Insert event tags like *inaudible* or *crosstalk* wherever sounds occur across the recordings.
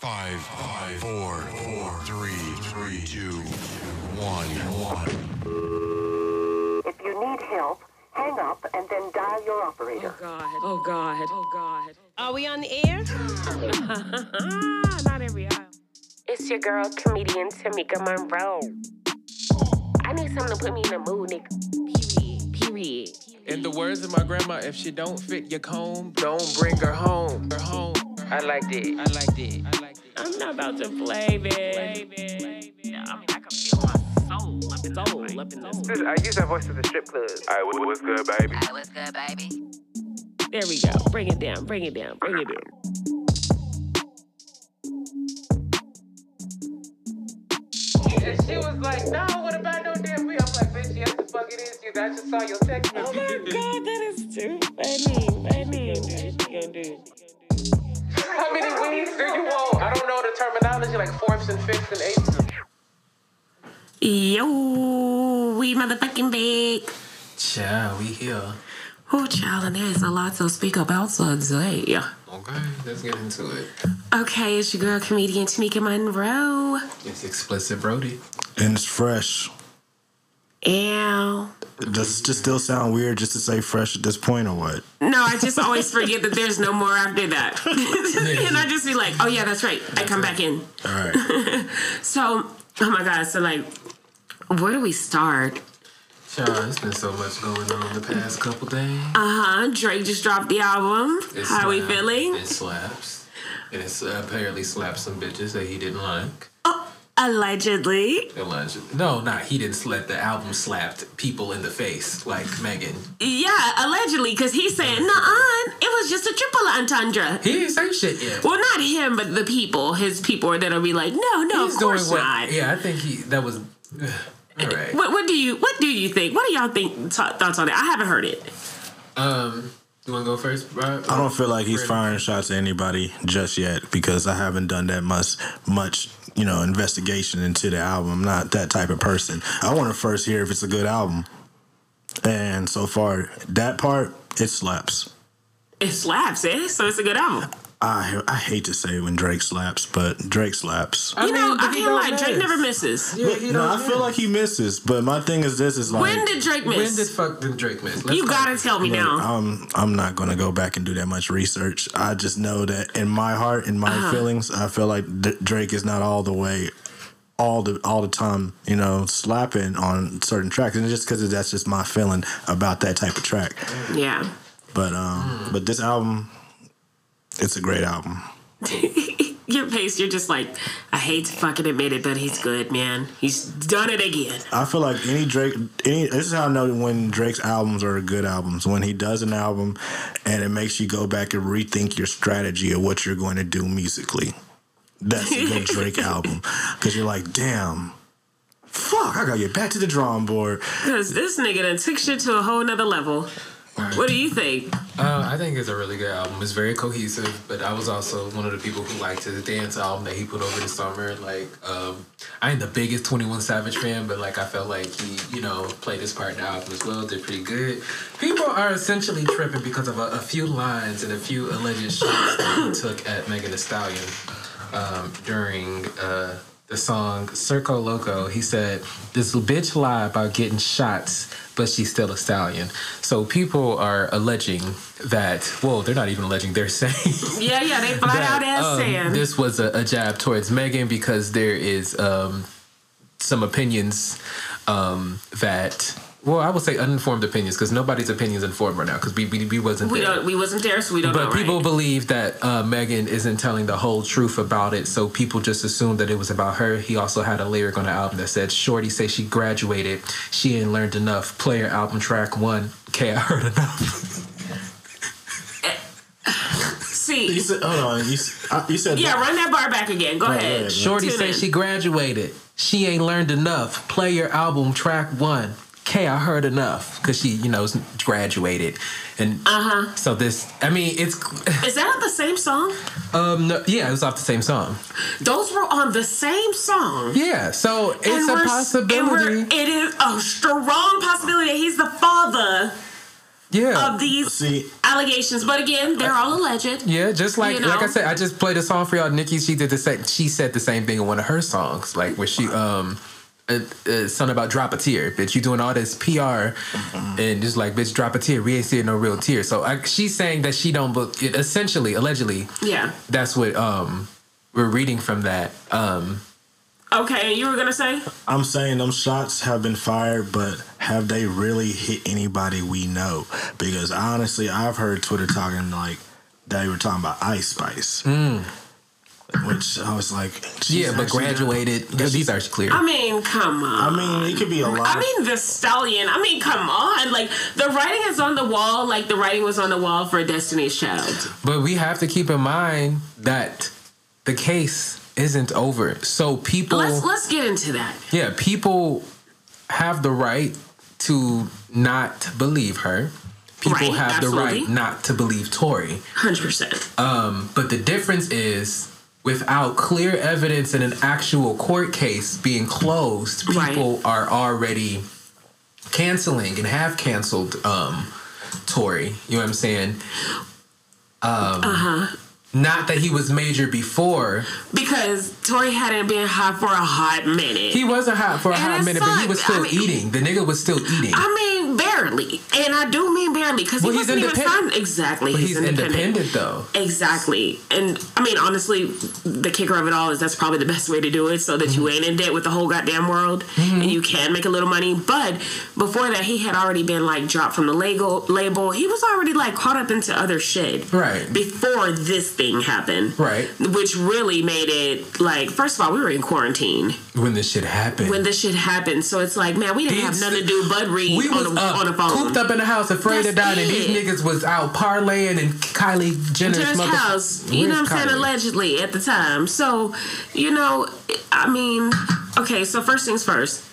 Five, five, four, four, three, three, two, one, one. If you need help, hang up and then dial your operator. Oh God. Oh God. Oh God. Are we on the air? *laughs* Not every aisle. It's your girl, comedian Tamika Monroe. I need something to put me in the mood, nigga. Period. Period. In the words of my grandma, if she don't fit your comb, don't bring her home. Her home. I like that. I like that. I like that. I'm not about to play, man. Play, man. I mean, I can feel my soul up in soul up in this. I use that voice at the strip club. All right, what, what's good, baby? Alright, what's good, baby? There we go. Bring it down. Bring it down. Bring it down. And she was like, no, what about no damn me? I'm like, bitch, yes, the fuck it is. You, I just saw your text Oh my. God, that is too funny. Funny. What you gonna do? How many weeds do you want? I don't know the terminology, like fourths and fifths and eighths. Yo, we motherfucking big. Child, we here. Oh, child, and there's a lot to speak about today. Okay, let's get into it. Okay, it's your girl, comedian Tamika Monroe. It's explicit Brody. And it's fresh. Ew. Does it just still sound weird just to say fresh at this point or what? No, I just always forget that there's no more after that. *laughs* and I just be like, oh yeah, that's right. I come back in. All right. *laughs* So, oh my God, so like, where do we start? Child, there's been so much going on the past couple days. Uh huh. Drake just dropped the album. It How we feeling? It slaps. And it's uh, apparently slapped some bitches that he didn't like. Allegedly. Allegedly. No, not he didn't slap. The album slapped people in the face, like Megan. Yeah, allegedly, because he's saying, nah, it was just a triple entendre. He didn't say shit yet. Well, not him, but the people, his people that'll be like, no, no, He's of course what? not. Yeah, I think he. That was. all right. What, what do you What do you think? What do y'all think th- thoughts on it? I haven't heard it. Um, you want to go first, Rob? I don't feel like he's firing shots at anybody just yet because I haven't done that much, much, you know, investigation into the album. I'm not that type of person. I want to first hear if it's a good album. And so far, that part, it slaps. It slaps, eh? So it's a good album. I I hate to say when Drake slaps, but Drake slaps. I you know, mean, I he feel don't like Drake never misses. Yeah, he no, I don't feel like he misses, but my thing is this is like when did Drake miss? When did fuck did Drake miss? Let's you gotta tell me Look, now. I'm I'm not gonna go back and do that much research. I just know that in my heart, in my Uh-huh. feelings, I feel like D- Drake is not all the way, all the all the time, you know, slapping on certain tracks, and just because that's just my feeling about that type of track. yeah. But um, Hmm. but this album, it's a great album. *laughs* Your pace, you're just like, I hate to fucking admit it, but he's good, man. He's done it again. I feel like any Drake, any this is how I know when Drake's albums are good albums. When he does an album, and it makes you go back and rethink your strategy of what you're going to do musically. That's a good Drake *laughs* album because you're like, damn, fuck, I gotta get back to the drawing board. Because this nigga done took shit to a whole nother level. What do you think? Uh, I think it's a really good album. It's very cohesive, but I was also one of the people who liked his dance album that he put over the summer. Like, um, I ain't the biggest Twenty One Savage fan, but like I felt like he, you know, played his part in the album as well. Did pretty good. People are essentially tripping because of a, a few lines and a few alleged shots that he took at Megan Thee Stallion um, during. Uh, the song Circo Loco, he said, This bitch lied about getting shots, but she's still a stallion. So people are alleging that, well, they're not even alleging, they're *laughs* saying Yeah, yeah, they flat out ass um, saying. this was a, a jab towards Megan because there is um, some opinions um, that, well, I would say uninformed opinions because nobody's opinions informed right now because we, we, we wasn't we there. don't. We wasn't there, so we don't But know. people right? believe that uh, Megan isn't telling the whole truth about it, so people just assumed that it was about her. He also had a lyric on the album that said, "Shorty say she graduated, she ain't learned enough. Play her album track one. Okay, I heard enough." *laughs* You See, said, hold on, you, s- uh, you said yeah, run that bar back again. Go Go ahead. ahead. Shorty Tune say in. she graduated, she ain't learned enough. Play your album track one. Okay, I heard enough because she, you know, graduated, and Uh huh. so this. I mean, it's Is that on the same song? um, no, yeah, it was off the same song. Those were on the same song. Yeah, so it's And a possibility. And it is a strong possibility that he's the father Yeah. of these See, allegations. But again, they're all alleged. Yeah, just like You know? like I said, I just played a song for y'all. Nikki, she did the same. She said the same thing in one of her songs, like where she um, uh, uh, something about drop a tear, bitch. You doing all this PR, and just like bitch, drop a tear. We ain't seeing no real tear. So I, she's saying that she don't. But essentially, allegedly, Yeah. that's what um we're reading from that. Um, Okay, you were gonna say? I'm saying them shots have been fired, but have they really hit anybody we know? Because honestly, I've heard Twitter talking like they were talking about Ice Spice, which I was like, yeah, but graduated. Yeah, these are clear. I mean, come on. I mean, it could be a lot. I mean, the stallion. I mean, come on. Like the writing is on the wall. Like the writing was on the wall for Destiny's Child. But we have to keep in mind that the case isn't over. So people Let's let's get into that. Yeah, people have the right to not believe her. People Right, have the right not to believe Tory. Hundred percent. Um, but the difference is without clear evidence in an actual court case being closed, Right. people are already canceling and have canceled um Tory. You know what I'm saying? Um Uh-huh. not that he was major before. Because Tory hadn't been hot for a hot minute. He wasn't hot for a And hot minute, but he was still I mean- eating. The nigga was still eating. I mean, barely, and I do mean barely because Well, he wasn't even independent. signed. Exactly, but he's independent though. Exactly. And I mean, honestly, the kicker of it all is that's probably the best way to do it so that you mm-hmm. ain't in debt with the whole goddamn world and mm-hmm. you can make a little money. But before that, he had already been like dropped from the label. label. He was already like caught up into other shit. Right. Before this thing happened. Right. Which really made it like, first of all, we were in quarantine When this shit happened. when this shit happened. So it's like, man, we didn't have nothing to do but read we was on, on the phone. cooped up in the house, afraid to That's die, and these niggas was out parlaying and Kylie Jenner's, Jenner's mother- house. You know what I'm saying? Allegedly at the time. So, you know, I mean, okay, so first things first.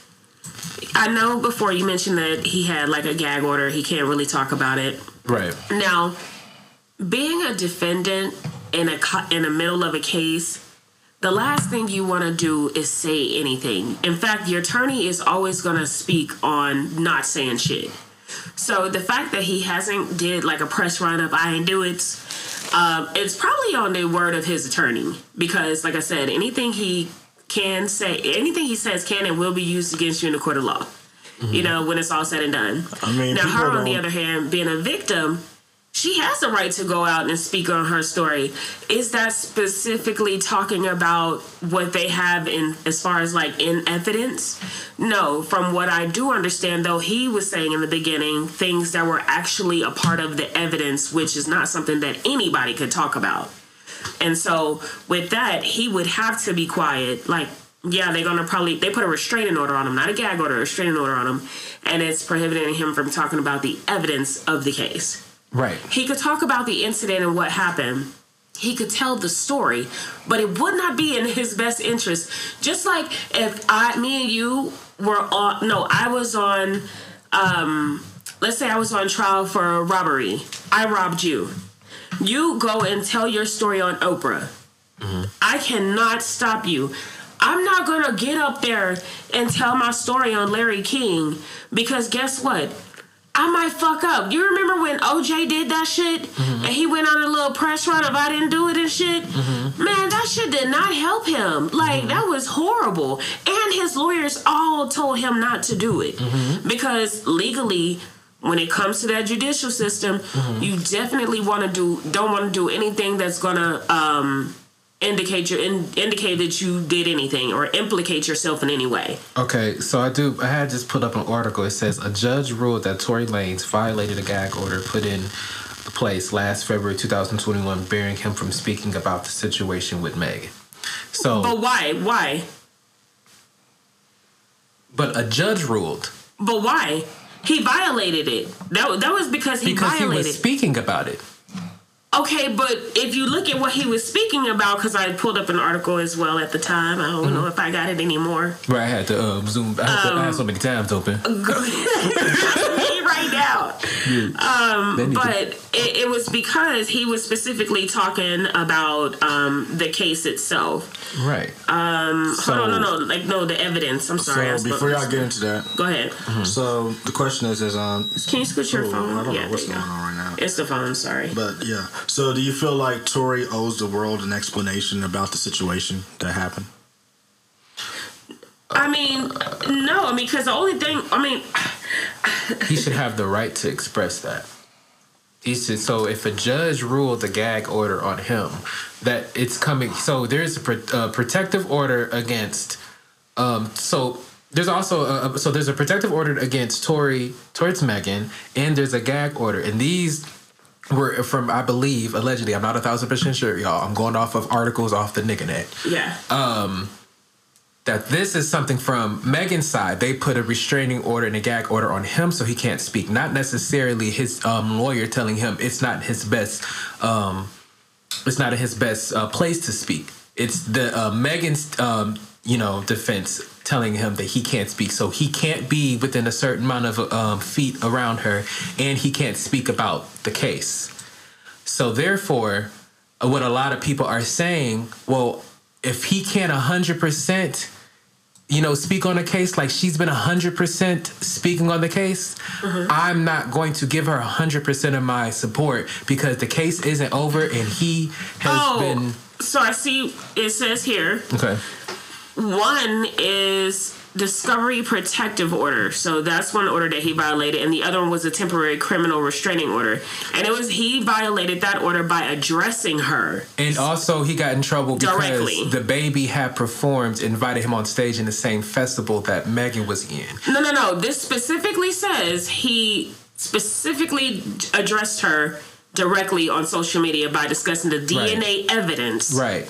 I know before you mentioned that he had like a gag order, he can't really talk about it. Right. Now, being a defendant in a in the middle of a case, the last thing you want to do is say anything. In fact, your attorney is always going to speak on not saying shit. So the fact that he hasn't did like a press run of I ain't do it, um, it's probably on the word of his attorney because, like I said, anything he can say, anything he says can and will be used against you in the court of law. You know, when it's all said and done. I mean, now her on the other hand, being a victim, she has the right to go out and speak on her story. Is that specifically talking about what they have in as far as like in evidence? No, from what I do understand though, he was saying in the beginning things that were actually a part of the evidence, which is not something that anybody could talk about. And so with that, he would have to be quiet. Like, yeah, they're gonna probably they put a restraining order on him, not a gag order, a restraining order on him, and it's prohibiting him from talking about the evidence of the case. Right. He could talk about the incident and what happened. He could tell the story, but it would not be in his best interest. Just like if I, me and you were on, no, I was on, um, let's say I was on trial for a robbery. I robbed you. You go and tell your story on Oprah. I cannot stop you. I'm not gonna get up there and tell my story on Larry King because guess what? I might fuck up. You remember when OJ did that shit mm-hmm. and he went on a little press run of I didn't do it and shit? Mm-hmm. Man, that shit did not help him. Like, mm-hmm. that was horrible. And his lawyers all told him not to do it because legally, when it comes to that judicial system, you definitely want to do don't want to do anything that's gonna um, indicate your in, indicate that you did anything or implicate yourself in any way. Okay, so I do. I had just put up an article. It says a judge ruled that Tory Lanez violated a gag order put in place last February 2021, barring him from speaking about the situation with Meg. So, But why? Why? but a judge ruled But why? He violated it. That, that was because he because he was speaking about it. Okay, but if you look at what he was speaking about, because I pulled up an article as well at the time. I don't know if I got it anymore. Right, I had to um, zoom. I had, to, I had so many tabs open. *laughs* *laughs* Me right now. Um, They need to- but it, it was because he was specifically talking about um, the case itself. right. Um, So- hold on, no, no, like no, the evidence. I'm sorry. I So before y'all get into that, go ahead. so the question is, is um, Can you switch your oh, phone? I don't Yeah, know what's going go. on right now. It's the phone. Sorry. But yeah, so do you feel like Tory owes the world an explanation about the situation that happened? I mean, no. I mean, because the only thing. I mean, he should have the right to express that. He should. So if a judge ruled a gag order on him, that it's coming. So there's a pro, uh, protective order against. Um. So there's also a, a- so there's a protective order against Tory towards Megan, and there's a gag order, and these were from I believe allegedly. I'm not a thousand percent sure, y'all. I'm going off of articles off the nigga net yeah. um, that this is something from Megan's side. They put a restraining order and a gag order on him so he can't speak. Not necessarily his um, lawyer telling him it's not his best. Um, it's not his best uh, place to speak. It's the uh, Megan's um, you know defense telling him that he can't speak, so he can't be within a certain amount of um, feet around her, and he can't speak about the case. So therefore, uh, what a lot of people are saying, well, if he can't hundred percent, you know, speak on a case like she's been hundred percent speaking on the case, mm-hmm. I'm not going to give her hundred percent of my support because the case isn't over and he has Oh, been so I see it says here okay. one is discovery protective order. So that's one order that he violated, and the other one was a temporary criminal restraining order. And it was he violated that order by addressing her. And also, he got in trouble because the baby had performed, invited him on stage in the same festival that Megan was in. No, no, no. This specifically says he specifically addressed her directly on social media by discussing the DNA evidence Right,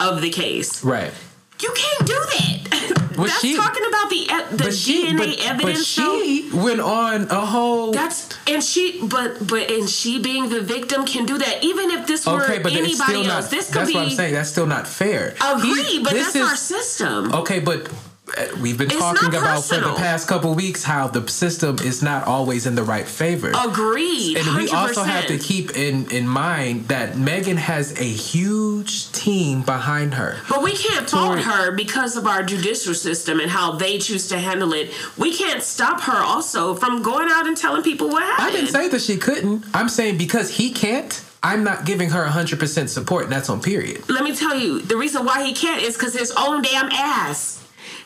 of the case. right. You can't do that. That's she- talking about the the she, DNA but, evidence. but though. she went on a whole. That's and she, but but and she being the victim can do that. Even if this were okay, anybody still else, not. this could That's be what I'm saying. That's still not fair. agree. He- but that's our system. Okay, but we've been It's talking about for the past couple weeks how the system is not always in the right favor. Agreed. And we 100%. also have to keep in, in mind that Megan has a huge team behind her. But we can't fault her because of our judicial system and how they choose to handle it. We can't stop her also from going out and telling people what happened. I didn't say that she couldn't. I'm saying because he can't, I'm not giving her 100% support, and that's on period. Let me tell you, the reason why he can't is because his own damn ass.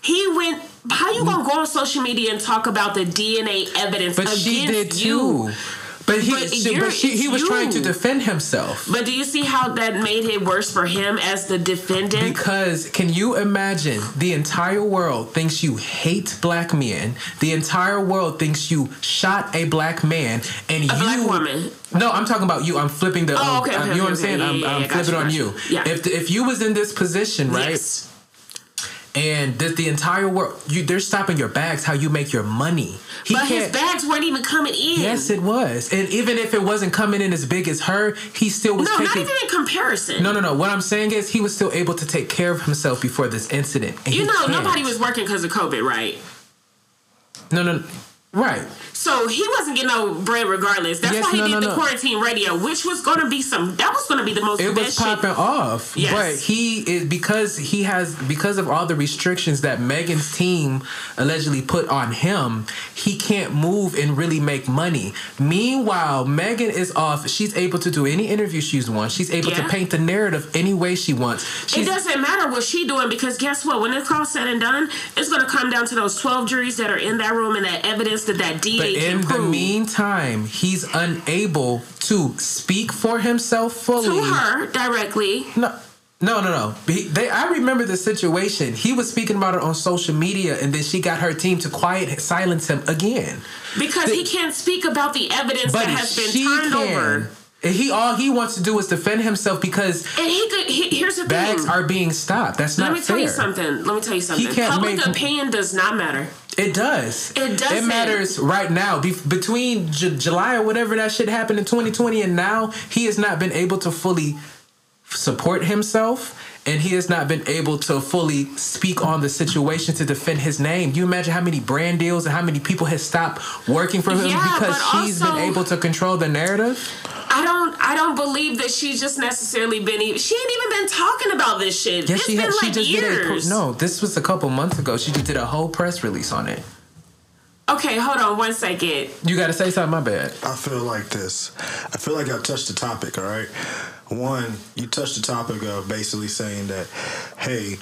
He went. How you gonna go on social media and talk about the DNA evidence But against she did you? too. But he, But she, but she, he was trying to defend himself. But do you see how that made it worse for him as the defendant? Because can you imagine the entire world thinks you hate black men, the entire world thinks you shot a black man, and A you black woman. No, I'm talking about you. I'm flipping the. Oh, um, okay, um, okay, you know what I'm saying? okay. I'm, Yeah, yeah, I'm yeah, flipping on you, you. you. Yeah. If if you was in this position, right? Yes. And the, the entire world, you they're stopping your bags. How you make your money? He But his bags weren't even coming in. Yes, it was. And even if it wasn't coming in as big as her, he still was No, not even in comparison. No, no, no. What I'm saying is he was still able to take care of himself before this incident. You know, can't. nobody was working because of COVID, right? No, no, right. So he wasn't getting no bread regardless. That's Yes, why he no, did no, the no. quarantine radio, which was going to be some. That was going to be the most. It was shit. popping off, Yes. but he is because he has because of all the restrictions that Megan's team allegedly put on him. He can't move and really make money. Meanwhile, Megan is off. She's able to do any interview she wants. She's able to paint the narrative any way she wants. It doesn't matter what she doing because guess what? When it's all said and done, it's going to come down to those twelve juries that are in that room and that evidence that that DA In the meantime, he's unable to speak for himself fully. to her directly. No, no, no, no. He, they, I remember the situation. He was speaking about it on social media, and then she got her team to quiet, silence him again. Because he can't speak about the evidence that has been turned can. over. And he all he wants to do is defend himself because And he could. He, here's the bags thing. are being stopped. That's not. Let me tell you something. Let me tell you something. Public make- opinion does not matter. It does. It It doesn't. matters right now. Be- between J- July or whatever that shit happened in 2020 and now, he has not been able to fully support himself and he has not been able to fully speak on the situation to defend his name. You imagine how many brand deals and how many people has stopped working for him Yeah, because she's also- been able to control the narrative? I don't I don't believe that she's just necessarily been even she ain't even been talking about this shit. Yeah, it's she been had, she like just did a years. no. This was a couple months ago. She just did a whole press release on it. Okay, hold on one second. You got to say something. My bad. I feel like this. I feel like I've touched the topic, all right? One, you touched the topic of basically saying that, hey,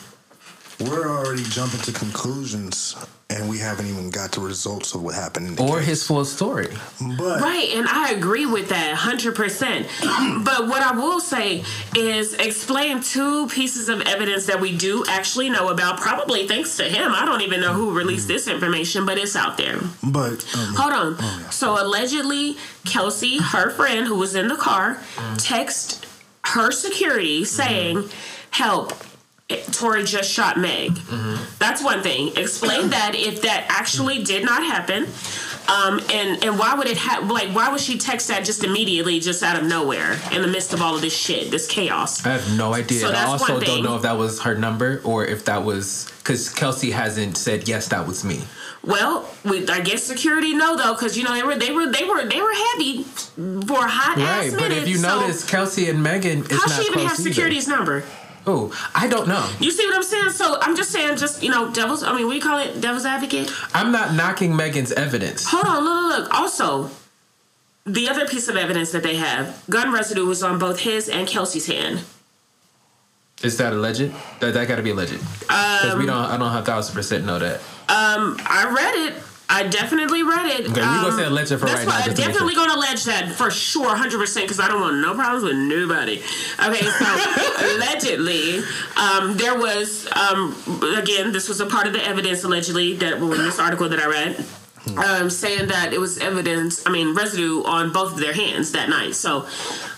we're already jumping to conclusions and we haven't even got the results of what happened Or case. his full story. But Right, and I agree with that 100%. *clears throat* but what I will say is explain two pieces of evidence that we do actually know about, probably thanks to him. I don't even know who released this information, but it's out there. but um, Hold on. So allegedly, Kelsey, her friend who was in the car, text her security saying, "Help." Tory just shot Meg. That's one thing. Explain *clears throat* that if that actually did not happen, um, and and why would it have like why would she text that just immediately, just out of nowhere, in the midst of all of this shit, this chaos? I have no idea. So And I also don't know if that was her number or if that was because Kelsey hasn't said yes, that was me. Well, we, I guess security know though, because you know they were they were they were they were heavy for a hot ass Right, minute. but if you so notice, Kelsey and Megan is how she even have either. security's number? Oh, I don't know. You see what I'm saying? So I'm just saying, just you know, devil's. I mean, we call it devil's advocate. I'm not knocking Megan's evidence. Hold on, look, look, look. Also, the other piece of evidence that they have, gun residue was on both his and Kelsey's hand. Is that alleged? That that got to be alleged. Because we don't. I don't have thousand percent know that. Um, I read it. I definitely read it. Okay, we gonna um, say alleged for that's right why now, I'm just definitely sure. gonna allege that for sure, hundred percent, because I don't want no problems with nobody. Okay, so *laughs* allegedly, um, there was um, again, this was a part of the evidence allegedly that well, in this article that I read. Um, saying that it was evidence, I mean, residue on both of their hands that night. So,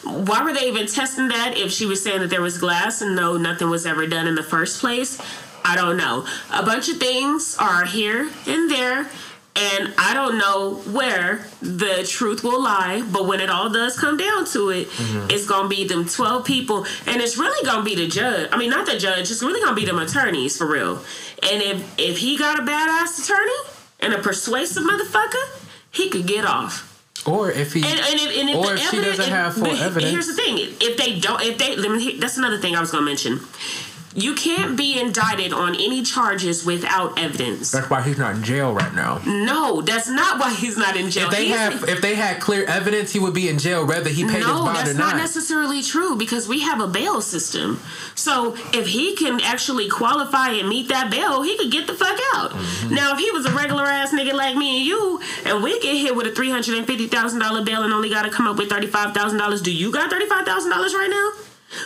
why were they even testing that if she was saying that there was glass and no, nothing was ever done in the first place? I don't know. A bunch of things are here and there, and I don't know where the truth will lie. But when it all does come down to it, mm-hmm. it's gonna be them twelve people, and it's really gonna be the judge. I mean, not the judge. It's really gonna be them attorneys for real. And if if he got a badass attorney and a persuasive motherfucker, he could get off. Or if he, And, and if, and if or if she doesn't have full evidence. Here's the thing: if they don't, if they, let me, that's another thing I was going to mention. You can't be indicted on any charges without evidence. that's why he's not in jail right now. No, that's not why he's not in jail. If they He's- have, if they had clear evidence, he would be in jail whether he paid his bond or not No, that's not. necessarily true because we have a bail system. So if he can actually qualify and meet that bail, he could get the fuck out. Mm-hmm. Now, if he was a regular ass nigga like me and you, and we get hit with a three hundred and fifty thousand dollar bail and only got to come up with thirty five thousand dollars, do you got thirty five thousand dollars right now?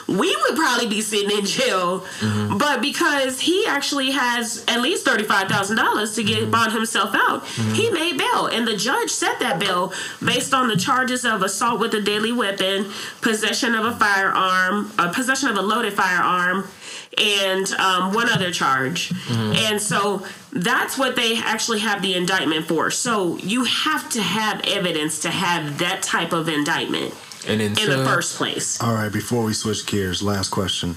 We would probably be sitting in jail, Mm-hmm. but because he actually has at least thirty five thousand dollars to Mm-hmm. get bond himself out, he made bail, and the judge set that bail based on the charges of assault with a deadly weapon, possession of a firearm, uh, possession of a loaded firearm, and um, one other charge. And so that's what they actually have the indictment for. So you have to have evidence to have that type of indictment and in until, the first place. all right, before we switch gears, last question.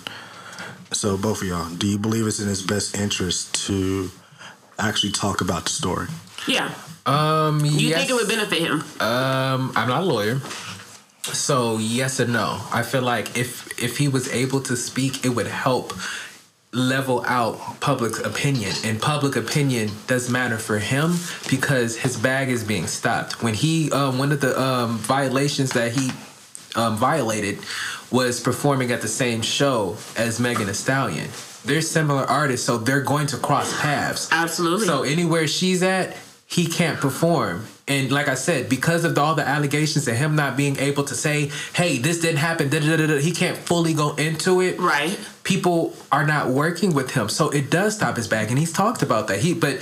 So both of y'all, do you believe it's in his best interest to actually talk about the story? Yeah. um, You yes, think it would benefit him? Um, I'm not a lawyer, so yes and no. I feel like if if he was able to speak, it would help level out public opinion, and public opinion does matter for him because his bag is being stopped. When he, um, one of the um, violations that he um, violated was performing at the same show as Megan Thee Stallion. They're similar artists, so they're going to cross paths. Absolutely. So anywhere she's at, he can't perform. And like I said, because of all the allegations and him not being able to say, "Hey, this didn't happen," da, da, da, da, he can't fully go into it. Right. People are not working with him, so it does stop his bag, and he's talked about that. He, but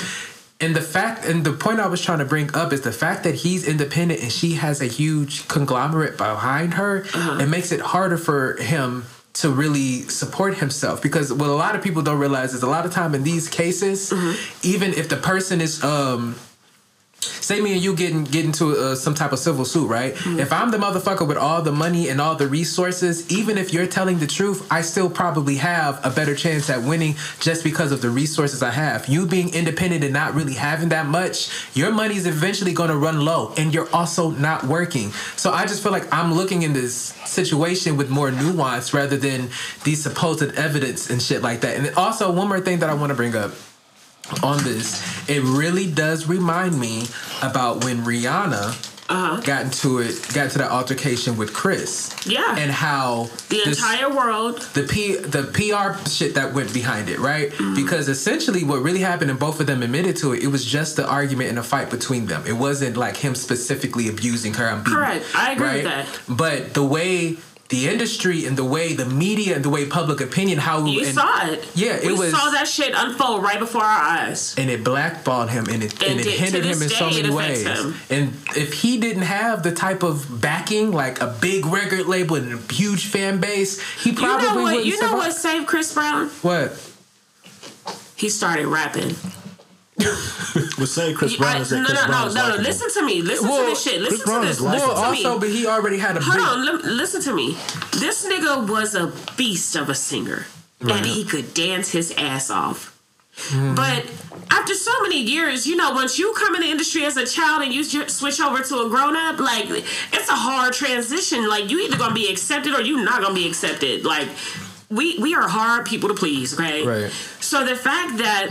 and the fact and the point I was trying to bring up is the fact that he's independent and she has a huge conglomerate behind her. Uh-huh. It makes it harder for him to really support himself because what a lot of people don't realize is a lot of time in these cases, Mm-hmm. even if the person is um say me and you getting get into uh, some type of civil suit, right? Mm-hmm. If I'm the motherfucker with all the money and all the resources, even if you're telling the truth, I still probably have a better chance at winning just because of the resources I have. You being independent and not really having that much, your money's eventually going to run low, and you're also not working. So I just feel like I'm looking in this situation with more nuance rather than these supposed evidence and shit like that. And also, one more thing that I want to bring up on this, it really does remind me about when Rihanna got into it, got into that altercation with Chris. Uh-huh. Yeah. and how The this- entire world. the P the PR shit that went behind it, right? Mm-hmm. Because essentially what really happened and both of them admitted to it, it was just the argument and a fight between them. It wasn't like him specifically abusing her. I'm beating Correct. I agree with that. But the way the industry and the way the media and the way public opinion, how You and, saw it. Yeah, it we was- saw that shit unfold right before our eyes. and it blackballed him and it, and And it to hindered him in so many ways. him. And if he didn't have the type of backing, like a big record label and a huge fan base, he You probably know what? You know survive. what saved Chris Brown? What? He started rapping. But say Chris You- Brown I- is that no, Chris no, Brown no, is no, no. Listen to me. Listen Well, to this shit. Listen Brown to is this. likable. Listen Well, to me. also, but he already had a Hold big. on, lim- listen to me. This nigga was a beast of a singer, and he could dance his ass off. Mm-hmm. But after so many years, you know, once you come in the industry as a child and you ju- switch over to a grown up, like it's a hard transition. Like you either gonna be accepted or you not gonna be accepted. Like we we are hard people to please, okay? Right. So the fact that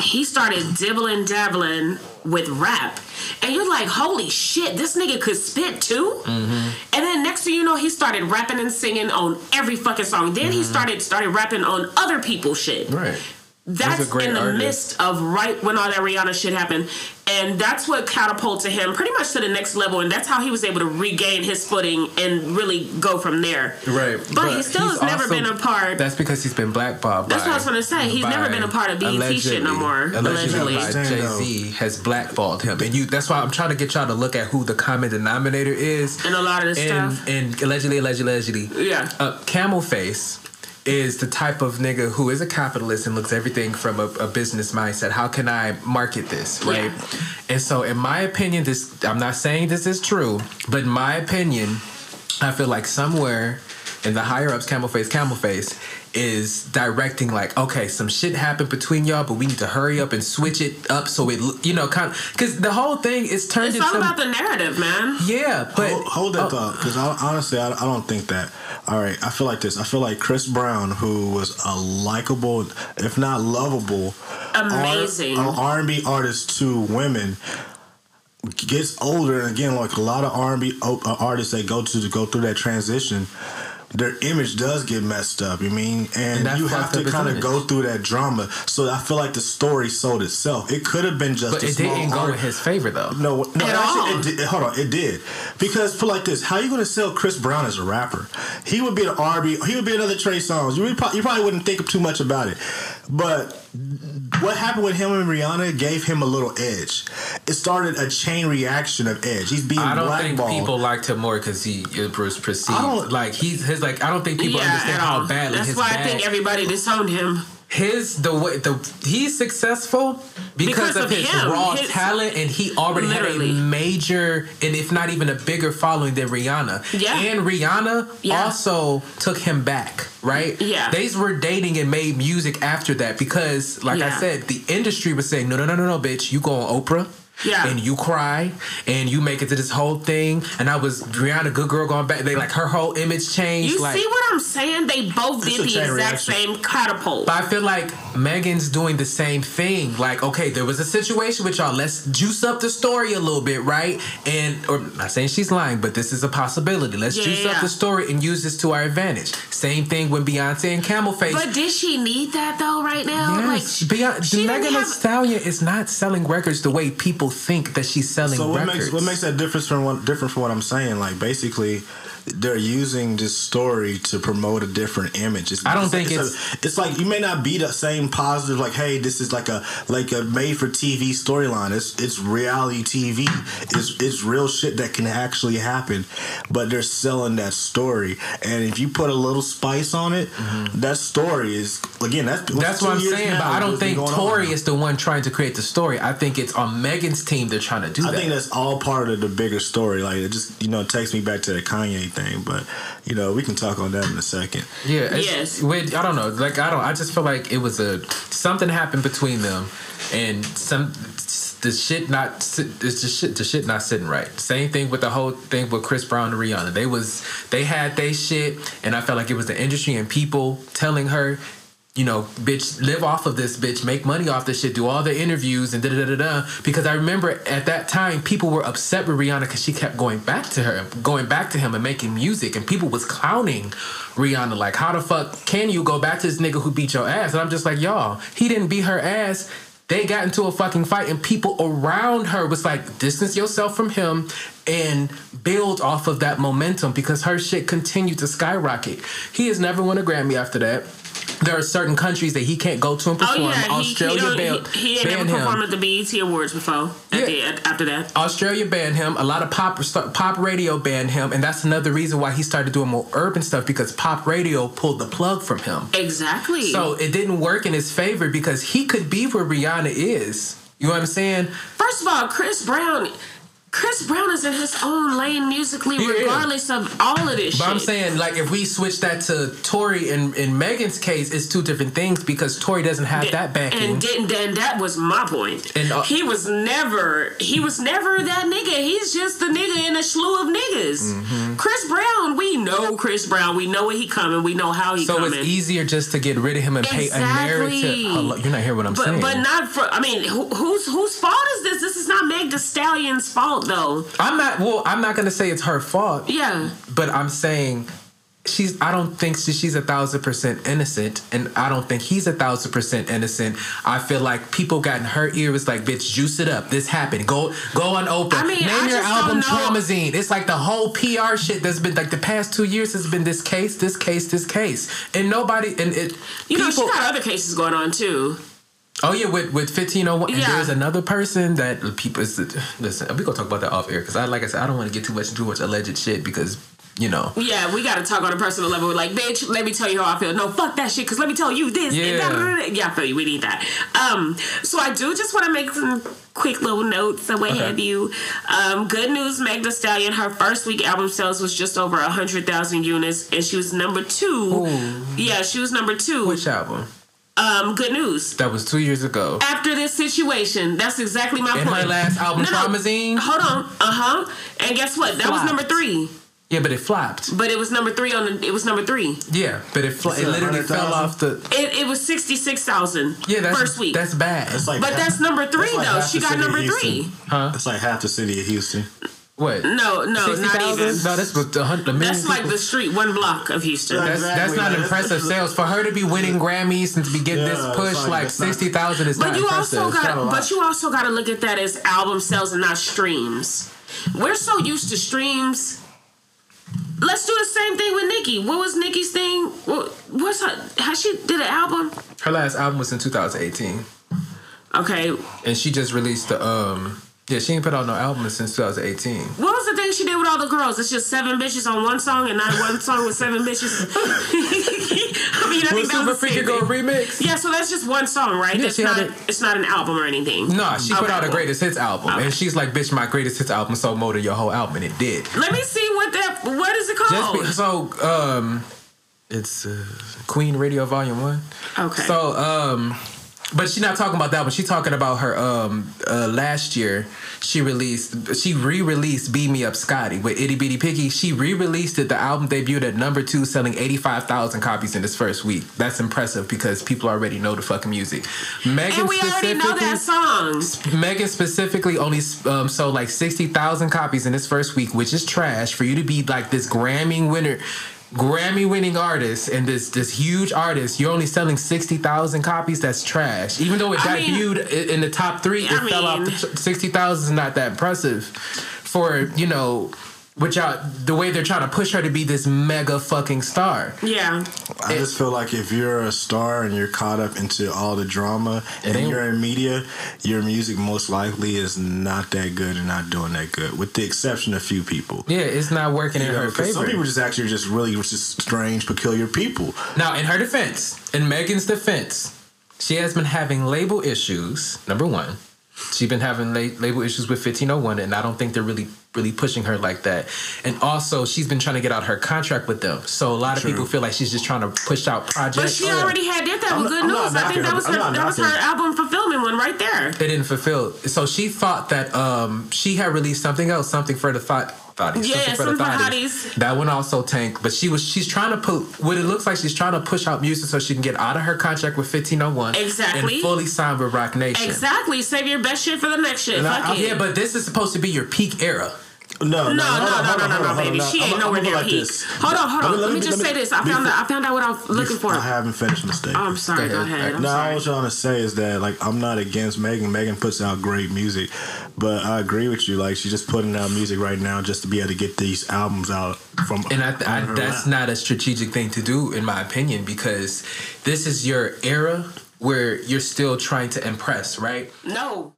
he started dibbling dabbling with rap, and you're like, holy shit, this nigga could spit too. Mm-hmm. And then next thing you know, he started rapping and singing on every fucking song. Then he started started rapping on other people's shit. Mm-hmm. Right. That's in the artist. midst of right when all that Rihanna shit happened. And that's what catapulted him pretty much to the next level. And that's how he was able to regain his footing and really go from there. Right. But, he still has never also- been a part. That's because he's been blackballed. That's by, what I was gonna say. He's never been a part of BET shit no more, Allegedly, allegedly. Jay. Z has blackballed him, and you. That's why I'm trying to get y'all to look at who the common denominator is. And a lot of this and, stuff. And allegedly, allegedly, allegedly. Yeah. Uh, Camel Face is the type of nigga who is a capitalist and looks everything from a, a business mindset. How can I market this, right? Yeah. And so, in my opinion, this I'm not saying this is true, but in my opinion, I feel like somewhere in the higher ups, Camel Face, Camel Face is directing like, okay, some shit happened between y'all, but we need to hurry up and switch it up so it, you know, kind of because the whole thing is turned It's into all about the narrative, man. yeah, but hold, hold that oh, thought, because honestly, I, I don't think that. All right, I feel like this. I feel like Chris Brown, who was a likable, if not lovable, Amazing. R and B artist to women, gets older, and again, like a lot of R and B uh, artists that go to to go through that transition. Their image does get messed up. You mean, and, And you have to kind of go through that drama. So I feel like the story sold itself. It could have been just but a it small didn't go art- in his favor though. no, no. At actually, all. it did, hold on, it did because put like this: How you going to sell Chris Brown as a rapper? He would be an R&B. He would be another Trey Songz. You, would you probably wouldn't think too much about it, but what happened with him and Rihanna gave him a little edge. It started a chain reaction of edge. He's being I don't think people liked him more because he it was perceived I don't- like he's his like I don't think people yeah, understand at how all. badly That's his why I think everybody disowned him. His the way the he's successful because, Because of, of his him. raw His- talent and he already Literally. had a major and if not even a bigger following than Rihanna. Yeah. And Rihanna Yeah. also took him back, right? Yeah. They were dating and made music after that because like I said, the industry was saying, No, no, no, no, no, bitch, you go on Oprah. Yeah. And you cry and you make it to this whole thing. And I was Rihanna, good girl going back. They like her whole image changed. You like, see what I'm saying? They both did the exact reaction. same catapult. But I feel like Megan's doing the same thing. Like, okay, there was a situation with y'all. Let's juice up the story a little bit, right? And or not saying she's lying, but this is a possibility. Let's Yeah, juice up the story and use this to our advantage. Same thing when Beyonce and Camel Face. But did she need that though? Right now, Yes, like Beyonce, Megan Thee Stallion is not selling records the way people think that she's selling So what records. makes what makes that difference from what different from what I'm saying? Like basically, they're using this story to promote a different image. It's, I don't it's, think it's, a- it's like you may not be the same positive. Like, hey, this is like a like a made for TV storyline. It's it's reality TV. It's it's real shit that can actually happen, but they're selling that story. And if you put a little spice on it, that story is again that's Mm-hmm. That's what I'm saying, now, but I don't think Tory is the one trying to create the story. I think it's on Megan's team they're trying to do I that. think that's all part of the bigger story. Like it just you know takes me back to the Kanye thing, but you know we can talk on that in a second. Yeah. Yes. With, I don't know. Like I don't. I just feel like it was a something happened between them, and some the shit not. sit- It's just shit. The shit not sitting right. Same thing with the whole thing with Chris Brown and Rihanna. They was they had they shit, and I felt like it was the industry and people telling her. You know, bitch, live off of this, bitch. Make money off this shit. Do all the interviews and da da da da. Because I remember at that time, people were upset with Rihanna because she kept going back to her, going back to him and making music, and people was clowning Rihanna like, how the fuck can you go back to this nigga who beat your ass? And I'm just like, y'all, he didn't beat her ass. They got into a fucking fight, and people around her was like, distance yourself from him and build off of that momentum because her shit continued to skyrocket. He has never won a Grammy after that. There are certain countries that he can't go to and Oh perform. yeah, he, he, Australia banned, he, he banned never him. performed at the BET Awards before. Yeah. the, after that, Australia banned him. A lot of pop pop radio banned him, and that's another reason why he started doing more urban stuff because pop radio pulled the plug from him. exactly. So it didn't work in his favor because he could be where Rihanna is. You know what I'm saying? First of all, Chris Brown, Chris Brown is in his own lane musically, Yeah. regardless of all of this But shit. I'm saying, like, if we switch that to Tory and in Megan's case, it's two different things because Tory doesn't have that backing. And didn't and that was my point. And, uh, he was never he was never that nigga. He's just the nigga in a slew of niggas. Mm-hmm. Chris Brown, we know Chris Brown. We know where he coming. We know how he so coming. it's easier just to get rid of him and pay a narrative. Hello, you're not hearing what I'm but saying. but not for. I mean, who, whose whose fault is this? This is not Meg Thee Stallion's fault though. I'm not. Well, I'm not gonna say it's her fault. Yeah. but I'm saying she's I don't think she, she's a thousand percent innocent and I don't think he's a thousand percent innocent. I feel like people got in her ear was like, bitch, juice it up. This happened. Go go on open. I mean, Name I your album. Traumazine. It's like the whole PR shit that's been like the past two years has been this case, this case, this case. And nobody and it You know, people, she got other cases going on too. Oh yeah, with with fifteen oh one, Yeah. there's another person that people listen. We gonna talk about that off air because I like I said I don't want to get too much too much alleged shit because you know Yeah, we got to talk on a personal level. Like, bitch, let me tell you how I feel. No, fuck that shit. Cause let me tell you this. Yeah. da, da, da, da. yeah. I feel you. We need that. Um, so I do just want to make some quick little notes and what Okay. have you. Um, good news, Meg Thee Stallion. Her first week album sales was just over a hundred thousand units, and she was number two. Ooh. Yeah, she was number two. which album Um, good news. that was two years ago. After this situation, that's exactly my And point. her last album, No, no. Hold on. Uh huh. And guess what? That was number three. Yeah, but it flopped. But it was number three on the. It was number three. Yeah, but it fl- it literally fell off the. It, it was sixty six thousand. Yeah, that's first week. That's bad. It's like but half- that's number three that's like though. She got number Houston. three. huh? It's like half the city of Houston. What? No, no, Sixty not thousand? even. No, that's what a hundred That's like people- the street, one block of Houston. Right. That's, that's not impressive sales for her to be winning Grammys and to be getting Yeah, this push. like, Like sixty thousand is But not you impressive. also not a got, but you also got to look at that as album sales and not streams. We're so used to streams. Let's do the same thing with Nicki. What was Nicki's thing? What, what's her? How she did an album? Her last album was in 2018, Okay, and she just released the um. Yeah, she ain't put out no album since 2018. What was the thing she did with all the girls? It's just seven bitches on one song and not one song with seven bitches. *laughs* I mean, I think that was Freaky Girl remix? Yeah, so that's just one song, right? Yeah, it's not. it- It's not an album or anything. Nah, she put out a greatest hits album, Okay. and she's like, "Bitch, my greatest hits album sold more than your whole album," and it did. Let me see what that. What is it called? be, so, um, it's uh, Queen Radio Volume One. okay. So, um, but she's not talking about that one. She's talking about her. Um, uh, last year she released, she re-released "Beam Me Up, Scotty" with Itty Bitty Piggy. She re-released it. The album debuted at number two, selling eighty-five thousand copies in its first week. That's impressive because people already know the fucking music. Megan and we already know that specifically. song. Megan specifically only um, sold like 60,000 copies in this first week, which is trash for you to be like this Grammy winner. Grammy winning artist and this this huge artist, you're only selling 60,000 copies. That's trash. Even though it I debuted i- in the top three, it I fell off. mean- The 60,000 is not that impressive for, you know, which y'all the way they're trying to push her to be this mega fucking star. Yeah. I just feel like if you're a star and you're caught up into all the drama and ain't- you're in media, your music most likely is not that good and not doing that good, with the exception of a few people. Yeah, it's not working in You know, her 'cause favor. some people just actually just really just strange, peculiar people. Now, in her defense, in Megan's defense, she has been having label issues. Number one, she's been having la- label issues with 1501, and I don't think they're really, really pushing her like that. And also, she's been trying to get out her contract with them. So a lot of True. people feel like she's just trying to push out projects. But she already had did that I'm with good I'm not news. I knocking think that was I'm her that was her album fulfillment one right there. it didn't fulfill. So she thought that um she had released something else, something for the thought. Thotties, Yeah, something for thotties. hotties. That one also tanked, but she was she's trying to put what it looks like she's trying to push out music so she can get out of her contract with 1501 Exactly. and fully sign with Roc Nation. Exactly. Save your best shit for the next shit. I- I-. Yeah, but this is supposed to be your peak era. No, no, No, no, no, no, no, hold no, on, baby. She ain't nowhere near go peak. Hold on, hold on. Let me just say this. I found out. I found out what I'm looking for. I haven't finished mistake. Oh, I'm sorry. Go Go ahead. ahead. I'm no, I was trying to say is that like I'm not against Megan. Megan puts out great music, but I agree with you. Like she's just putting out music right now just to be able to get these albums out from. And I, I, that's lap. not a strategic thing to do, in my opinion, because this is your era where you're still trying to impress, right? No.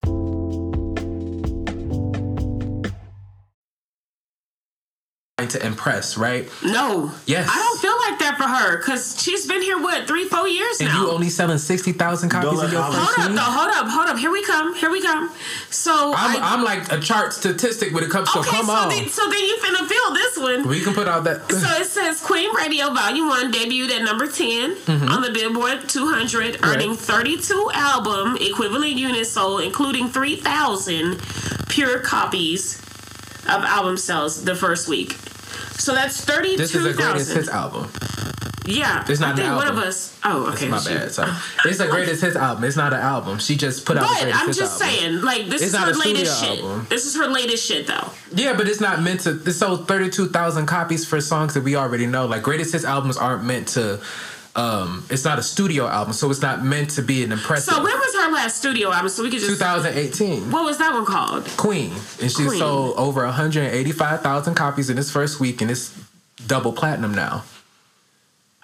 To impress, right? No. Yes. I don't feel like that for her because she's been here, what, three, four years And now? you only selling 60,000 copies Don't of your first Hold up, week? no, hold up, hold up. Here we come. Here we come. So I'm, I, I'm like a chart statistic when it comes to okay. come so on. then, so then you finna feel this one. we can put out that. So it says Queen Radio Volume 1 debuted at number 10 Mm-hmm. on the Billboard 200, earning 32 album equivalent units sold, including 3,000 pure copies of album sales the first week. So that's thirty-two thousand. this is the greatest 32,000. hits album. Yeah. It's not I think one of us. Oh, okay. My bad. Sorry. It's the greatest hits album. It's not an album. She just put out the But I'm just saying, like, this It's is her latest shit. album. This is her latest shit, though. Yeah, but it's not meant to. This sold thirty two thousand copies for songs that we already know. Like greatest hits albums aren't meant to. Um, it's not a studio album, so it's not meant to be an impressive. So when was her last studio album? So we could just. 2018, What was that one called? Queen, and she Queen. sold over 185,000 copies in its first week, and it's double platinum now.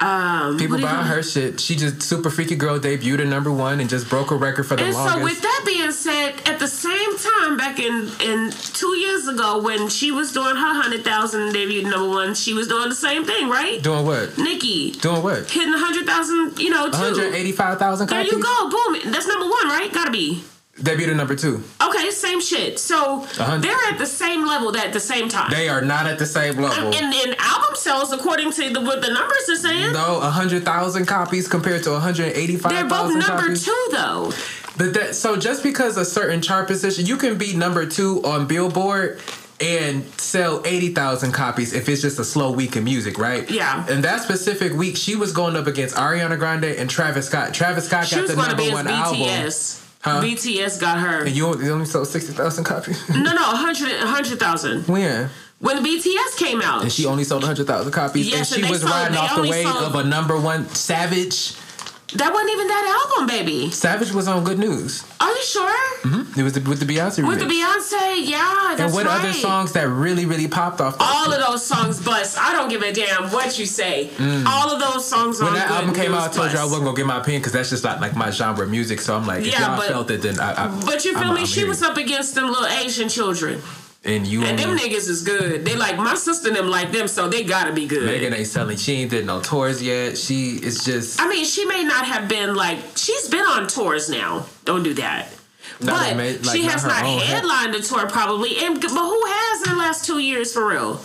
Um, People buying her shit. She just super freaky girl debuted at number one and just broke a record for the And longest. so, with that being said, at the same time, back in in two years ago, when she was doing her hundred thousand debut number one, she was doing the same thing, right? Doing what? Nicki Doing what? hitting a hundred thousand, you know, too. 185,000 There you go, boom. That's number one, right? Gotta be. Debuted number two. Okay, same shit. So hundred. they're at the same level at the same time. They are not at the same level. and in album sales, according to the, what the numbers are saying, No, hundred thousand copies compared to one hundred eighty-five they're both number copies. two though. But that so just because a certain chart position, you can be number two on Billboard and sell eighty thousand copies if it's just a slow week in music, right? Yeah. And that specific week, she was going up against Ariana Grande and Travis Scott. Travis Scott She got the number one album, BTS. Huh? BTS got her. and you only, sold sixty thousand copies. No, no, 100 *laughs* 100,000. when? When BTS came out. And she only sold hundred thousand copies, Yes, and and she they was sold- riding off the wave sold- of a number one Savage. That wasn't even that album, baby. Savage was on Good News. Are you sure? It was the, with the Beyonce With the. Beyonce, yeah, that's and what right. other songs that really, really popped off? All of those songs bust. I don't give a damn what you say. All of those songs Mm. when on that album came out, I told you I wasn't gonna get my opinion because that's just not like my genre of music. So I'm like, if Yeah, y'all but- felt it, then I. I But you feel I'm- me? I'm she here. was up against them little Asian children. And you And them niggas is good. They like my sister and them like them, so they gotta be good. Megan ain't selling. She ain't did no tours yet. She is just. I mean, she may not have been like she's been on tours now. Don't do that. Not but like, she not has not head- headlined a tour probably. And but who has in the last two years for real?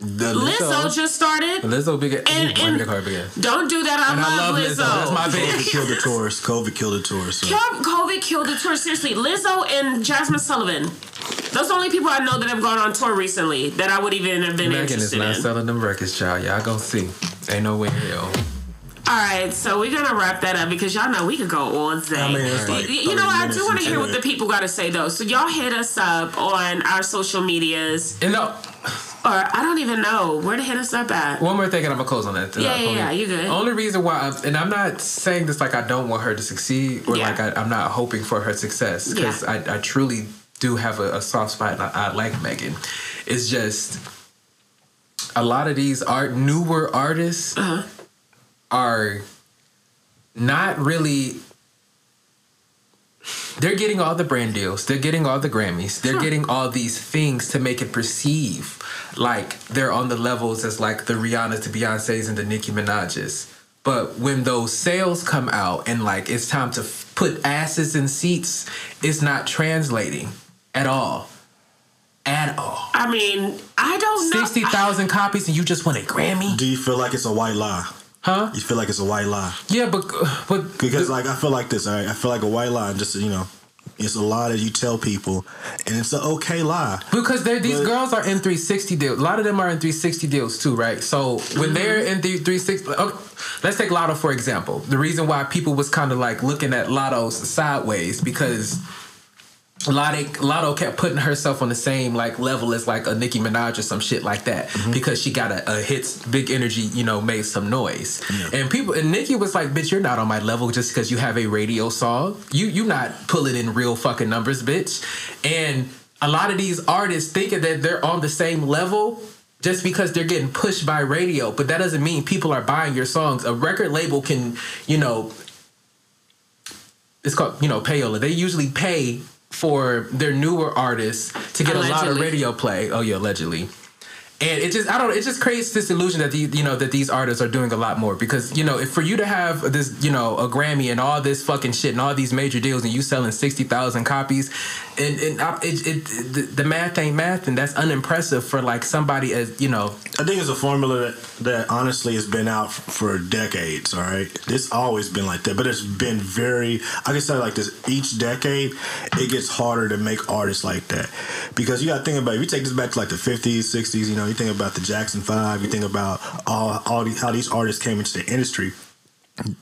The Lizzo, just started. Lizzo big. And- And, and- the car. Don't do that. I, And I love, love Lizzo. Lizzo. That's my *laughs* baby. COVID killed the tours. COVID killed the tours. So. COVID killed the tour. Seriously, Lizzo and Jazmine Sullivan. Those are the only people I know that have gone on tour recently that I would even have been Megan is interested not in. selling them records, child. Y'all gonna see. Ain't no way in hell. All right, so we're gonna wrap that up because y'all know we could go all day. I mean, it's like you, you know, I do want to hear what the people got to say though. So y'all hit us up on our social medias, And no, or I don't even know where to hit us up at. one more thing, and I'm gonna close on that. Yeah, Uh, yeah, yeah, you good. Only reason why, I'm, and I'm not saying this like I don't want her to succeed, or Yeah. like I, I'm not hoping for her success, because Yeah. I, I truly do have a, a soft spot, and I, I like Megan. It's just a lot of these art newer artists Uh-huh. are not really they're getting all the brand deals they're getting all the grammys they're Sure. getting all these things to make it perceive like they're on the levels as like the Rihanna's, the beyonce's and the nicki minaj's but when those sales come out and like it's time to f- put asses in seats it's not translating at all at all I mean, I don't know. 60,000 copies and you just won a grammy Do you feel like it's a white lie? Huh You feel like it's a white lie? yeah but but Because like I feel like this, all right? I feel like a white lie. Just you know, it's a lie that you tell people, and it's an okay lie. Because they're, these But- girls are in 360 deals. A lot of them are in 360 deals too, right? So when mm-hmm. they're in the 360, okay, let's take Latto for example. The reason why people was kind of like looking at Latto's sideways because Latto, Latto kept putting herself on the same like level as like a Nicki Minaj or some shit like that mm-hmm. because she got a, a hits, big energy, you know, made some noise. And people and Nicki was like, "Bitch, you're not on my level just because you have a radio song. You you not pulling in real fucking numbers, bitch." And a lot of these artists thinking that they're on the same level just because they're getting pushed by radio, but that doesn't mean people are buying your songs. A record label can, you know, it's called you know payola. They usually pay for their newer artists to get a lot of radio play. Oh yeah, allegedly. And it just I don't it just creates this illusion that these you know that these artists are doing a lot more because you know if for you to have this you know a Grammy and all this fucking shit and all these major deals and you selling sixty thousand copies and, and I- it, it, the, the math ain't math and that's unimpressive for like somebody as you know I think it's a formula that, that honestly has been out for decades. All right, it's always been like that, but it's been very. I can say like this: each decade, it gets harder to make artists like that because you got to think about. If you take this back to like the fifties, sixties, you know, you think about the Jackson Five, you think about all all these, how these artists came into the industry.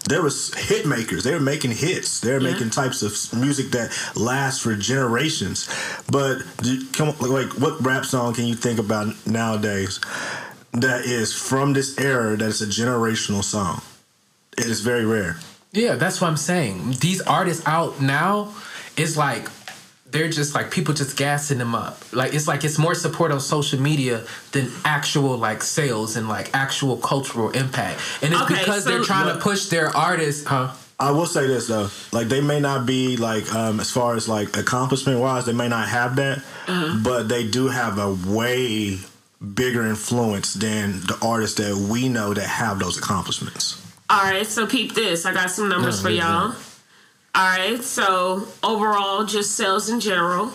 There was hit makers. They were making hits. They were Yeah. making types of music that lasts for generations. But come on, like, what rap song can you think about nowadays that is from this era that is a generational song? It is very rare. Yeah, that's what I'm saying. These artists out now, it's like they're just like people just gassing them up. Like it's like it's more support on social media than actual like sales and like actual cultural impact. And it's Okay, because so they're trying to push their artists, huh? I will say this though, like they may not be like um, as far as like accomplishment wise, they may not have that, but they do have a way bigger influence than the artists that we know that have those accomplishments. All right, so peep this. I got some numbers No, for y'all. All right, so overall, just sales in general.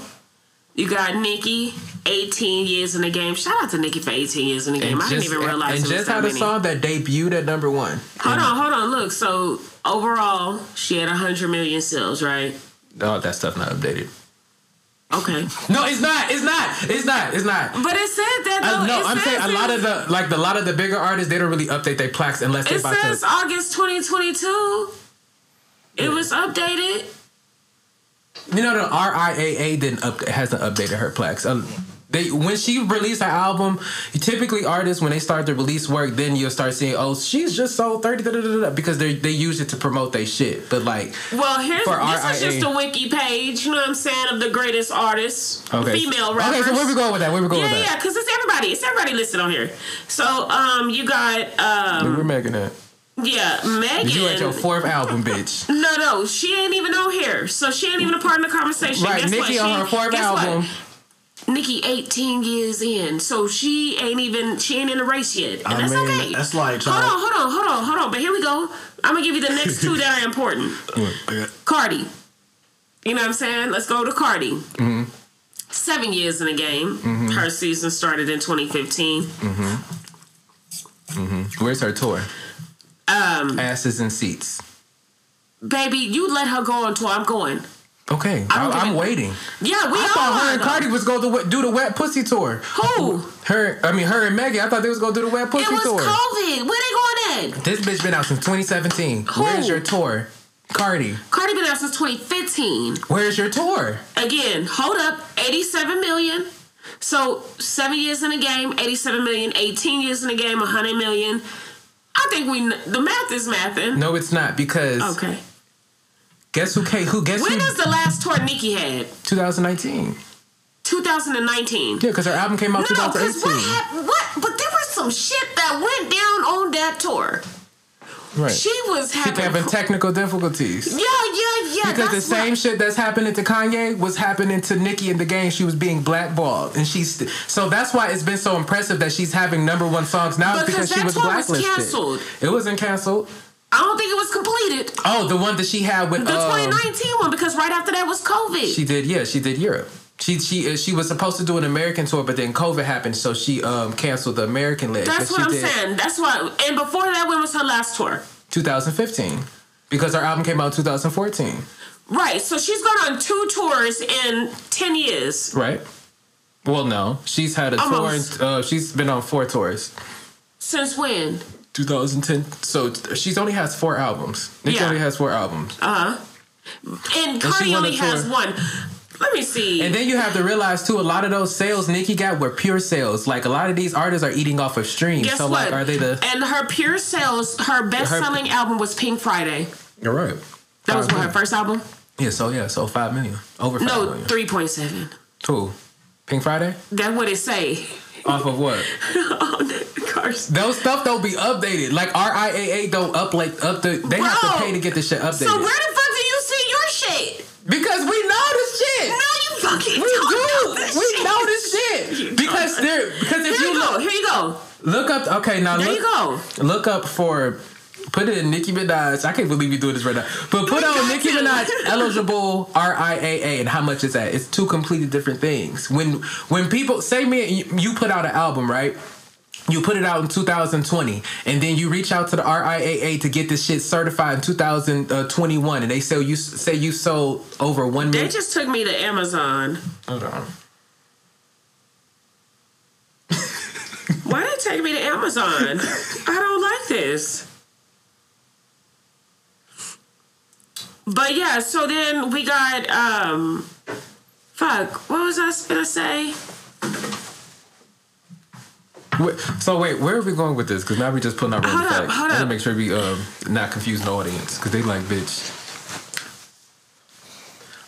You got Nicki, 18 years in the game. Shout out to Nicki for 18 years in the game. I didn't even realize and it was just had a many. song that debuted at number one. Hold on, hold on. Look, so overall, she had 100 million sales, right? Oh, that stuff not updated. Okay. *laughs* No, it's not. It's not. It's not. It's not. But it said that Uh, though. no, it I'm saying a lot of the like the lot of the bigger artists they don't really update their plaques unless they It says to. August 2022. It was updated. You know, the RIAA didn't up hasn't updated her plaques. Um, they when she released her album, typically artists when they start to release work, then you'll start seeing, oh, she's just sold thirty da, da, da, da, because they they use it to promote their shit. But like, Well, here's this is just a wiki page. You know what I'm saying of the greatest artists, okay, female rappers. Okay, so where we going with that? Where we going Yeah, with yeah, that? because it's everybody. It's everybody listed on here. So, um, you got um, Where making at? Yeah, Megan. You at your fourth album, bitch. *laughs* no, no, she ain't even on here, so she ain't even a part of the conversation. Right, Guess Nicki what? on her fourth guess what? album. Nicki 18 years in, so she ain't even she ain't in the race yet, and I that's mean, okay. that's like hold on, hold on, hold on, hold on. But here we go. I'm gonna give you the next two that are important. Cardi. You know what I'm saying? Let's go to Cardi. Mm-hmm. Seven years in the game. Her season started in 2015. Mm-hmm. Where's her tour? Um, Asses and seats. baby, you let her go on tour. I'm going. Okay, I don't I, give am waiting. Yeah, we I thought her and. Cardi was going to do the wet pussy tour. Who? Her, I mean, her and Maggie. I thought they was going to do the wet pussy tour. It was tour. COVID. Where they going at? This bitch been out since 2017. Who? Where's your tour? Cardi, Cardi been out since 2015. where's your tour? Again, hold up, 87 million. So seven years in the game, 87 million. 18 years in the game, 100 million. I think we the math is mathing. No, it's not because Okay. guess who came? Who guess When who? is the last tour Nicki had? 2019. 2019. Yeah, because her album came out No, because 2018. what happened? What? But there was some shit that went down on that tour. Right. She was having. having technical difficulties. yeah, yeah, yeah. Because the same what- shit that's happening to Kanye was happening to Nicki in the game. She was being blackballed, and she's st- so that's why it's been so impressive that she's having number one songs now Because because she that was tour was canceled. It wasn't canceled. I don't think it was completed. Oh, the one that she had with The um, 2019 one, because right after that was COVID. She did, yeah, she did Europe. She she uh, she was supposed to do an American tour, but then COVID happened, so she um canceled the American leg. That's what I'm did saying. That's why. And before that, when was her last tour? 2015, because her album came out 2014, Right. So she's gone on two tours in 10 years. right? Well, no, she's had a Almost. tour. Uh, she's been on four tours. Since when? 2010. So she's only has four albums. Nicki Yeah. only has four albums. Uh huh. And Cardi only has one. Let me see. And then you have to realize too, a lot of those sales Nicki got were pure sales. Like a lot of these artists are eating off of streams. Guess so what? like, are they the? and her pure sales, her best selling album was Pink Friday. You're right. That was Five what, her first album? Yeah. So yeah. So five million. Over five No, million. 3.7. Who? Pink Friday? That's what it say Off of what? *laughs* Those stuff don't be updated. Like RIAA don't update up the. They have to pay to get this shit updated. So where the fuck do you see your shit? Because we know this shit. No, you fucking We do. know We shit. know this shit *laughs* because there. Because if Here you you go. look, Here you go. look up. Okay, now There look. you go. Look up for. Put it in Nicki Minaj. I can't believe you're doing this right now. But put on Nicki. Minaj eligible RIAA and how much is that? It's two completely different things. When when people say me, and you- you put out an album, right? You put it out in 2020, and then you reach out to the RIAA to get this shit certified in 2021, and they say you say you sold over one They just took me to Amazon. Hold on. *laughs* Why did it take me to Amazon? I don't like this. But yeah, so then we got um fuck, what was I gonna say? Wait, so wait, where are we going with this? Because now we just putting our random Hold up, facts. hold I gotta make sure we um not confuse the audience because they like bitch.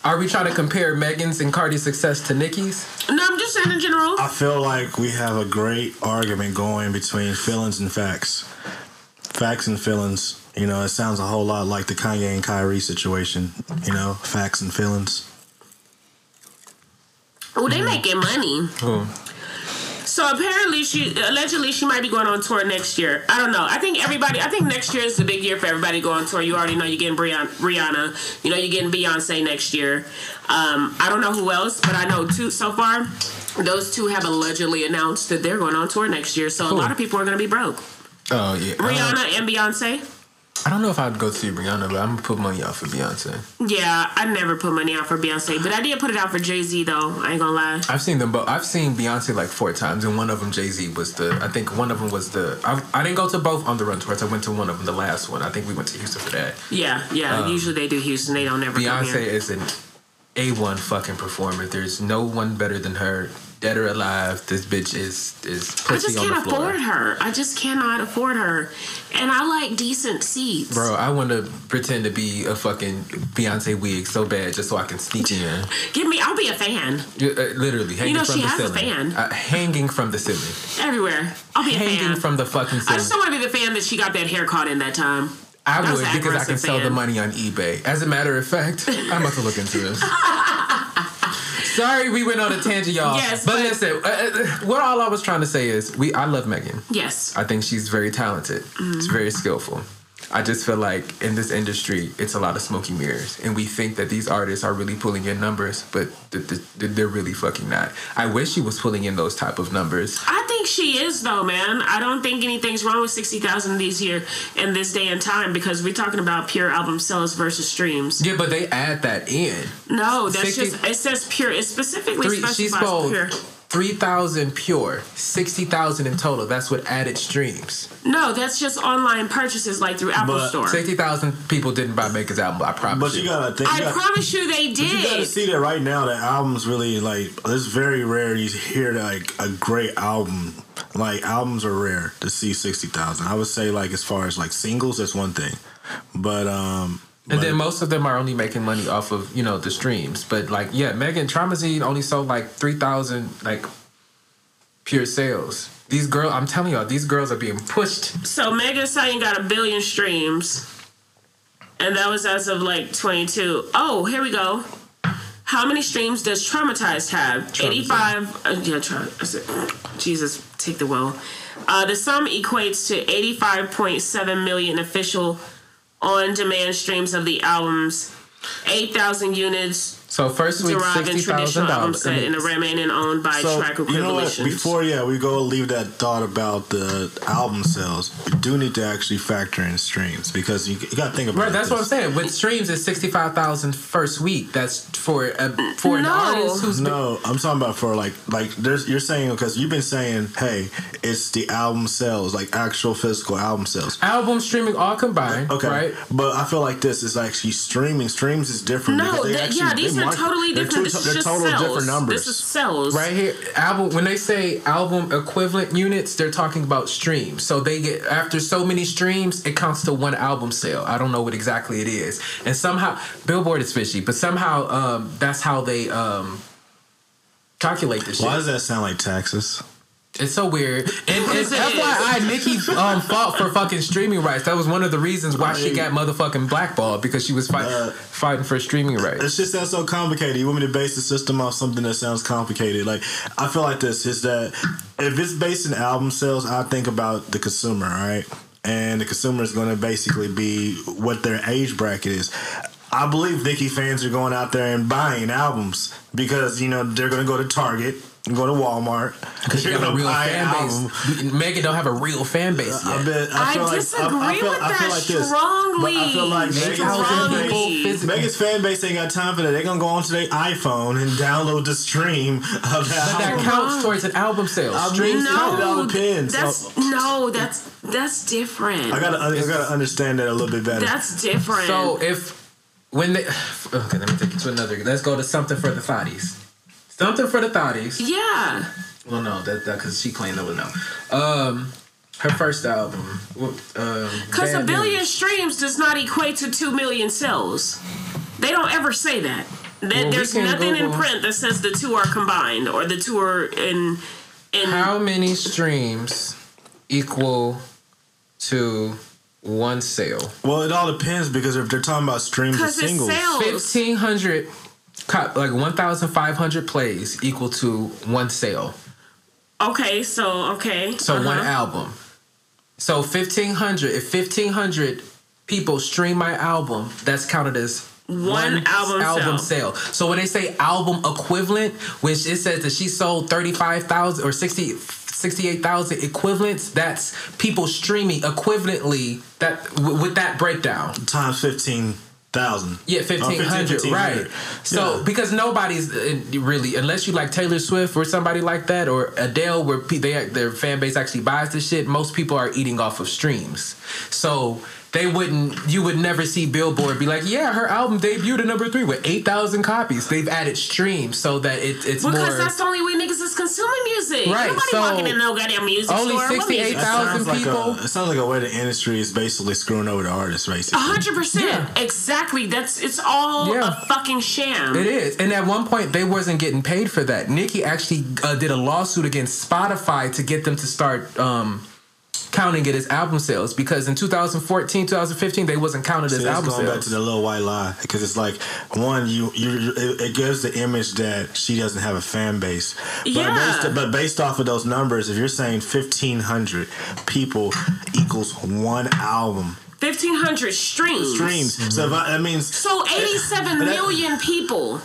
Are we trying to compare Megan's and Cardi's success to Nicki's? No, I'm just saying in general. I feel like we have a great argument going between feelings and facts. Facts and feelings. You know, it sounds a whole lot like the Kanye and Kyrie situation. You know, facts and feelings. Oh, they making money. Who? So apparently, she allegedly she might be going on tour next year. I don't know. I think everybody. I think next year is the big year for everybody going on tour. You already know you're getting Brian, Rihanna. You know you're getting Beyonce next year. Um, I don't know who else, but I know two so far. Those two have allegedly announced that they're going on tour next year. So a lot of people are going to be broke. Oh yeah. Rihanna and Beyonce. I don't know if I'd go see Rihanna, but I'm gonna put money out for Beyonce. Yeah, I never put money out for Beyonce, but I did put it out for Jay Z though. I ain't gonna lie. I've seen them but I've seen Beyonce like four times, and one of them Jay Z was the. I think one of them was the. I, I didn't go to both on the run tours. I went to one of them, the last one. I think we went to Houston for that. Yeah, yeah. usually they do Houston. They don't ever come Um, Beyonce is an A1 fucking performer. There's no one better than her. Dead or alive, this bitch is is I pussy just on the can't floor. afford her. I just cannot afford her. And I like decent seats. Bro, I want to pretend to be a fucking Beyonce wig so bad just so I can sneak in. *laughs* Give me, I'll be a fan uh, literally hanging you know, from she the has a ceiling. fan. Uh, hanging from the ceiling. everywhere. I'll be a Hanging fan. from the fucking ceiling. I just don't want to be the fan that she got that hair caught in that time. I That would because I can aggressive sell the money on eBay. As a matter of fact, *laughs* I'm about to look into this. *laughs* Sorry, we went on a tangent, y'all. Yes, but, but- listen, uh, uh, what all I was trying to say is, we I love Megan. Yes. I think she's very talented. She's very skillful. I just feel like in this industry, it's a lot of smoky mirrors, and we think that these artists are really pulling in numbers, but th- th- they're really fucking not. I wish she was pulling in those type of numbers. I think she is though, man. I don't think anything's wrong with sixty thousand these year in this day and time because we're talking about pure album sales versus streams. Yeah, but they add that in. No, that's 60 just it says pure. It specifically Three, she specifies spoke pure. Three thousand pure, sixty thousand in total. That's what added streams. No, that's just online purchases like through Apple But Store. Sixty thousand people didn't buy Megan's album. I promise But you gotta think. I you gotta- promise you they But you gotta did. see that right now. That albums really like. It's very rare you hear like a great album. Like albums are rare to see sixty thousand. I would say like as far as like singles, that's one thing. But um, And then most of them are only making money off of you know the streams. But like yeah, Megan Traumazine only sold like three thousand like pure sales. These girls, I'm telling y'all, these girls are being pushed. So Megan Thee Stallion got a billion streams, and that was as of like 22. Oh, here we go. How many streams does Traumazine have? 85. Uh, yeah, tra- said, Jesus, take the wheel. Uh, the sum equates to 85.7 million official on-demand streams of the albums. 8,000 units So first week, derived in sixty thousand traditional album dollars. set and the remaining owned by So track you know what? Before yeah, we go leave that thought about the album sales. We do need to actually factor in streams because you, you got to think about Right, that's what I'm saying. With streams, it's sixty five thousand first week. That's for a, for an No. artist who's been- No, I'm talking about for like like there's you're saying because you've been saying hey it's the album sales like actual physical album sales. album streaming all combined. Okay, right. but I feel like this is actually streaming. Streams is different. No, because they th- actually, yeah, these they are market- totally they're different. two- this they're just total cells. different numbers. This is cells. Right here, album. When they say album equivalent units, they're talking about streams. So they get after so many streams, it counts to one album sale. I don't know what exactly it is, and somehow Billboard is fishy, but somehow um, that's how they um, calculate this shit. Why does that sound like taxes? It's so weird. And, and FYI, Nicki um, fought for fucking streaming rights. That was one of the reasons why she got motherfucking blackballed because she was fight, Uh, fighting for streaming rights. It's just that so complicated. You want me to base the system off something that sounds complicated? Like I feel like this is that if it's based in album sales, I think about the consumer, right? And the consumer is going to basically be what their age bracket is. I believe Nicki fans are going out there and buying albums because you know they're going to go to Target, go to Walmart, Because you they're got a real buy an fan album. base. Megan don't have a real fan base yet. I bet. I, I feel like, disagree I, I feel, with I feel that like strongly. But I feel like Megan's fan base, Megan's fan base ain't got time for that. They're gonna go onto their iPhone and download the stream of that But that album. counts towards an album sale. I mean, Streams count. it all No, depends. that's So- no, that's that's different. I gotta, I gotta understand that a little bit better. that's different. So if when they *sighs* okay, let me take it to another. Let's go to something for the thotties. Something for the thotties. yeah, Well, no, that that because she claimed that was no. Um, her first album. wh- Um, because a billion News. streams does not equate to two million sales. They don't ever say that. There- Well, there's can nothing in print that says the two are combined or the two are in in. How many streams equal to one sale? well, it all depends because if they're talking about streams of singles, sales. Fifteen hundred, like one thousand five hundred plays equal to one sale. Okay, so okay. So one uh-huh. album. So fifteen hundred. If fifteen hundred people stream my album, that's counted as One album album sale. So when they say album equivalent, which it says that she sold thirty five thousand or 60 68,000 equivalents, that's people streaming equivalently that w- with that breakdown. times fifteen thousand. Yeah, fifteen hundred, right? So Yeah. because nobody's uh, really, unless you like Taylor Swift or somebody like that, or Adele, where they their fan base actually buys the shit. Most people are eating off of streams, so they wouldn't. You would never see Billboard be like, "Yeah, her album debuted at number three with eight thousand copies." They've added streams so that it, it's Because more. that's the only way niggas is consuming music. Right, Nobody so walking in no goddamn music only music 68,000 store? Sounds like people- A, it sounds like a way the industry is basically screwing over the artists, A basically. hundred percent. Yeah. Exactly. That's it's all Yeah. a fucking sham. It is, and at one point they wasn't getting paid for that. Nicki actually uh, did a lawsuit against Spotify to get them to start um, counting it as album sales because in 2014, 2015 they wasn't counted See, as that's album going sales. back to the little white lie because it's like one, you you it, it gives the image that she doesn't have a fan base. But Yeah. based, but based off of those numbers, if you're saying fifteen hundred people equals one album Fifteen hundred streams. streams, so if I, that means So eighty-seven But that- million people,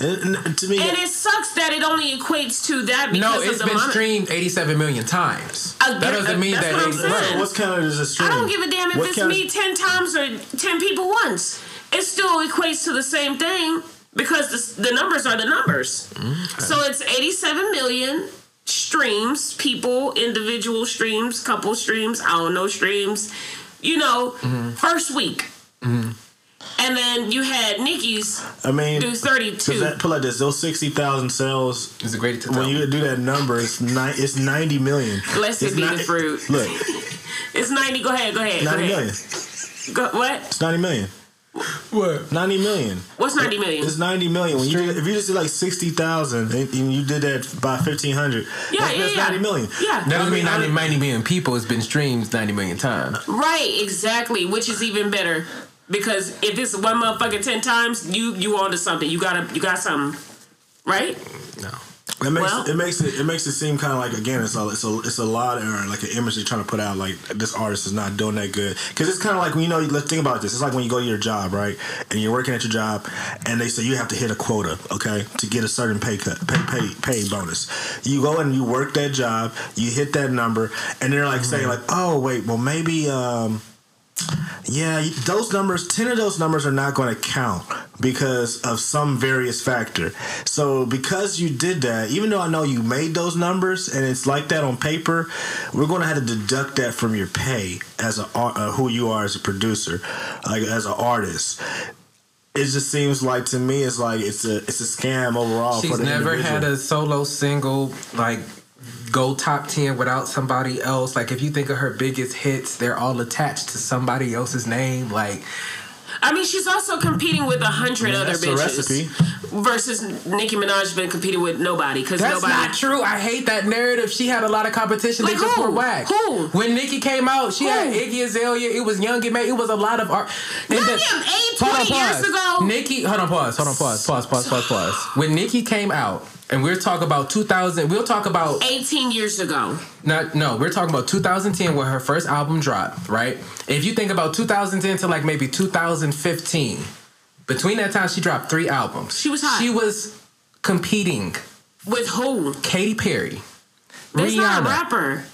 and- and to me. and it sucks that it only equates to that because no, of it's the been mon- streamed 87 million times. I that doesn't mean that's that what I'm it's. Right, what's counted as a stream? I don't give a damn if What it's counts- me ten times or ten people once. It still equates to the same thing because the, the numbers are the numbers. Mm-hmm. So it's 87 million streams, people, individual streams, couple streams, I don't know streams. You know, mm-hmm. first week. Mm-hmm. And then you had Nicki's I mean, do 32. Cause that, put like this, those sixty thousand sales. It's a great to When you do that number, it's nine. It's ninety million. Blessed It's be not- the fruit. Look, *laughs* It's 90. Go ahead, go ahead. ninety go million. Go, what? It's ninety million. What? 90 million. What's 90 million? It's 90 million. When you did, if you just did like 60,000 and, and you did that by 1500, Yeah, that's, yeah, that's yeah. 90 million. Yeah. That doesn't mean, mean 90, 90 million people. It's been streamed 90 million times. Right, exactly. Which is even better because if it's one motherfucker ten times, you you onto something. You gotta you got something, right? No. It makes Well- it makes it it makes it seem kind of like again it's a it's a it's a lot or like an image they're trying to put out like this artist is not doing that good because it's kind of like when you know let's think about this it's like when you go to your job right and you're working at your job and they say you have to hit a quota okay to get a certain pay cut pay pay pay bonus you go and you work that job you hit that number and they're like saying like oh wait well maybe um yeah, those numbers, 10 of those numbers are not going to count because of some various factor. So, because you did that, even though I know you made those numbers and it's like that on paper, we're going to have to deduct that from your pay as a ar- uh, who you are as a producer, like as an artist. It just seems like to me it's like it's a it's a scam overall. She's for the never individual. had a solo single like go top 10 without somebody else. Like if you think of her biggest hits, they're all attached to somebody else's name. Like I mean, she's also competing with a hundred Yeah, other that's the bitches. recipe. Versus Nicki Minaj been competing with nobody because That's nobody. not true. I hate that narrative. She had a lot of competition. Like they just who? were whack. Who? When Nicki came out, she had Iggy Azalea. It was Young M.A. It was a lot of art. And William, the- eight, Hold on, 20 years ago. Nicki, hold on, pause, hold on, pause, pause, pause, pause, pause. When Nicki came out, and we're talking about 2000, we'll talk about Eighteen years ago. not no, we're talking about 2010 where her first album dropped, right? If you think about 2010 to like maybe 2015, between that time she dropped three albums. She was hot. She was competing. With who? Katy Perry, That's not a Rihanna. rapper.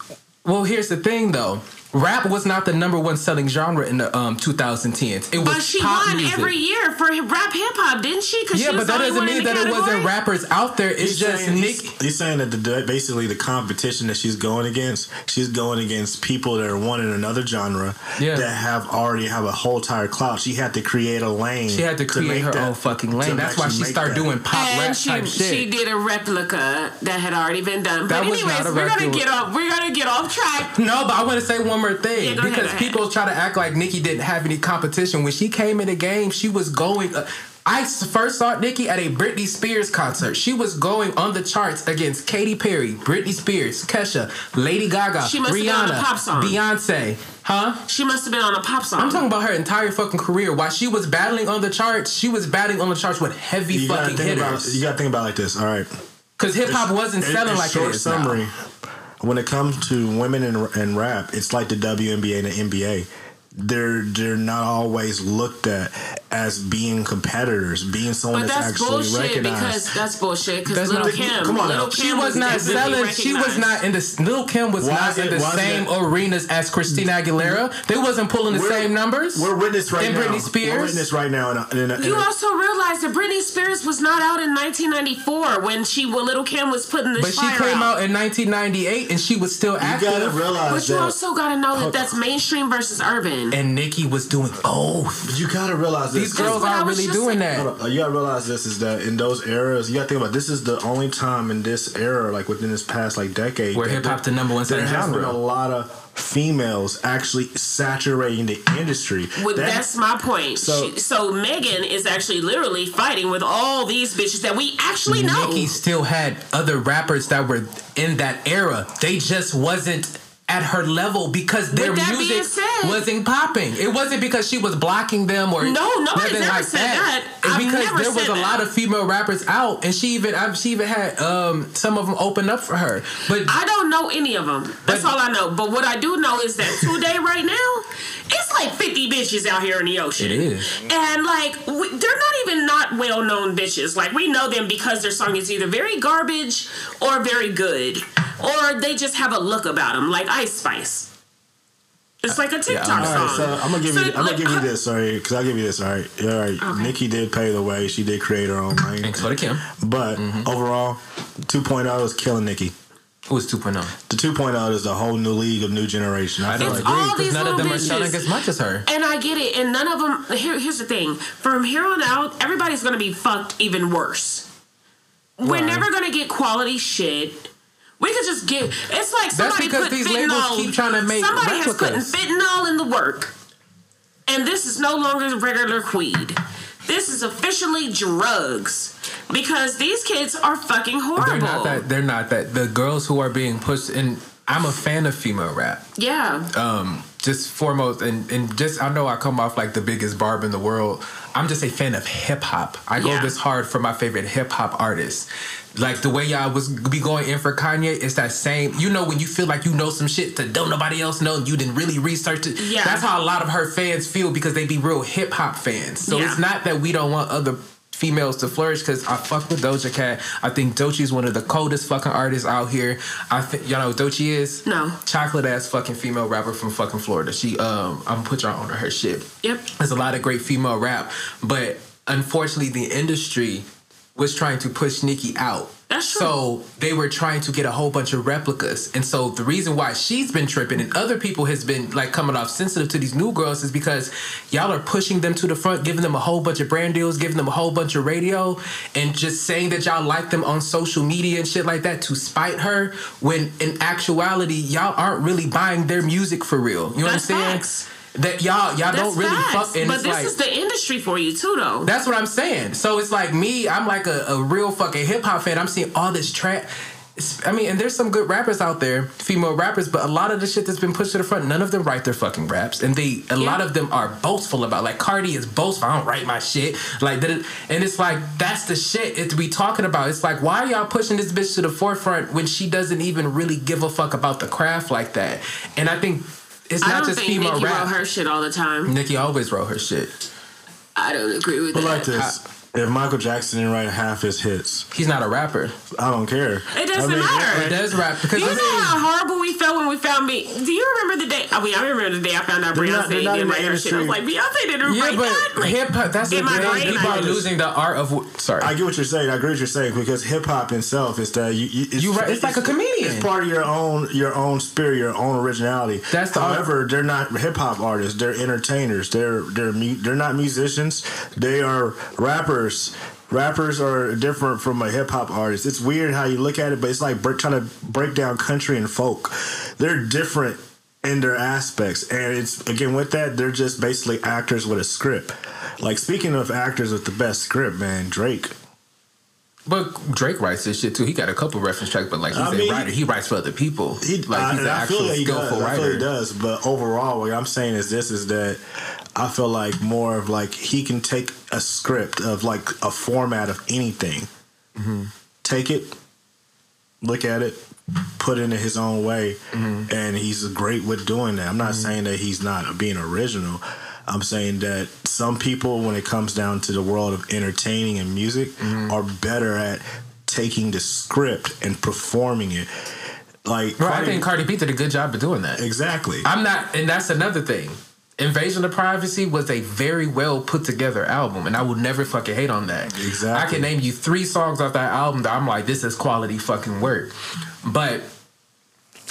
Well, here's the thing though. Rap was not the number one selling genre in the um 2010s. It was But she pop won music. every year for rap hip hop, didn't she? 'Cause yeah, she was but that doesn't mean the that it wasn't rappers out there. It's He's just saying- Nick. He's, he's saying that the basically the competition that she's going against, she's going against people that are one in another genre Yeah. that have already have a whole entire clout. She had to create a lane. She had to create make her that- own fucking lane. That's why she started that. doing pop and rap she type shit. she did a replica that had already been done. That but was anyways, we're gonna get off. We're gonna get off track. *laughs* No, but I want to say one more thing Yeah, go ahead, because go ahead. people try to act like Nicki didn't have any competition. When she came in the game, she was going. Uh, I s- first saw Nicki at a Britney Spears concert. She was going on the charts against Katy Perry, Britney Spears, Kesha, Lady Gaga, She must have been on a Rihanna, pop song. Beyonce. Huh? She must have been on a pop song. I'm talking about her entire fucking career. While she was battling on the charts, she was battling on the charts with heavy You fucking think about hitters. you gotta think about it like this. All right, Because hip hop wasn't In- selling in like short it is now. When it comes to women in, in rap, it's like the WNBA and the NBA. They're they're not always looked at as being competitors, being someone But that's, that's actually bullshit recognized. because that's bullshit. Because That's Little not- Kim, come on Little now. Kim She was not selling. She was not in the. Lil Kim was Why not in it- the same it- arenas as Christina Aguilera. They wasn't pulling the We're- same numbers. We're witness right And now. Britney Spears? We're witness right now. In a, in a, in You a- also realize that Britney Spears was not out in 1994 when she, when Little Kim was putting the but she came out. out in 1998 and she was still you active. gotta realize But you that. also gotta know that that's mainstream versus urban. And Nicki was doing both. but you gotta realize this. These girls aren't really doing saying. that. You gotta realize this is that in those eras, you gotta think about this is the only time in this era, like within this past like decade, Where hip hop the number one There selling has been a lot of females actually saturating the industry. Well, That- that's my point. So- So, so Megan is actually literally fighting with all these bitches that we actually know. Nicki still had other rappers that were in that era. They just wasn't at her level because their that music said- wasn't popping. It wasn't because she was blocking them or No, nobody's nothing like said that. that. It's I've because there was a lot of female rappers out, and she even I- she even had um, some of them open up for her. But I don't know any of them. That's But- all I know. But what I do know is that today, right now, it's like 50 bitches out here in the ocean. It is. And like, we, they're not even not well known bitches. Like, we know them because their song is either very garbage or very good. Or they just have a look about them, like Ice Spice. It's like a TikTok I'm- song. right, so I'm gonna give So, you. I'm gonna give you this, sorry, because I'll give you this. All right, all right. Okay. Nicki did pay the way. She did create her own lane. thanks for the Kim. But mm-hmm. overall, 2.0 is killing Nicki. Who was 2.0? The 2.0 is the whole new league of new generation. I, I don't It's agree because none of little them are selling as much as her. And I get it. And none of them. Here, here's the thing. From here on out, everybody's gonna be fucked even worse. We're never gonna get quality shit. We could just get. It's like That's somebody because put these fentanyl. labels keep trying to make somebody has put replicas. fentanyl in the work, And this is no longer regular weed. This is officially drugs because these kids are fucking horrible. They're not that. They're not that. The girls who are being pushed, and I'm a fan of female rap. yeah. Um, just foremost, and and just I know I come off like the biggest barb in the world. I'm just a fan of hip hop. I go this hard for my favorite hip hop artists. Like the way y'all was be going in for Kanye, it's that same. You know when you feel like you know some shit that don't nobody else know, and you didn't really research it. Yeah. that's how a lot of her fans feel because they be real hip hop fans. So Yeah. it's not that we don't want other females to flourish because I fuck with Doja Cat. I think Doechii's one of the coldest fucking artists out here. I think y'all know what Doechii is. No. chocolate ass fucking female rapper from fucking Florida. She um I'm gonna put y'all on her shit. Yep. There's a lot of great female rap, but unfortunately the industry was trying to push Nicki out. That's true. So they were trying to get a whole bunch of replicas. And so the reason why she's been tripping and other people has been like coming off sensitive to these new girls is because y'all are pushing them to the front, giving them a whole bunch of brand deals, giving them a whole bunch of radio, and just saying that y'all like them on social media and shit like that to spite her when in actuality y'all aren't really buying their music for real. You know That's what I'm saying? facts. That y'all y'all That's don't really facts. fuck and but this like is the industry for you too, though. that's what I'm saying. So it's like me, I'm like a, a real fucking hip hop fan. I'm seeing all this trap. I mean, and there's some good rappers out there, female rappers, but a lot of the shit that's been pushed to the front, none of them write their fucking raps, and they a lot of them are boastful about. Like Cardi is boastful. I don't write my shit. Like that, and it's like that's the shit it we talking about. It's like why y'all pushing this bitch to the forefront when she doesn't even really give a fuck about the craft like that? And I think it's I not don't just think female Nicki rap. wrote her shit all the time. Nicki always wrote her shit. I don't agree with But that. like this, if Michael Jackson didn't write half his hits, He's not a rapper. I don't care. It doesn't I mean, matter. It does rap because Do you I know mean- how horrible we felt when we found me? Do you remember the day? I mean, I remember the day I found out Beyonce not- didn't write her shit. I was like. Beyonce didn't Yeah, write that. but Like, hip hop, that's the Am thing. People are losing the art of. Sorry. I get what you're saying. I agree with what you're saying because hip hop itself is that you. you it's, You right- it's like a comedian. It's part of your own your own spirit, your own originality. That's the- However, they're not hip hop artists. They're entertainers. They're they're they're not musicians. They are rappers. Rappers are different from a hip hop artist. It's weird how you look at it, but it's like break, trying to break down country and folk. They're different in their aspects, and it's again with that they're just basically actors with a script. Like speaking of actors with the best script, man, Drake. but Drake writes this shit too. He got a couple reference tracks, but like he's I a mean, writer. He writes for other people. He, like I, he's an and I feel actual that he does. skillful I feel writer. he does. But overall, what I'm saying is this: is that I feel like more of like he can take a script of like a format of anything, Mm-hmm. take it, look at it, put it in his own way, Mm-hmm. and he's great with doing that. I'm not saying that he's not being original. I'm saying that some people, when it comes down to the world of entertaining and music, Mm-hmm. are better at taking the script and performing it. Like, Bro, I think Cardi B did a good job of doing that. exactly. I'm not, and that's another thing. Invasion of Privacy was a very well put together album, and I will never fucking hate on that. Exactly. I can name you three songs off that album that I'm like, this is quality fucking work. But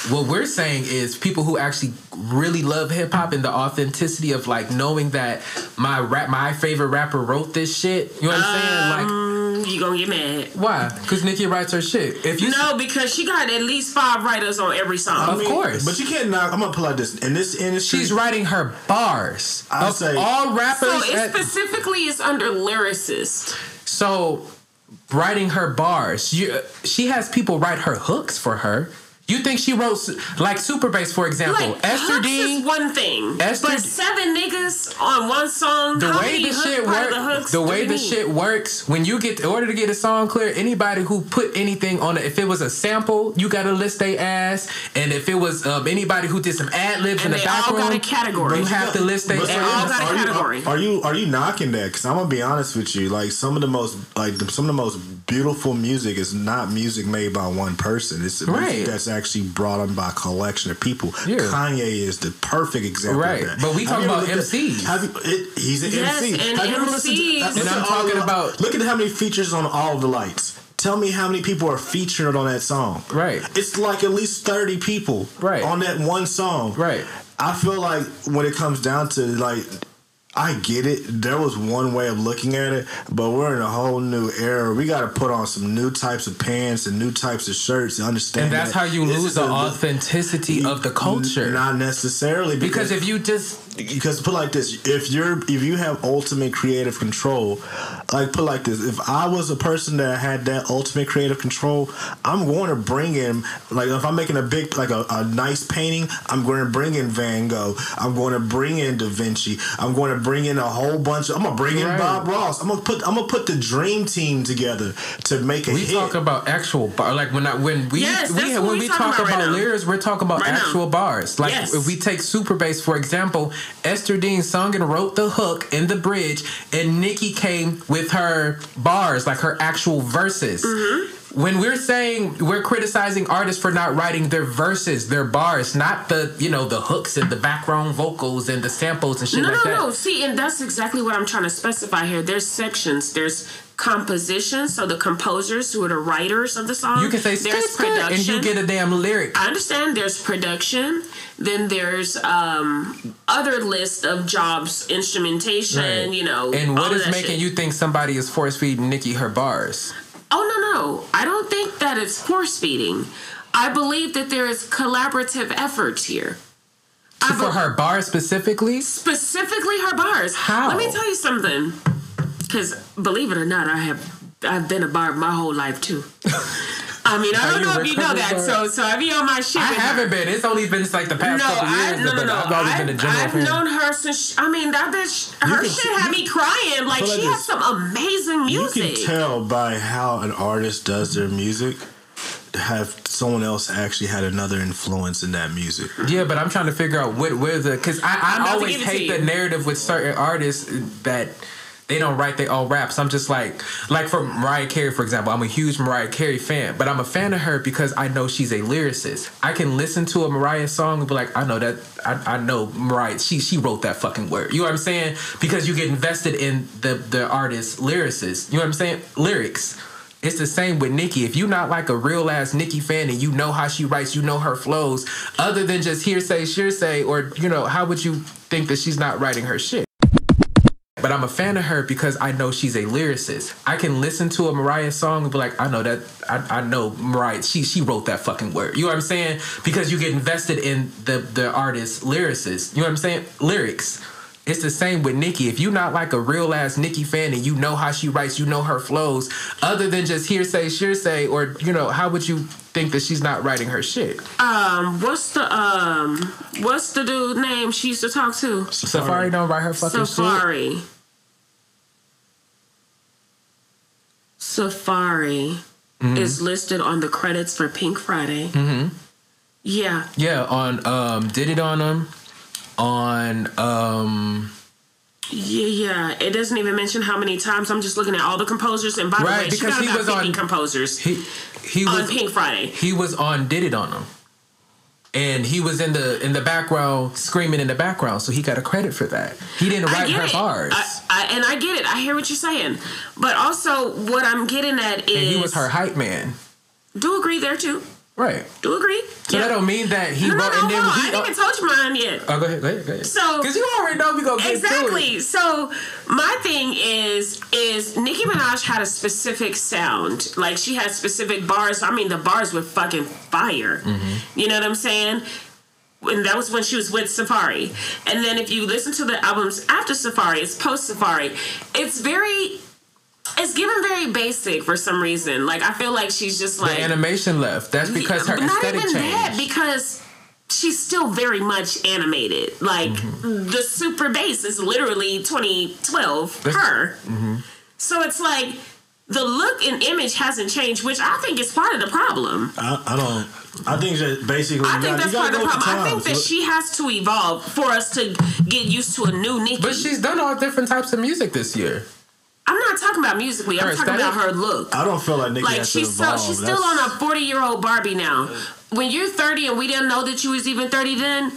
what we're saying is people who actually really love hip hop and the authenticity of like knowing that my rap, my favorite rapper wrote this shit. You know what I'm saying? Like, um, you gonna get mad? why? Because Nicki writes her shit. If you No, because she got at least five writers on every song. Of course. But you can't knock. I'm gonna pull out this in this industry. she's writing her bars. I of say- all rappers, so it at- specifically is under lyricist. So, writing her bars, you, she has people write her hooks for her. You think she wrote like Super Bass, for example? Like Esther hooks D. is one thing, Esther but seven niggas on one song. the how way many the shit works, the, the way the need? shit works, when you get in order to get a song clear, anybody who put anything on it, if it was a sample, you got to list they ass, and if it was um, anybody who did some ad libs in the background, all got a category. you have to list they ass. all got a are you- category. Are you are you knocking that? Because I'm gonna be honest with you. Like some of the most like the, some of the most beautiful music is not music made by one person. It's Right. music that's actually brought on by a collection of people. Yeah. Kanye is the perfect example. Right. Of that. But we Have talking about looked at- MCs. have you, it, he's an Yes, MC. and have you ever listened to, MCs. listen And I'm talking the- about- Look at how many features on all of the lights. Tell me how many people are featured on that song. Right. It's like at least 30 people Right. on that one song. Right. I feel like when it comes down to like I get it. There was one way of looking at it, but we're in a whole new era. We got to put on some new types of pants and new types of shirts to understand. And that's that how you lose the authenticity of the culture. Not necessarily Because if you just because put like this if you're if you have ultimate creative control like put like this if i was a person that had that ultimate creative control i'm going to bring in like if i'm making a big like a, a nice painting i'm going to bring in van gogh i'm going to bring in da vinci i'm going to bring in a whole bunch of, i'm going to bring in Right. bob ross i'm going to put i'm going to put the dream team together to make a We hit talk about actual bar, like when I, when we Yes, we when we we talk about right about now. lyrics, we're talking about Right now. actual bars. Like Yes. if we take Super Bass for example, Esther Dean sung and wrote the hook in the bridge, and Nicki came with her bars, like her actual verses. Mm-hmm. When we're saying we're criticizing artists for not writing their verses, their bars, not the you know the hooks and the background vocals and the samples and shit No, like no, that. no. See, and that's exactly what I'm trying to specify here. There's sections. There's composition, so the composers who are the writers of the song. You can say there's "Skit, skit," and you get a damn lyric. I understand there's production, then there's um other list of jobs, instrumentation, Right. you know. And what is making shit. you think somebody is force feeding Nicki her bars? Oh no, no. I don't think that it's force feeding. I believe that there is collaborative efforts here. For her bars specifically? specifically her bars. How? Let me tell you something. Because believe it or not, I have I've been a barb my whole life too. *laughs* I mean, I don't you know if you know that. recovered So, so I be on my shit. I haven't been. It's only been like the past No, couple I, years, no, no, no. I've I've, been a general I've known her since. I mean, that bitch, her can- shit had me crying. Like But like she has some amazing music. you can tell by how an artist does their music to have someone else actually had another influence in that music Yeah, but I'm trying to figure out what where the because I'm I, about I to always give it to hate the narrative with certain artists that they don't write their own raps. I'm just like like for Mariah Carey, for example. I'm a huge Mariah Carey fan, but I'm a fan of her because I know she's a lyricist. I can listen to a Mariah song and be like, I know that I, I know Mariah. She she wrote that fucking word. You know what I'm saying? Because you get invested in the the artist's lyricist. You know what I'm saying? Lyrics. It's the same with Nicki. If you're not like a real ass Nicki fan and you know how she writes, you know her flows, other than just hearsay, shearsay, or you know, how would you think that she's not writing her shit? But I'm a fan of her because I know she's a lyricist. I can listen to a Mariah song and be like, I know that I, I know Mariah. She she wrote that fucking word. You know what I'm saying? Because you get invested in the the artist's lyricist. You know what I'm saying? Lyrics. It's the same with Nicki. If you're not like a real ass Nicki fan and you know how she writes, you know her flows, other than just hearsay, shearsay, or you know, how would you think that she's not writing her shit? um, what's the um, what's the dude name she used to talk to? Safaree don't write her fucking shit. Safaree. Safaree Mm-hmm. is listed on the credits for Pink Friday. Mm-hmm. Yeah. Yeah, on um, did it on them, on um. Yeah, yeah. It doesn't even mention how many times. I'm just looking at all the composers, and by the Right, way, she because got he about was 50 on- composers He he on was Pink Friday. he was on did it on them, and he was in the in the background screaming in the background, so he got a credit for that. He didn't write her it. bars, I, I, and I get it. I hear what you're saying, but also what I'm getting at is and he was her hype man. Do agree there too. Right. Do agree. So that don't mean that he no, no, wrote no, and then no, he. I ain't even you mine yet. oh, go ahead, go ahead, go ahead. So- because you already know we gonna get Exactly. So my thing is is Nicki Minaj had a specific sound. Like she had specific bars. I mean the bars were fucking fire. Mm-hmm. You know what I'm saying? And that was when she was with Safaree. And then if you listen to the albums after Safaree, it's post Safaree. It's very it's given very basic for some reason. Like I feel like she's just like The animation left. That's because her but not aesthetic even changed. that because she's still very much animated. Like Mm-hmm. the super bass is literally 2012 That's- her. mm-hmm. So it's like the look and image hasn't changed, which I think is part of the problem. I, I don't. I think that basically. I think gotta- that's part of the go with problem. I think that she has to evolve for us to get used to a new Nicki. but she's done all different types of music this year. I'm not talking about musically. I'm Her talking about her look. I don't feel like Nicki like has she's to evolve. still she's still on a 40 year old Barbie now. When you're 30 and we didn't know that you was even 30 then,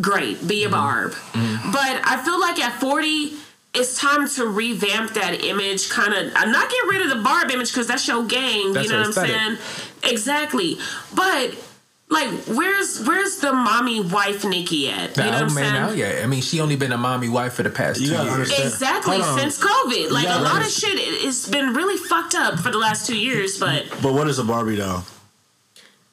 great, be a mm-hmm. Barb. Mm-hmm. But I feel like at 40, it's time to revamp that image, kind of. Uh, I'm not getting rid of the Barb image because that's your game. That's you know her what I'm saying? Exactly. But like, where's where's the mommy wife Nicki at? You know what I'm saying? out yet. I mean, she only been a mommy wife for the past You two years. Exactly, since COVID. Like, a lot of shit it- it's been really fucked up for the last two years, but But what is a Barbie doll?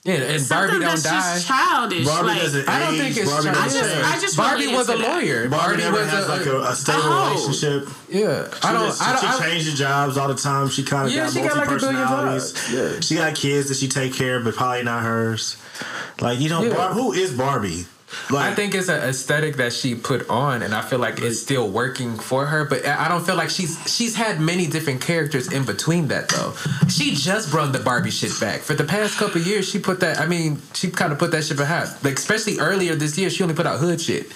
Yeah, and Something Barbie don't that's die. just childish. Barbie like, doesn't I don't age. think it's Barbie childish. I just. I just Barbie was a lawyer. Barbie Barbie never was has a, like a, a stable Oh. relationship. yeah. She I don't. just- I don't. she I, changes jobs all the time. She kind of Yeah, got she got like a billion personalities. jobs. Yeah. She got kids that she take care of, but probably not hers. Like you know, Yeah. Bar- who is Barbie? Like I think it's an aesthetic that she put on, and I feel like it's still working for her. But I don't feel like she's she's had many different characters in between that though. She just brought the Barbie shit back. For the past couple of years, she put that. I mean, she kind of put that shit behind. Like especially earlier this year, she only put out hood shit.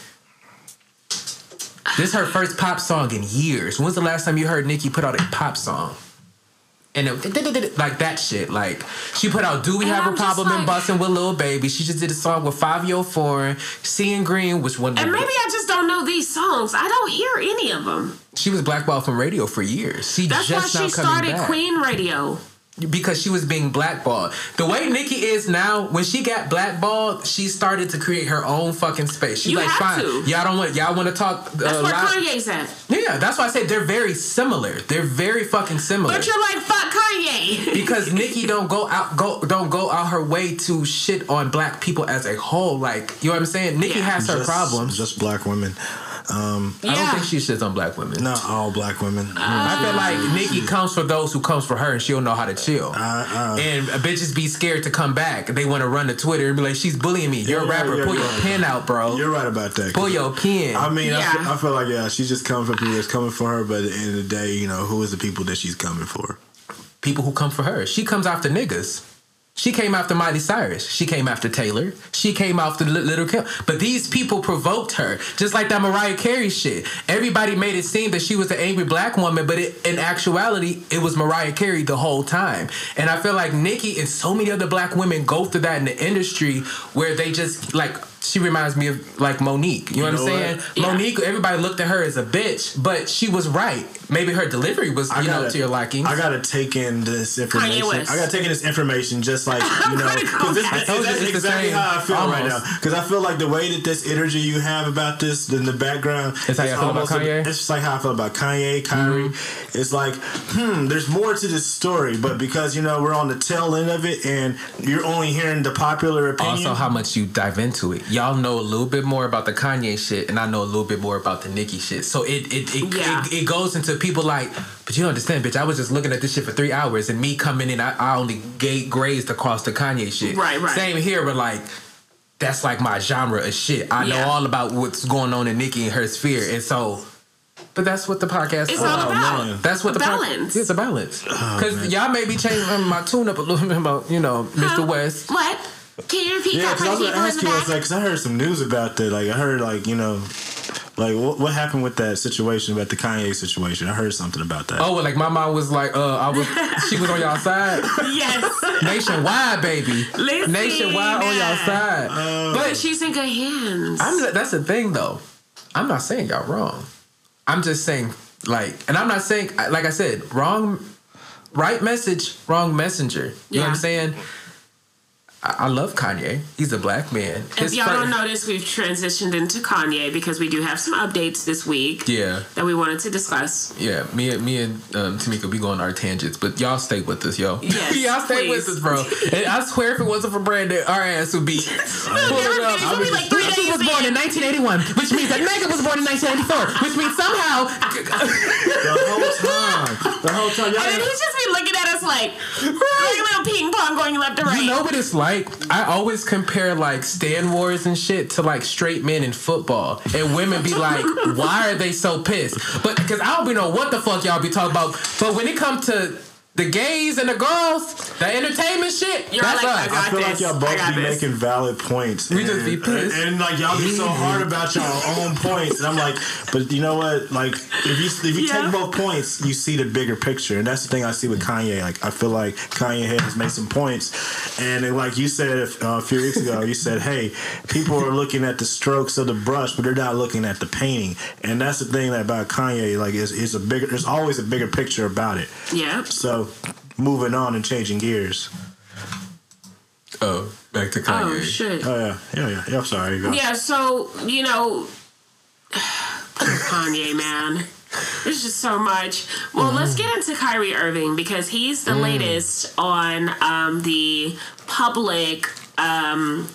This is her first pop song in years. When's the last time you heard Nicki put out a pop song? And it, like that shit. Like she put out "Do We And Have I'm a Problem?" and like- "Bustin' with Lil Baby." She just did a song with Fivio Foreign, "Seeing Green," which one? And maybe I just don't know these songs. I don't hear any of them. she was blackballed from radio for years. She That's why she started back. Queen Radio. Because she was being blackballed. The way Nicki is now, when she got blackballed, she started to create her own fucking space. She's You like, have fine, to. y'all don't want y'all want to talk. Uh, That's where loud- Kanye's at. Yeah, that's why I say they're very similar. They're very fucking similar. But you're like, fuck Kanye. because *laughs* Nicki don't go out go don't go out her way to shit on black people as a whole. Like you know what I'm saying? Nicki Yeah. has her just, problems. Just black women. Um, I don't think she shits on black women. not all black women. I feel like Nicki comes for those who comes for her, and she'll know how to chill. Uh, uh, and bitches be scared to come back. They want to run to Twitter and be like, "She's bullying me. You're a rapper. you're Pull your right. pen out, bro. you're right about that. Pull your pen." I mean, I, Yeah. feel, I feel like yeah, she's just coming for people that's coming for her. But at the end of the day, you know, who is the people that she's coming for? people who come for her. She comes after niggas. She came after Miley Cyrus. She came after Taylor. She came after Li- Little Kim. But these people provoked her, just like that Mariah Carey shit. Everybody made it seem that she was the angry black woman, but it, in actuality, it was Mariah Carey the whole time. And I feel like Nicki and so many other black women go through that in the industry where they just like. She reminds me of like Mo'Nique. You know, You what I'm saying? what? Yeah. Mo'Nique, everybody looked at her as a bitch, but she was right. Maybe her delivery was, you know, to your liking. I gotta take in this information. I gotta take in this information, just like *laughs* you know, because this, back. I told that's exactly how I feel right now. Because I feel like the way that this energy you have about this in the background, It's how you feel about almost a- Kanye? Mm-hmm. it's just like how I feel about Kanye, Kyrie. It's like, hmm, there's more to this story, but because you know we're on the tail end of it, and you're only hearing the popular opinion. Also, how much you dive into it. Y'all know a little bit more about the Kanye shit, and I know a little bit more about the Nicki shit. So it it it, Yeah. it, it goes into people like, but you don't understand, bitch. I was just looking at this shit for three hours, and me coming in, I, I only gate grazed across the Kanye shit. Right, right. Same here, but like. That's like my genre of shit. I know all about what's going on in Nicki and her sphere, and so. But that's what the podcast is. all Oh, about man. That's what a the pod- balance. it's a balance. Oh, Because y'all may be changing my tune up a little bit about you know Mr. Huh? West. What? Can you repeat Yeah, that because for I the was people gonna in ask the you, I back? was like, because I heard some news about that. Like, I heard like you know, like what what happened with that situation about the Kanye situation. I heard something about that. Oh, well, like my mom was like, uh, I was, *laughs* she was on y'all side. yes. Nationwide, baby. Listen. Nationwide on y'all side. Uh, but She's in good hands. I'm, that's the thing, though. I'm not saying y'all wrong. I'm just saying, like, and I'm not saying, like I said, wrong, right message, wrong messenger. You know what I'm saying? I, I love Kanye. He's a black man. if y'all fir- don't notice, we've transitioned into Kanye because we do have some updates this week Yeah. that we wanted to discuss. Yeah, me and me and um, Tamika, we go on our tangents, but y'all stay with us, yo. Yes, *laughs* y'all stay please. with us, bro. And I swear, if it wasn't for Brandon, our ass would be pulling never up. finished. We'll be like three He was days born in 1981, which means that Megan was born in 1984, which means somehow. *laughs* the whole time, the whole time, y'all. And then he's just be looking at us like, like a little ping pong going left and right. You know what it's like? I always compare like Stan Wars and shit to like straight men in football, and women be like, "Why are they so pissed?" But because I don't be know what the fuck y'all be talking about. But when it comes to the gays and the girls, the entertainment shit, You're that's like, us. I got I feel like y'all both be this. making valid points. We just and, be pissed. And, and, like y'all be so hard about your own points. And I'm like, but you know what? Like if you if you Yeah. take both points, you see the bigger picture. And that's the thing I see with Kanye. Like I feel like Kanye has made some points. And then, like you said uh, a few weeks ago, you said, hey, people are looking at the strokes of the brush, but they're not looking at the painting. And that's the thing that about Kanye. Like it's, it's a bigger. There's always a bigger picture about it. Yeah. So moving on and changing gears. Oh, back to Kanye. Oh shit. Oh yeah, yeah, yeah. yeah I'm sorry. Go. Yeah. So you know, *sighs* Kanye man. There's just so much. Well, let's get into Kyrie Irving because he's the latest on um, the public. Um,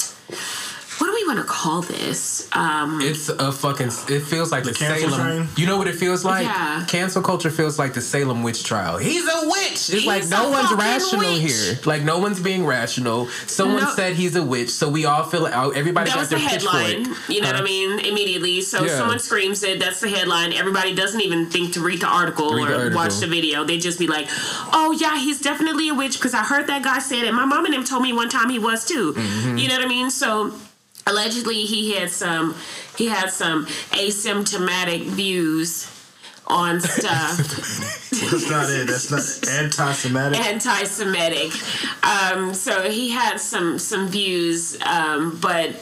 what do we want to call this? Um, It's a fucking. It feels like the, cancel Salem. train? You know what it feels like? Yeah. Cancel culture feels like the Salem witch trial. He's a witch. It's He's like no one's rational witch. here. Like no one's being rational. Someone No. said he's a witch, so we all feel out. Everybody that got was the their headline. pitchfork. You know what I mean? Immediately. So Yeah. someone screams it. That's the headline. Everybody doesn't even think to read the article Read or the article. watch the video. They just be like, "Oh yeah, he's definitely a witch." Because I heard that guy said it. My mom and him told me one time he was too. Mm-hmm. You know what I mean? So allegedly he had some he had some asymptomatic views on stuff. *laughs* That's not it. That's not anti-Semitic. anti-Semitic. Um, so he had some some views, um, but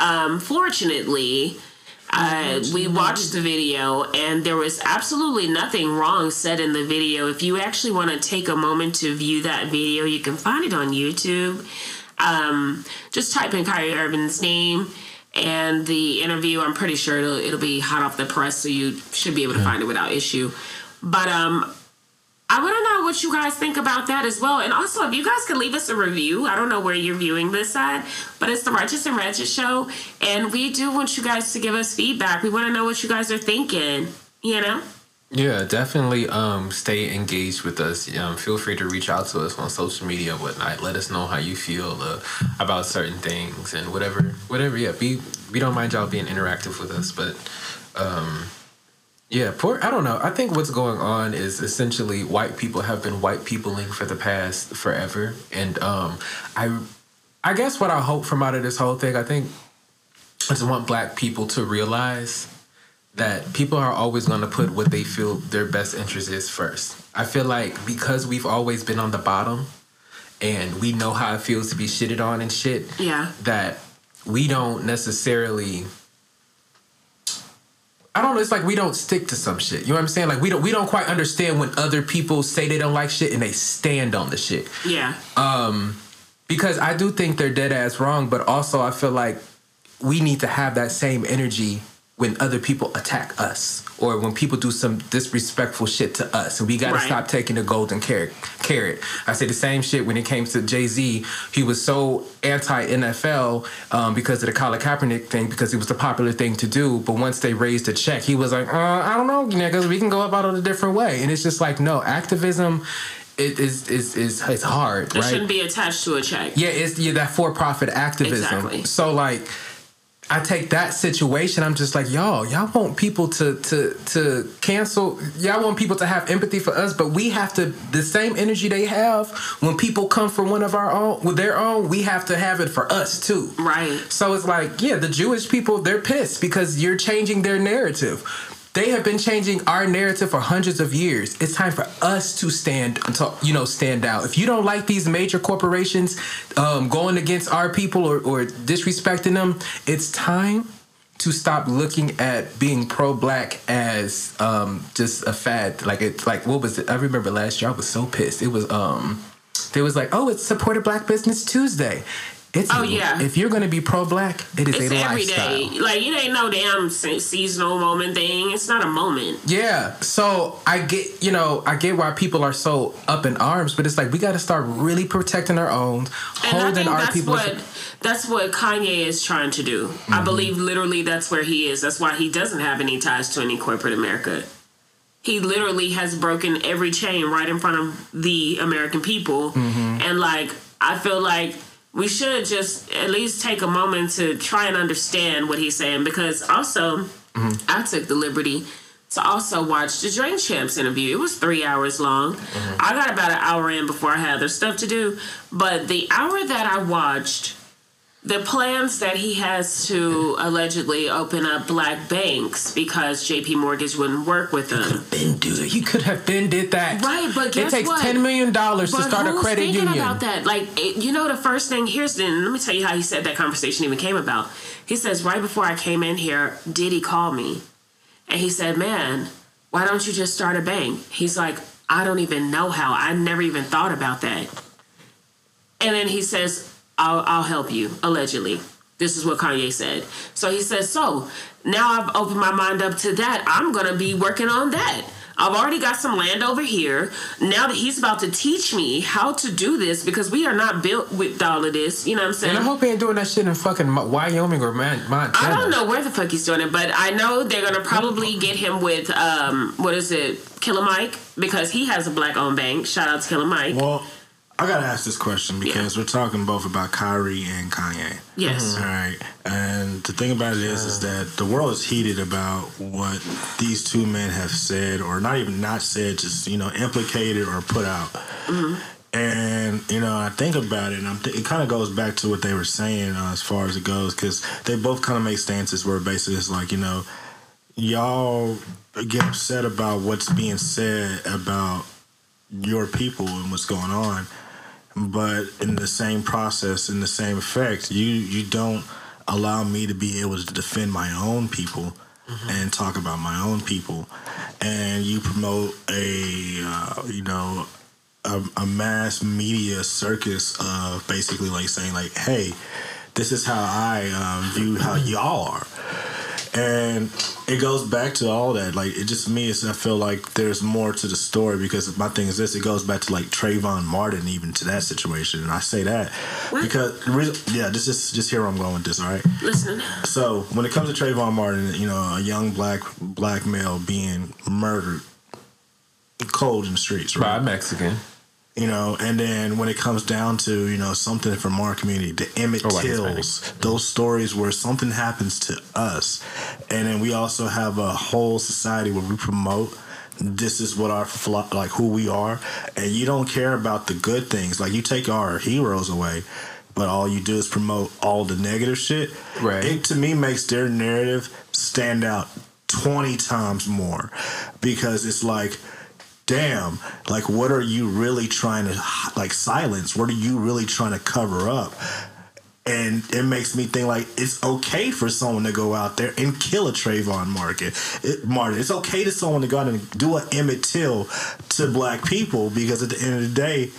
um, fortunately, uh, we watched the video and there was absolutely nothing wrong said in the video. If you actually want to take a moment to view that video, you can find it on YouTube. Um, just type in Kyrie Irving's name. And the interview, I'm pretty sure it'll, it'll be hot off the press, so you should be able to find it without issue. But um, I want to know what you guys think about that as well. And also, if you guys could leave us a review, I don't know where you're viewing this at, but it's the Righteous and Ratchet Show. And we do want you guys to give us feedback. We want to know what you guys are thinking, you know? Yeah, definitely um, stay engaged with us. Um, feel free to reach out to us on social media and whatnot. Let us know how you feel uh, about certain things and whatever, whatever. Yeah, be we don't mind y'all being interactive with us, but um, yeah, poor. I don't know. I think what's going on is essentially white people have been white peopling for the past forever, and um, I, I guess what I hope from out of this whole thing, I think, I want black people to realize that people are always going to put what they feel their best interest is first. I feel like because we've always been on the bottom and we know how it feels to be shitted on and shit, Yeah. that we don't necessarily I don't know, it's like we don't stick to some shit. You know what I'm saying? Like we don't we don't quite understand when other people say they don't like shit and they stand on the shit Yeah. Um because I do think they're dead ass wrong, but also I feel like we need to have that same energy when other people attack us or when people do some disrespectful shit to us. And we got to Right. stop taking the golden carrot. Carrot. I say the same shit when it came to Jay Z. He was so anti NFL um, because of the Colin Kaepernick thing because it was the popular thing to do. But once they raised the check, he was like, uh, I don't know, niggas, we can go about it a different way. And it's just like, no, activism. It is is is it's hard, It right? shouldn't be attached to a check. Yeah, it's yeah, that for profit activism. Exactly. So like I take that situation, I'm just like, y'all, y'all want people to to to cancel y'all want people to have empathy for us, but we have to the same energy they have when people come for one of our own with their own, we have to have it for us too. Right. So it's like, yeah, the Jewish people, they're pissed because you're changing their narrative. They have been changing our narrative for hundreds of years. It's time for us to stand, you know, stand out. If you don't like these major corporations um, going against our people or, or disrespecting them, it's time to stop looking at being pro-black as um, just a fad. Like it, like what was it? I remember last year I was so pissed. It was um, they was like, oh, it's supported Black Business Tuesday. It's Oh, yeah. If you're gonna be pro-black, it is It's a every lifestyle. day. Like, it ain't no damn seasonal moment thing. It's not a moment. Yeah. So I get, you know, I get why people are so up in arms, but it's like we got to start really protecting our own, And I holding think our that's people. what that's what Kanye is trying to do. Mm-hmm. I believe literally that's where he is. That's why he doesn't have any ties to any corporate America. He literally has broken every chain right in front of the American people. Mm-hmm. And like I feel like we should just at least take a moment to try and understand what he's saying because also Mm-hmm. I took the liberty to also watch the Drink Champs interview. It was three hours long. Mm-hmm. I got about an hour in before I had other stuff to do. But the hour that I watched, the plans that he has to allegedly open up black banks because JP Morgan wouldn't work with them. Could have been do that. You could have been did that. Right, but guess it takes what? ten million dollars to start a credit thinking union. about that? Like, it, you know, the first thing here's the. Let me tell you how he said that conversation even came about. He says right before I came in here, Diddy called me, and he said, "Man, why don't you just start a bank?" He's like, "I don't even know how. I never even thought about that." And then he says, "I'll, I'll help you." Allegedly, This is what Kanye said. So he says, so now I've opened my mind up to that. I'm gonna be working on that. I've already got some land over here. Now that he's about to teach me how to do this because we are not built with all of this. You know what I'm saying? And I hope he ain't doing that shit in fucking Wyoming or Montana. I don't know where the fuck he's doing it, but I know they're gonna probably get him with um what is it, Killer Mike, because he has a black owned bank. Shout out to Killer Mike. Well, I gotta ask this question because we're talking both about Kyrie and Kanye. Yes. All right. And the thing about it is, is that the world is heated about what these two men have said, or not even not said, just you know, implicated or put out. Mhm. And you know, I think about it, and I'm th- it kind of goes back to what they were saying uh, as far as it goes, because they both kind of make stances where basically it's like, you know, y'all get upset about what's being said about your people and what's going on, but in the same process, in the same effect, you you don't allow me to be able to defend my own people and talk about my own people, and you promote a uh, you know a, a mass media circus of basically like saying like, hey, this is how I um, view how *laughs* y'all are. And it goes back to all that. Like it just me, it's, I feel like there's more to the story because my thing is this. It goes back to like Trayvon Martin, even to that situation. And I say that because the reason, yeah, this is just here where I'm going with this. All right. Listening. So when it comes to Trayvon Martin, you know, a young black black male being murdered cold in the streets, right? By a Mexican. You know, and then when it comes down to you know something from our community, the Emmett oh, white Tills, those stories where something happens to us, and then we also have a whole society where we promote this is what our like who we are, and you don't care about the good things. Like you take our heroes away, but all you do is promote all the negative shit. Right. It to me makes their narrative stand out twenty times more because it's like damn like what are you really trying to like silence what are you really trying to cover up and it makes me think like it's okay for someone to go out there and kill a Trayvon Martin. It, Martin. It's okay to someone to go out and do an Emmett Till to black people because at the end of the day,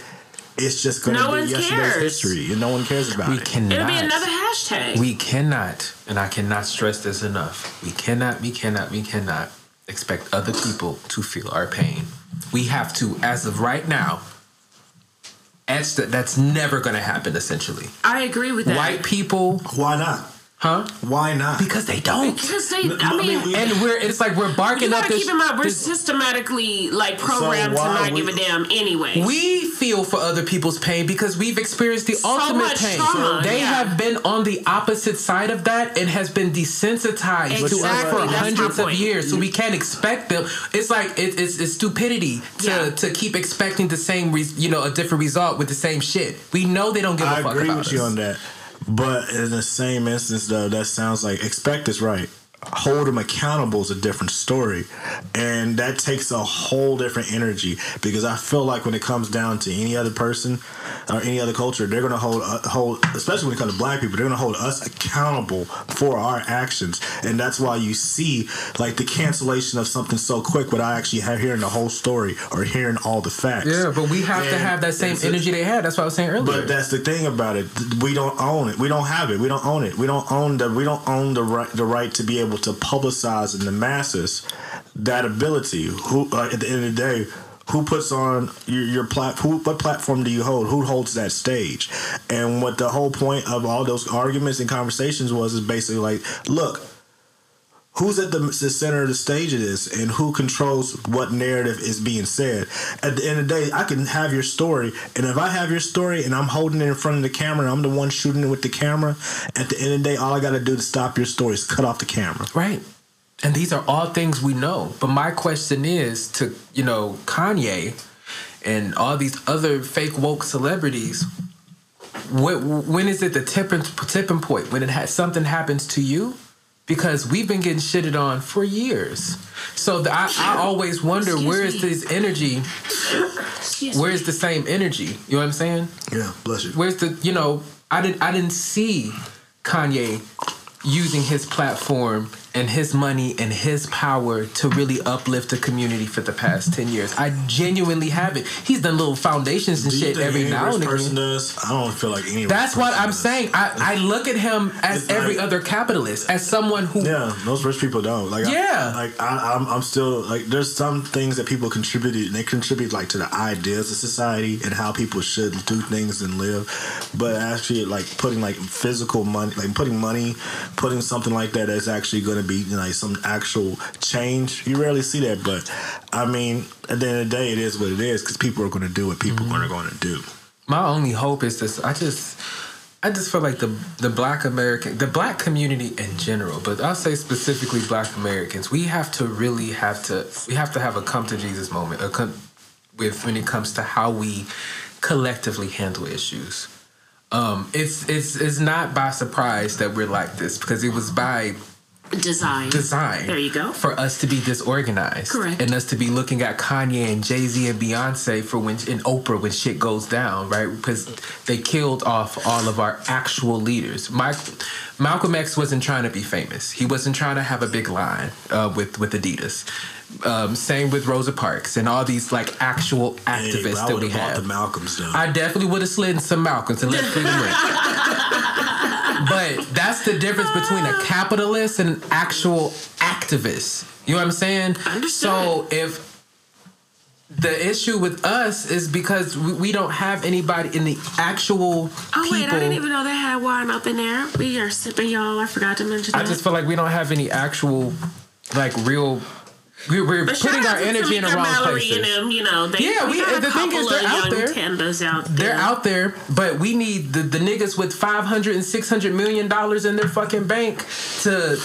it's just going to No be one yesterday's cares. history and no one cares about We it. cannot. It'll be another hashtag. We cannot, and I cannot stress this enough. We cannot, we cannot, we cannot expect other people to feel our pain. We have to, as of right now, that's, that's never going to happen, essentially. I agree with that. White people, Why not? Huh? Why not? Because they don't. Because they, No, I I mean, mean, And we're, it's like we're barking up gotta this. keep in mind we're this- systematically like programmed to not we- give a damn anyway. We feel for other people's pain because we've experienced the So ultimate much pain. trauma, they yeah. have been on the opposite side of that and has been desensitized to us Exactly, for that's hundreds of years. So we can't expect them. It's like it, it's, it's stupidity to, Yeah. to keep expecting the same, res, you know, a different result with the same shit. We know they don't give a I fuck I agree about with us. you on that. But in the same instance, though, that sounds like expect is right. Hold them accountable is a different story, and that takes a whole different energy. Because I feel like when it comes down to any other person or any other culture, they're gonna hold uh, hold, especially when it comes to black people, they're gonna hold us accountable for our actions, and that's why you see like the cancellation of something so quick without actually ha- hearing the whole story or hearing all the facts. Yeah, but we have to have that same energy they had. That's what I was saying earlier. but that's the thing about it. We don't own it. We don't have it. We don't own it. We don't own the. We don't own the right. The right to be able to publicize in the masses that ability. Who uh, at the end of the day, who puts on your your what platform do you hold? Who holds that stage? And what the whole point of all those arguments and conversations was is basically like, look, who's at the, the center of the stage of this and who controls what narrative is being said at the end of the day i can have your story and if i have your story and i'm holding it in front of the camera i'm the one shooting it with the camera at the end of the day all i gotta do to stop your story is cut off the camera Right. And these are all things we know. But my question is to, you know, Kanye and all these other fake woke celebrities, wh- when is it the tipping, tipping point? When it has something happens to you? Because we've been getting shitted on for years. So the, I, I always wonder Excuse where is me. this energy? Excuse Where me. is the same energy? You know what I'm saying? yeah bless you Where's the you know I didn't I didn't see Kanye using his platform and his money and his power to really uplift the community for the past 10 years. I genuinely haven't. He's done little foundations and shit every now and again. does? I don't feel like any. That's what I'm does. saying. I, I look at him as It's every like- other capitalist, as someone who Yeah, most rich people don't. Like, Yeah. I, like I, I'm, I'm still like. There's some things that people contribute. and They contribute like to the ideas of society and how people should do things and live. But actually, like putting like physical money, like putting money, putting something like that that's actually going to be like some actual change. You rarely see that. But I mean, at the end of the day, it is what it is because people are going to do what people Mm-hmm. are going to do. my only hope is this i just i just feel like the the black american the black community in general but i'll say specifically black americans we have to really have to we have to have a come to jesus moment a come, with when it comes to how we collectively handle issues um it's it's it's not by surprise that we're like this because it was by Design. design. There you go. For us to be disorganized. Correct. And us to be looking at Kanye and Jay Z and Beyonce for when and Oprah when shit goes down, right? Because they killed off all of our actual leaders. Mike, Malcolm X wasn't trying to be famous. He wasn't trying to have a big line uh, with with Adidas. Um, same with Rosa Parks and all these like actual Hey, but activists I that would we have bought have. the Malcolms though. I definitely would have slid in some Malcolms and let freedom ring. *laughs* but that's the difference between a ah. capitalist and an actual activist. You know what I'm saying? So if the issue with us is because we, we don't have anybody in the actual Oh people. wait, I didn't even know they had wine up in there. We are sipping, y'all. I forgot to mention I that. just feel like we don't have any actual, like real. We're, we're putting our energy in the wrong Mallory places. and them, you know, they, Yeah, we- got a the thing is, they're out there. tenders out there. They're out there, but we need the, the niggas with 500 and 600 million dollars in their fucking bank to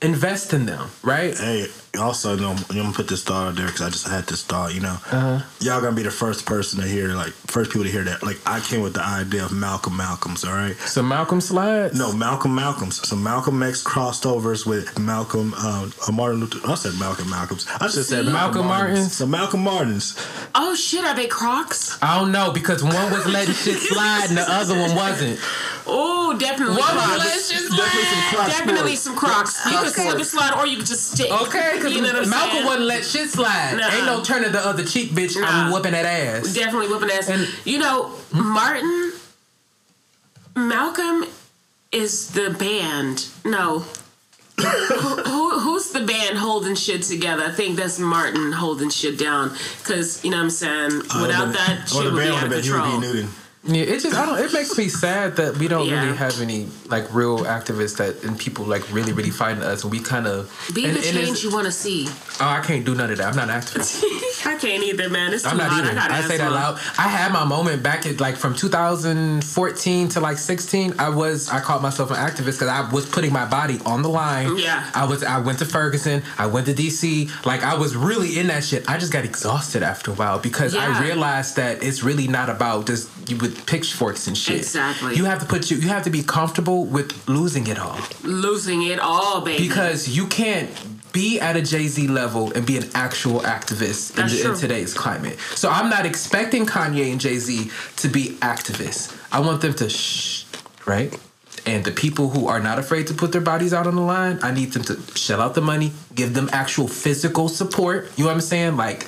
invest in them, right? Hey, also, you know, I'm gonna put this thought out there because I just had this thought. You know, Uh-huh. y'all gonna be the first person to hear, like, first people to hear that. Like, I came with the idea of Malcolm Malcolms. All right. So Malcolm slides. No, Malcolm Malcolms. So Malcolm X crossed overs with Malcolm uh, Martin Luther. I said Malcolm Malcolms. I just said Malcolm Malcolm, Martins. Martins. So Malcolm Martins. oh shit, are they Crocs? I don't know because one was letting shit slide and the other one wasn't. Oh, definitely What Crocs. was letting shit Definitely some slide? Crocs Definitely some Crocs. You Crocs could slip and slide, or you could just stick. Okay, because you know Malcolm wouldn't let shit slide. Nuh-uh. Ain't no turning the other cheek, bitch. I'm Nah. whooping that ass. Definitely whooping ass. And- you know, Martin, Malcolm is the band. No. who, who, who's the band holding shit together? I think that's Martin holding shit down. Because, you know what I'm saying? Without that, or shit the would be band out of would have been control. Huey P. Newton. Yeah, it just I don't. It makes me sad that we don't Yeah. really have any like real activists that and people like really really fighting us. And we kind of Be and, the and change you want to see. Oh, I can't do none of that. I'm not an activist. *laughs* I can't either, man. It's too I'm not hot. either. I, I say that loud. I had my moment back at like from 2014 to like 16. I was I called myself an activist because I was putting my body on the line. Yeah. I was. I went to Ferguson. I went to DC. Like I was really in that shit. I just got exhausted after a while because Yeah. I realized that it's really not about just you with pitchforks and shit. Exactly. You have to put you. You have to be comfortable with losing it all Losing it all, baby. because you can't be at a Jay Z level and be an actual activist in, the- in today's climate. So I'm not expecting Kanye and Jay Z to be activists. I want them to shh, right? And the people who are not afraid to put their bodies out on the line, I need them to shell out the money, give them actual physical support. You know what I'm saying? Like,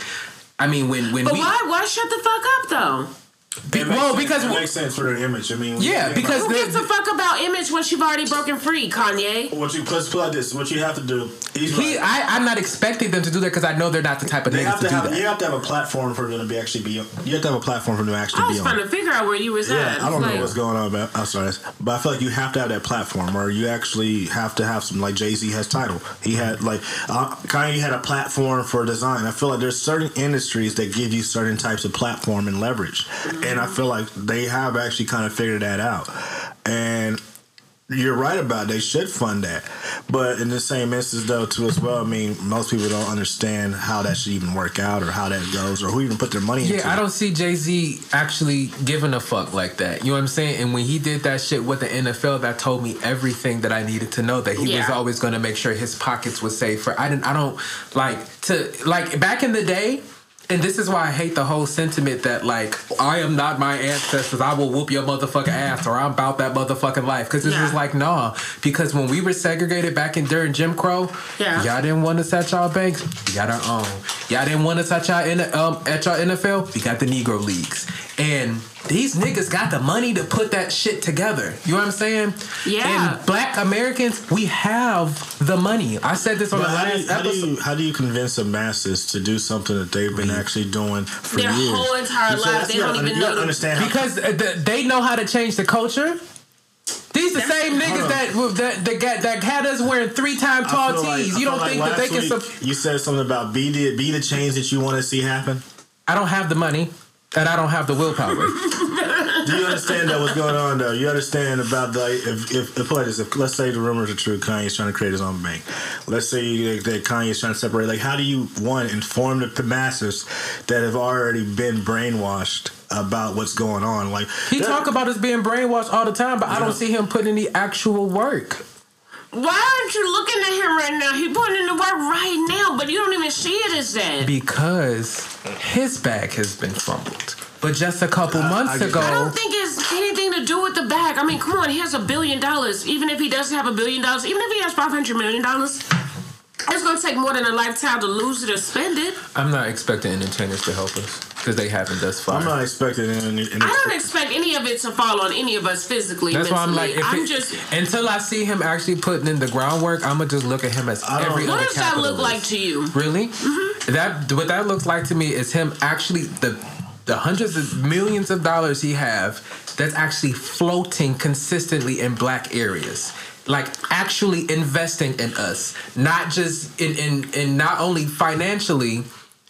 I mean, when when But we why, why shut the fuck up, though? Be- makes well sense- because it makes sense for their image. I mean, Yeah, because Who gives a fuck about image once you've already broken free, Kanye? what you let's put this. What you have to do. He's he, right. I, I'm not expecting them to do that because I know they're not the type of They niggas have to, to do have. that. You have to have a platform for them to be actually be. You have to have a platform for them to actually I be was on. trying to figure out where you was Yeah, at. I don't Like, know what's going on, but I'm sorry, but I feel like you have to have that platform, or you actually have to have some. Like Jay Z has title. He had like uh, Kanye had a platform for design. I feel like there's certain industries that give you certain types of platform and leverage, and I feel like they have actually kind of figured that out. And you're right about it. they should fund that, but in the same instance though too as well. I mean, most people don't understand how that should even work out, or how that goes, or who even put their money into. Yeah, I it. don't see Jay Z actually giving a fuck like that. You know what I'm saying? And when he did that shit with the NFL, that told me everything that I needed to know. That he was always going to make sure his pockets was safe. For I didn't, I don't like to like back in the day. And this is why I hate the whole sentiment that like I am not my ancestors. I will whoop your motherfucking ass, or I'm about that motherfucking life. Because it's Yeah. just like nah. Because when we were segregated back in during Jim Crow, Yeah. y'all didn't want to touch our banks. We got our own. Y'all didn't want to touch our in um at y'all NFL. We got the Negro leagues. And these niggas got the money to put that shit together. You know what I'm saying? Yeah. And black Americans, we have the money. I said this on But the how, do last you, how, do episode. you, how do you convince the masses to do something that they've been actually doing for Their years? whole entire You said- life, they you don't gotta- even you gotta know- understand how- because they know how to change the culture. These the same niggas that that that got that had us wearing three time tall feel like- tees. You don't like think that they can? week Sup- you said something about be the be the change that you want to see happen. I don't have the money, and I don't have the willpower. Do you understand that what's going on though? You understand about the if if, if, put it if let's say the rumors are true, Kanye's trying to create his own bank. Let's say that, that Kanye's trying to separate. Like, how do you one inform the masses that have already been brainwashed about what's going on? Like, He that- talk about us being brainwashed all the time, but I don't see him putting any actual work. Why aren't you looking at him right now? He putting in the work right now, but you don't even see it as that. because his bag has been fumbled. But just a couple months I ago, I don't think it's anything to do with the bag. I mean, come on, he has a billion dollars. Even if he doesn't have a billion dollars, even if he has five hundred million dollars, it's gonna take more than a lifetime to lose it or spend it. I'm not expecting entertainers to help us because they haven't thus far. I'm not expecting any. any I don't expect any of it to fall on any of us physically. That's why I'm like, if I'm it- just. until I see him actually putting in the groundwork, I'm gonna just look at him as I every What other does that look like to you? Really? Mm-hmm. That what that looks like to me is him actually the the hundreds of millions of dollars he have that's actually floating consistently in black areas. Like actually investing in us, not just in in, in not only financially,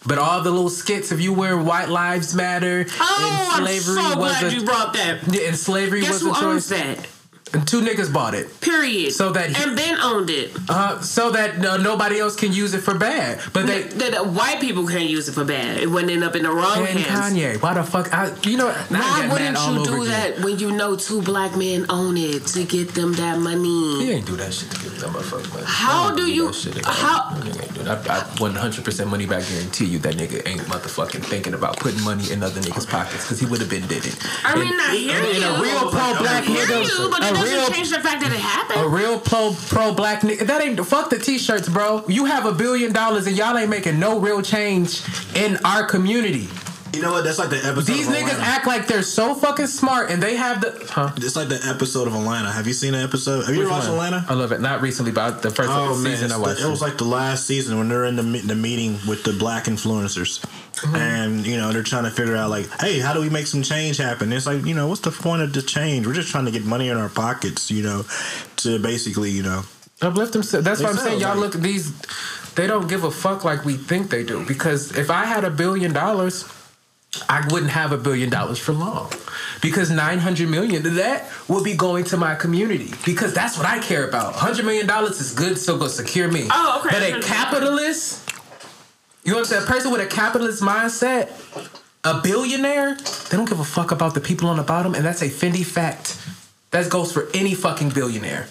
but all the little skits of you wearing white lives matter Oh, and I'm slavery so was glad a you brought that. yeah, and slavery Guess was who a owns choice. that? And two niggas bought it. Period. So that he- and Ben owned it. Uh, so that no, nobody else can use it for bad. But they That the white people can't use it for bad. It wouldn't end up in the wrong and hands. Kanye. Why the fuck? I, you know, Why wouldn't you do again. that when you know two black men own it to get them that money? He ain't do that shit to give them motherfucking money. How ain't do you- that shit again. how- That ain't do that. I, I 100% money back guarantee you that nigga ain't motherfucking thinking about putting money in other niggas' pockets because he would have been did it. I mean, I hear and you. a real pro black nigga, you, but it a doesn't real change the fact that it happened. a real pro pro black nigga. That ain't fuck the t-shirts, bro. You have a billion dollars and y'all ain't making no real change in our community. You know what? That's like the episode. These niggas Atlanta. act like they're so fucking smart and they have the huh. It's like the episode of Atlanta. Have you seen the episode? Have you Which watched one? Atlanta? I love it. Not recently, but the first Oh man, season I the- watched. it was like the last season when they're in the the meeting with the black influencers, Mm-hmm. and you know they're trying to figure out like, hey, how do we make some change happen? It's like you know, what's the point of the change? We're just trying to get money in our pockets, you know, to basically you know. Uplift them. That's what I'm saying. Y'all like- look these. They don't give a fuck like we think they do. Because if I had a billion dollars, I wouldn't have a billion dollars for long. Because 900 million of that will be going to my community. Because that's what I care about. 100 million dollars is good, so go secure me. Oh, okay. But a capitalist, you know what I'm saying? A person with a capitalist mindset, a billionaire, they don't give a fuck about the people on the bottom, and that's a Fendi fact. That goes for any fucking billionaire.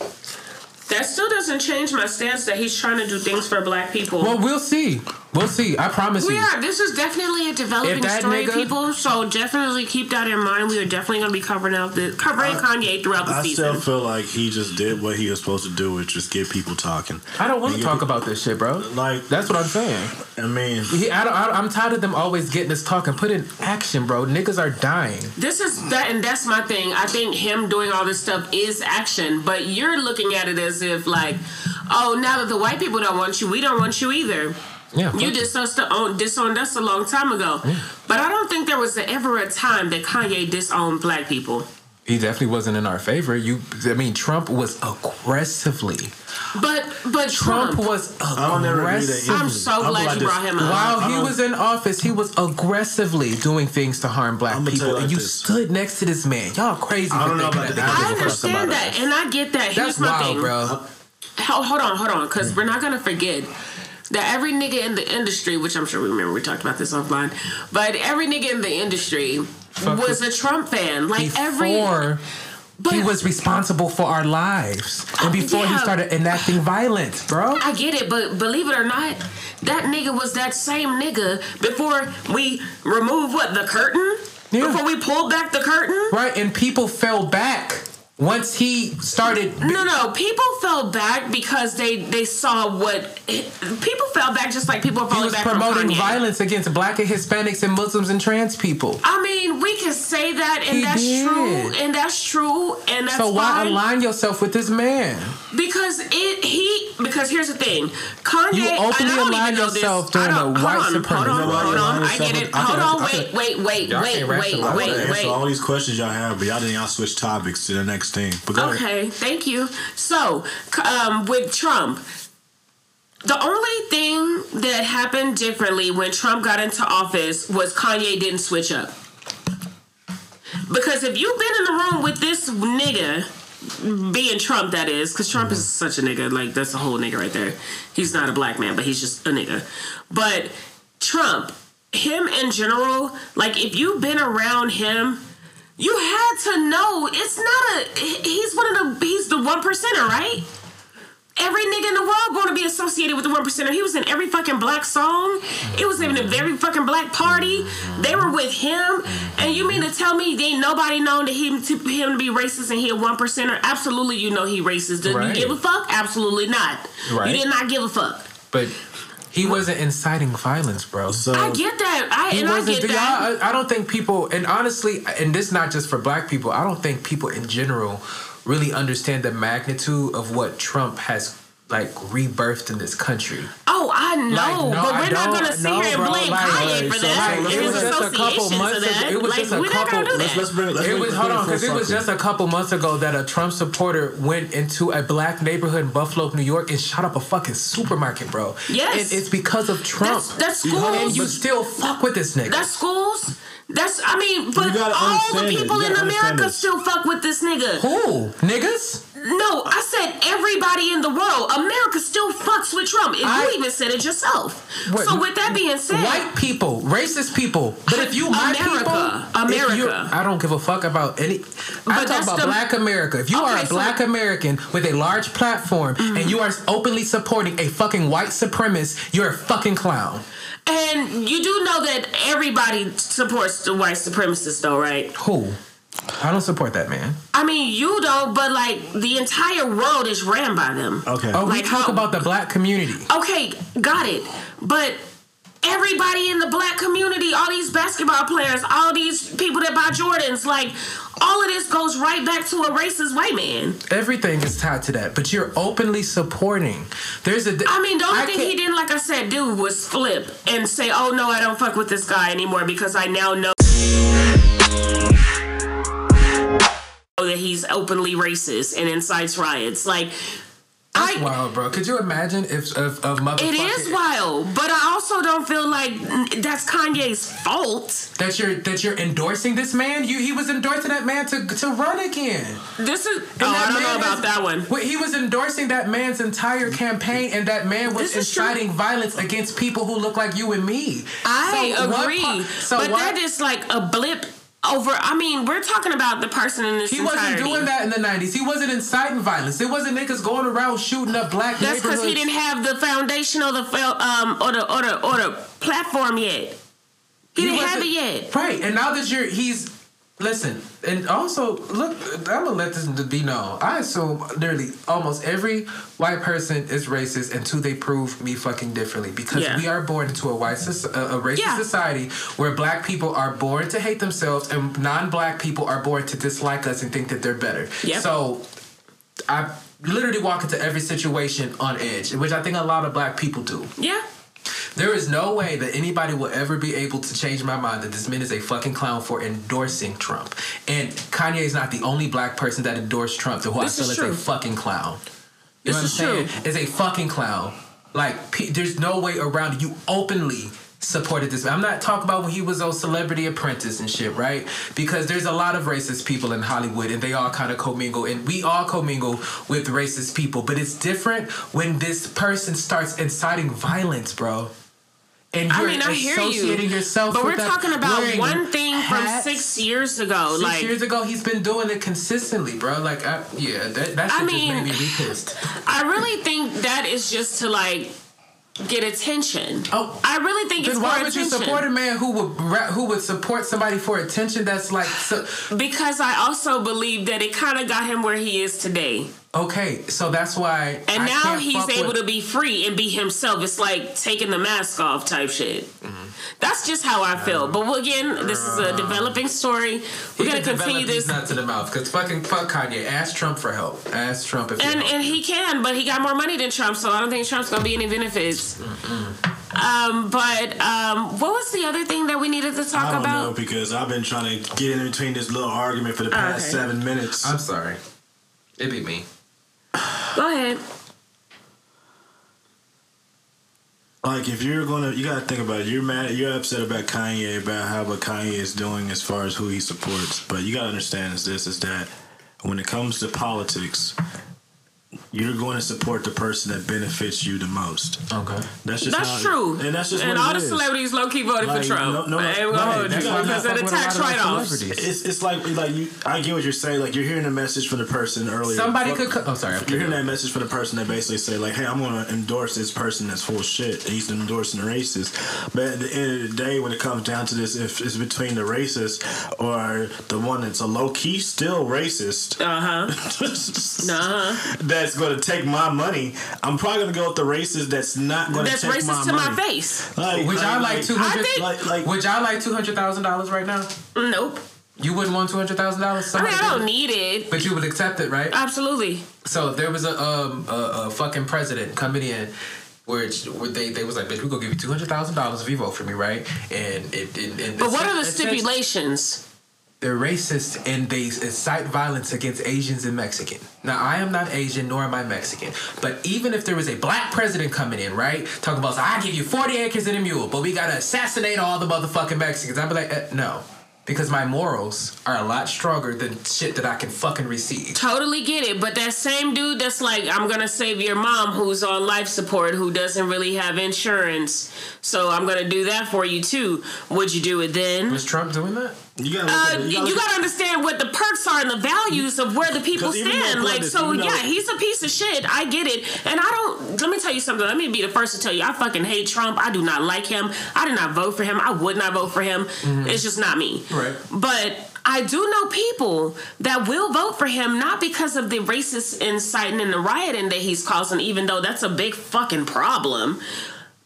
That still doesn't change my stance that he's trying to do things for black people. Well, we'll see. We'll see. I promise we you. are. This is definitely a developing story, nigga- people. So definitely keep that in mind. We are definitely going to be covering out the covering Kanye throughout the I season. still feel like he just did what he was supposed to do, which just get people talking. I don't want to talk about this shit, bro. Like That's what I'm saying. I mean, He, I don't, I, I'm tired of them always getting us talking. Put in action, bro. Niggas are dying. This is that, and that's my thing. I think him doing all this stuff is action, but you're looking at it as if like, oh, now that the white people don't want you, we don't want you either. Yeah. You fuck it. disowned, disowned us a long time ago, but I don't think there was ever a time that Kanye disowned black people. He definitely wasn't in our favor. You, I mean, Trump was aggressively. But but Trump, Trump, was I'll never agree aggressively. I'm so I'm glad like you brought him up. While he was in office, he was aggressively doing things to harm black I'ma you people, like and you this. stood next to this man. Y'all crazy. I don't know about that the- they I give a I fuck understand that, and I get that. Here's That's my wild, thing. bro. Uh, hold, hold on, hold on, because we're not gonna forget that every nigga in the industry, which I'm sure we remember, we talked about this offline, but every nigga in the industry Fuck was a Trump fan. Like every Before he was responsible for our lives, and before he started enacting violence, bro. I get it, but believe it or not, that nigga was that same nigga before we removed what the curtain. Yeah. Before we pulled back the curtain. Right, and people fell back once he started. No, no. People fell back because they they saw what people fell back just like people are He falling was back promoting violence against black and Hispanics and Muslims and trans people. I mean, we can say that, and He that's did. true, and that's true, and that's So why fine. align yourself with this man? Because it he because here's the thing, Kanye. You openly I don't align even know yourself this. during I don't- white hold on. Hold on, hold on. I get it. Hold on. I Wait, can- wait, wait, wait, wait, I want wait, answer wait. all these questions y'all have, but y'all didn't y'all switch topics to the next thing. But go ahead. Okay, thank you. So, um, with Trump, the only thing that happened differently when Trump got into office was Kanye didn't switch up. Because if you've been in the room with this nigga, being Trump, that is, because Trump is such a nigga, like that's a whole nigga right there. He's not a black man, but he's just a nigga. But Trump, him in general, like if you've been around him, you had to know it's not a. He's one of the. He's the one percenter, right? Every nigga in the world going to be associated with the one percenter. He was in every fucking black song. It was in a very fucking black party. They were with him, and you mean to tell me they ain't nobody known to him to him to be racist and he a one percenter? Absolutely, you know he racist. Did Right. you give a fuck? Absolutely not. Right. You did not give a fuck. But he wasn't inciting violence, bro. So I get that. I he and I get that. I, I don't think people, and honestly, and this not just for black people. I don't think people in general really understand the magnitude of what Trump has like rebirthed in this country. Oh, I know, Like, no, but we're not gonna sit no, here and bro, blame like- Kanye for so, that. like, and it was just a couple months ago- it was like, just a couple- Let's that. let's bring. Let's It was hold on because it was just a couple months ago that a Trump supporter went into a black neighborhood in Buffalo, New York, and shot up a fucking supermarket, bro. Yes. and it's because of Trump. That's, that's You- and you still fuck with this nigga. That's schools. That's I mean, but all the people in America this. still fuck with this nigga. Who niggas? No, I said everybody in the world. America still fucks with Trump. If I- you even said it yourself. What? So with that being said, White people, racist people. But if you America, people, America. I don't give a fuck about any. I talk about the- Black America. If you are Okay, a so- Black American with a large platform and mm-hmm. you are openly supporting a fucking white supremacist, you're a fucking clown. and you do know that everybody supports the white supremacists, though, right? Who? I don't support that man. I mean, you don't, but like the entire world is ran by them. Okay. Oh, we talk how- about the black community. Okay, got it. But everybody in the black community, all these basketball players, all these people that buy Jordans, like all of this goes right back to a racist white man. Everything is tied to that, but you're openly supporting. There's a. I mean, the only thing can't- he didn't, like I said, do was flip and say, "Oh no, I don't fuck with this guy anymore because I now know." That he's openly racist and incites riots. Like, That's I, wild, bro. Could you imagine if of motherfucking It is wild, but I also don't feel like that's Kanye's fault. that you're that you're endorsing this man? You he was endorsing that man to to run again. This is. And oh, I don't know about has- that one. Well, he was endorsing that man's entire campaign, and that man was This is true. inciting violence against people who look like you and me. I So agree, so but what- that is like a blip over. I mean, we're talking about the person in this He entirety. wasn't doing that in the '90s. He wasn't inciting violence. It wasn't niggas going around shooting up black That's because he didn't have the foundation or the um or the or the or the platform yet. He, didn't have it yet. Right, and now that you're, he's listen, and also look, I'm gonna let this be known. I assume nearly almost every white person is racist until they prove me fucking differently. Because Yeah. we are born into a white, a racist Yeah. society where black people are born to hate themselves, and non-black people are born to dislike us and think that they're better. Yep. So I literally walk into every situation on edge, which I think a lot of black people do. Yeah. There is no way that anybody will ever be able to change my mind that this man is a fucking clown for endorsing Trump. And Kanye is not the only black person that endorsed Trump, so who This I feel is is a fucking clown. You This is true. Is a fucking clown. Like, pe- there's no way around it. You openly supported this. I'm not talking about when he was on Celebrity Apprentice and shit, right? Because there's a lot of racist people in Hollywood and they all kind of commingle and we all commingle with racist people. But it's different when this person starts inciting violence, bro. And I you're mean, I hear you. yourself. But we're talking about one thing from six years ago. Six like years ago, he's been doing it consistently, bro. Like, I, yeah, that, that I mean- just made me be pissed. I really think that is just to like get attention. Oh. I really think it's Then for why would you support a man who would who would support somebody for attention? That's like, so, because I also believe that it kind of got him where he is today. Okay, so that's why. And I now can't he's fuck able with- to be free and be himself. It's like taking the mask off type shit. Mm-hmm. That's just how I feel. But again, this is a developing story. We're gonna continue develop these this. nuts in the mouth because fucking fuck Kanye. Ask Trump for help. Ask Trump if And and he can, but he got more money than Trump, so I don't think Trump's gonna be any benefits. Um, but um, what was the other thing that we needed to talk I don't about? know because I've been trying to get in between this little argument for the past Okay. seven minutes. I'm sorry. It'd be me. Go ahead. like if you're gonna, you gotta think about it. You're mad, you're upset about Kanye about how what Kanye is doing as far as who he supports. But you gotta understand is this is that when it comes to politics, you're going to support the person that benefits you the most. Okay. That's just That's how- true. and that's just and what all it the is. celebrities low key voted Like, for Trump. no- no- I ain't gonna hold that's you why I'm because of the fucking with a tax write offs. It's it's like like you. I get what you're saying. Like you're hearing a message from the person earlier. Somebody Fuck- could. Co- oh, sorry. I'm You're kidding. hearing that message from the person that basically say like, "Hey, I'm going to endorse this person that's full of shit. He's endorsing the racist." But at the end of the day, when it comes down to this, if it's between the racist or the one that's a low key still racist, Uh huh. *laughs* Uh huh. that's going to take my money, I'm probably going to go with the racist that's not going to That's take racist my to money. my face. Like, Would y'all like two I hundred? think- Like, like, Would y'all like two hundred thousand dollars right now? Nope. You wouldn't want two hundred thousand dollars. I mean, I don't need it. But you would accept it, right? Absolutely. So if there was a um a, a fucking president coming in. Where, it's, where they, they was like, bitch, we gonna give you two hundred thousand dollars if you vote for me, right? And it, it and But what are the it says stipulations? They're racist and they incite violence against Asians and Mexican. Now I am not Asian nor am I Mexican, but even if there was a black president coming in, right, talking about, I give you forty acres and a mule, but we gotta assassinate all the motherfucking Mexicans, I'd be like, eh, no, because my morals are a lot stronger than shit that I can fucking receive. Totally get it, but that same dude that's like, I'm gonna save your mom who's on life support who doesn't really have insurance, so I'm gonna do that for you too. Would you do it then? Was Trump doing that? You got Uh, you, gotta understand what the perks are and the values of where the people stand. Like, so even though- yeah, he's a piece of shit. I get it, and I don't. Let me tell you something. Let me be the first to tell you, I fucking hate Trump. I do not like him. I did not vote for him. I would not vote for him. It's just not me. Right. But I do know people that will vote for him not because of the racist inciting and the rioting that he's causing, even though that's a big fucking problem.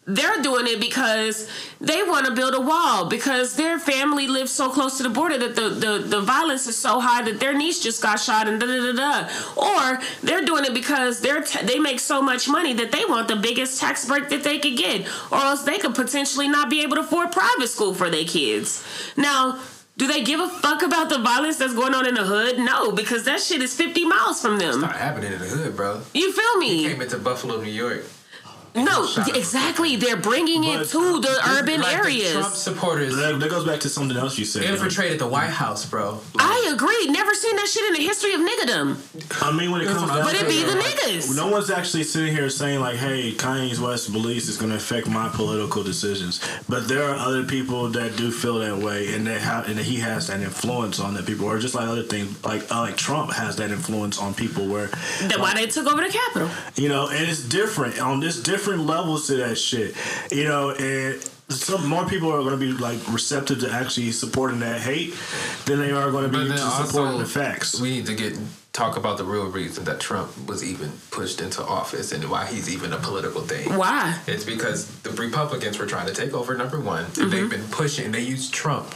They're doing it because they want to build a wall because their family lives so close to the border that the, the, the violence is so high that their niece just got shot and da da da da. Or they're doing it because they're t- they make so much money that they want the biggest tax break that they could get, or else they could potentially not be able to afford private school for their kids. Now, do they give a fuck about the violence that's going on in the hood? No, because that shit is 50 miles from them. It's Not happening in the hood, bro. You feel me? Came into Buffalo, New York. No, Shot exactly. They're bringing it to the urban Like the areas. Trump supporters That, that goes back to something else you said. infiltrated the White House, bro. I agree. Never seen that shit in the history of niggadom. I mean, when it comes what down But to it be the niggas. No one's actually sitting here saying like, "Hey, Kanye's West beliefs is going to affect my political decisions." But there are other people that do feel that way, and that have, and that he has that influence on that people, or just like other things, like uh, like Trump has that influence on people, where That's why they took over the Capitol. you know, and it's different on this different levels to that shit, you know, and. Some more people are going to be like receptive to actually supporting that hate than they are going to be But supporting the facts. We need to get talk about the real reason that Trump was even pushed into office and why he's even a political thing. Why? It's because the Republicans were trying to take over number one. And they've mm-hmm. been pushing. They used Trump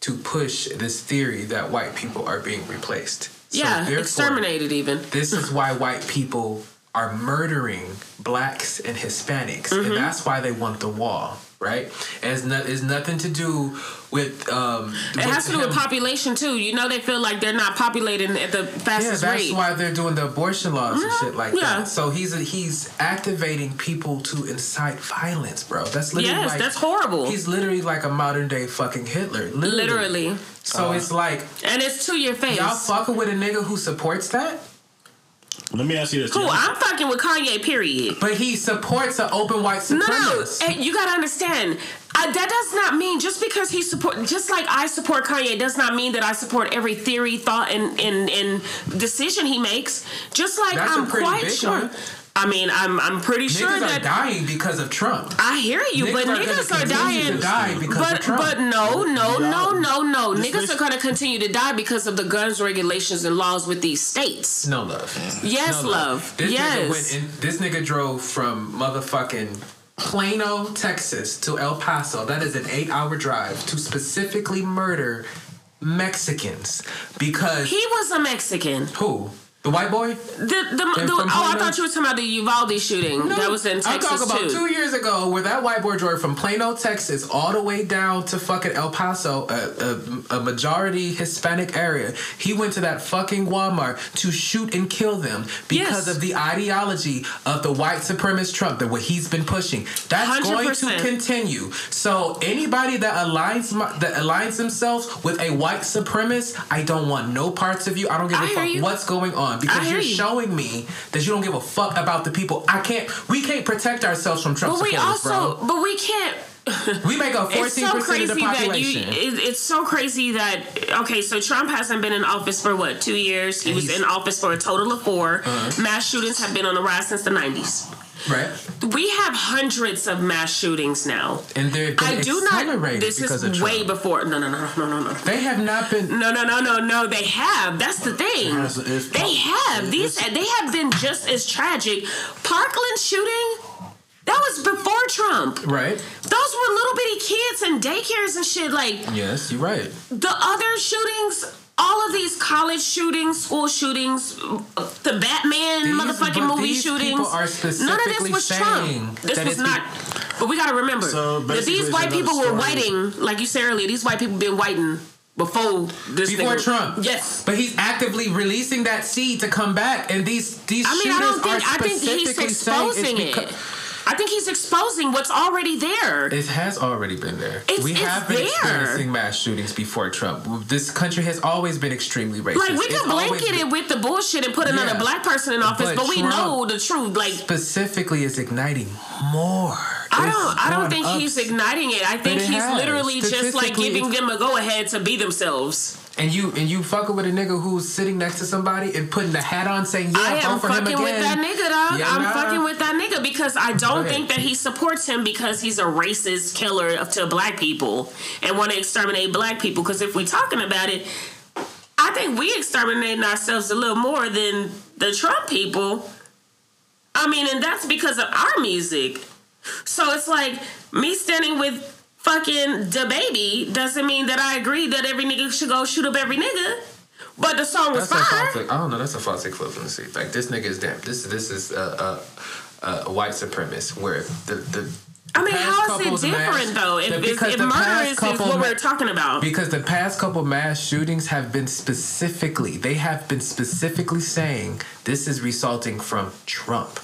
to push this theory that white people are being replaced. So Yeah, therefore, exterminated even. This is why white people are murdering blacks and Hispanics, Mm-hmm. and that's why they want the wall. Right? It has, no, it's nothing to do with. Um, It has to do with population too. You know they feel like they're not populating at the fastest Yeah, that's rate. why they're doing the abortion laws and Mhm, shit like yeah. that. So he's he's activating people to incite violence, bro. That's literally Yes, like, that's horrible. He's literally like a modern day fucking Hitler. Literally. Literally. So it's like And it's to your face. y'all fucking with a nigga who supports that. Let me ask you this. Cool, I'm fucking with Kanye. Period. But he supports an open white supremacist. No, no, supremacist. you gotta understand. Uh, that does not mean just because he support, just like I support Kanye, does not mean that I support every theory, thought, and and, and decision he makes. Just like That's a I'm pretty quite big sure. one. I mean, I'm I'm pretty sure that Niggas are that dying because of Trump. I hear you, Niggas but are niggas are dying. to die because but of Trump. but no, no, no, no, no. This Niggas are gonna continue to die because of the guns regulations and laws with these states. No love. Yes, No love. This yes. nigga went in, this nigga drove from motherfucking Plano, Texas to El Paso. That is an eight hour drive to specifically murder Mexicans because he was a Mexican. who? The white boy? The, the, the, oh, I thought you were talking about the Uvalde shooting that was in Texas. I'm talking about too. two years ago where that white boy drove from Plano, Texas, all the way down to fucking El Paso, a, a, a majority Hispanic area. He went to that fucking Walmart to shoot and kill them because Yes. of the ideology of the white supremacist Trump that what he's been pushing. That's going to continue. So anybody that aligns my, that aligns themselves with a white supremacist, I don't want no parts of you. I don't give a I fuck what's going on because you're you. showing me that you don't give a fuck about the people. I can't. We can't protect ourselves from Trump but we supporters, also, but we can't. bro. We make up *laughs* It's fourteen so percent of crazy the that you. It, it's so crazy that okay, so Trump hasn't been in office for what two years? He And was in office for a total of 4 Uh-huh. Mass shootings have been on the rise since the nineties. Right? We have hundreds of mass shootings now. And they're I do not. This is way before. No, no, no, no, no, no. They have not been. No, no, no, no, no. They have. That's the thing. It's- it's- they have. These. They have been just as tragic. Parkland shooting. That was before Trump. Right? Those were little bitty kids and daycares and shit. Like Yes, you're right. the other shootings. All of these college shootings, school shootings, the Batman These- motherfucking movie these shootings. are None of this was Trump. This was not. But we gotta remember So, that these white people were whiting, like you said earlier. These white people been whiting before this. Before nigga- Trump, Yes. but he's actively releasing that seed to come back, and these these I mean, shooters I don't think. are I think he's specifically saying it's exposing because- it. I think he's exposing what's already there. It has already been there. It's- we it's have been there. experiencing mass shootings before Trump. This country has always been extremely racist. Like we can blanket it with the bullshit and put another Yeah. black person in office, But but, we Trump- know the truth. Like specifically is igniting more. I don't. I don't think up. he's igniting it. I think it he's has. literally just like giving them a go ahead to be themselves. And you and you fucking with a nigga who's sitting next to somebody and putting the hat on, saying, "Yeah, I am for him fucking again." with that nigga, dog. Yeah, I'm nah. fucking with that nigga because I don't think that he supports him because he's a racist killer of to black people and want to exterminate black people. Because if we're talking about it, I think we exterminating ourselves a little more than the Trump people. I mean, and that's because of our music. So it's like me standing with fucking the baby doesn't mean that I agree that every nigga should go shoot up every nigga. But the song was That's fire. false. I don't know. That's a false equivalency. Like this nigga is damn. This this is a, a, a white supremacist where the the. I mean, how is it different mass- though? If, if, because if the murder is, couple what we're talking about, Because the past couple mass shootings have been specifically, they have been specifically saying this is resulting from Trump,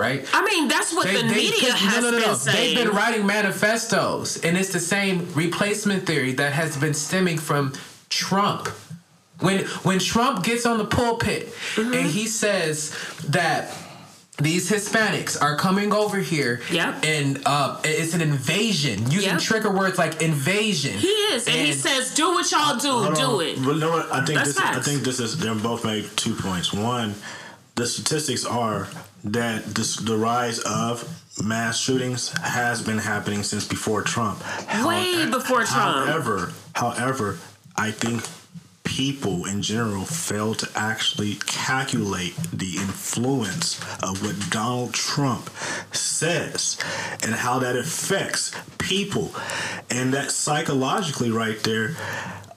right? I mean, that's what the media 'cause- has been saying. They've been writing manifestos, and it's the same replacement theory that has been stemming from Trump. When when Trump gets on the pulpit Mm-hmm. and he says that these Hispanics are coming over here, Yep. and uh, it's an invasion, using Yep. trigger words like invasion. he is, and, he says, "Do what y'all do, Hold do on. it." But you know what? I think That's this. Is, I facts. think this is. They both make two points. One, the statistics are that this, the rise of mass shootings has been happening since before Trump. Way before Trump. However, however, I think people in general fail to actually calculate the influence of what Donald Trump says and how that affects people. And that psychologically, right there,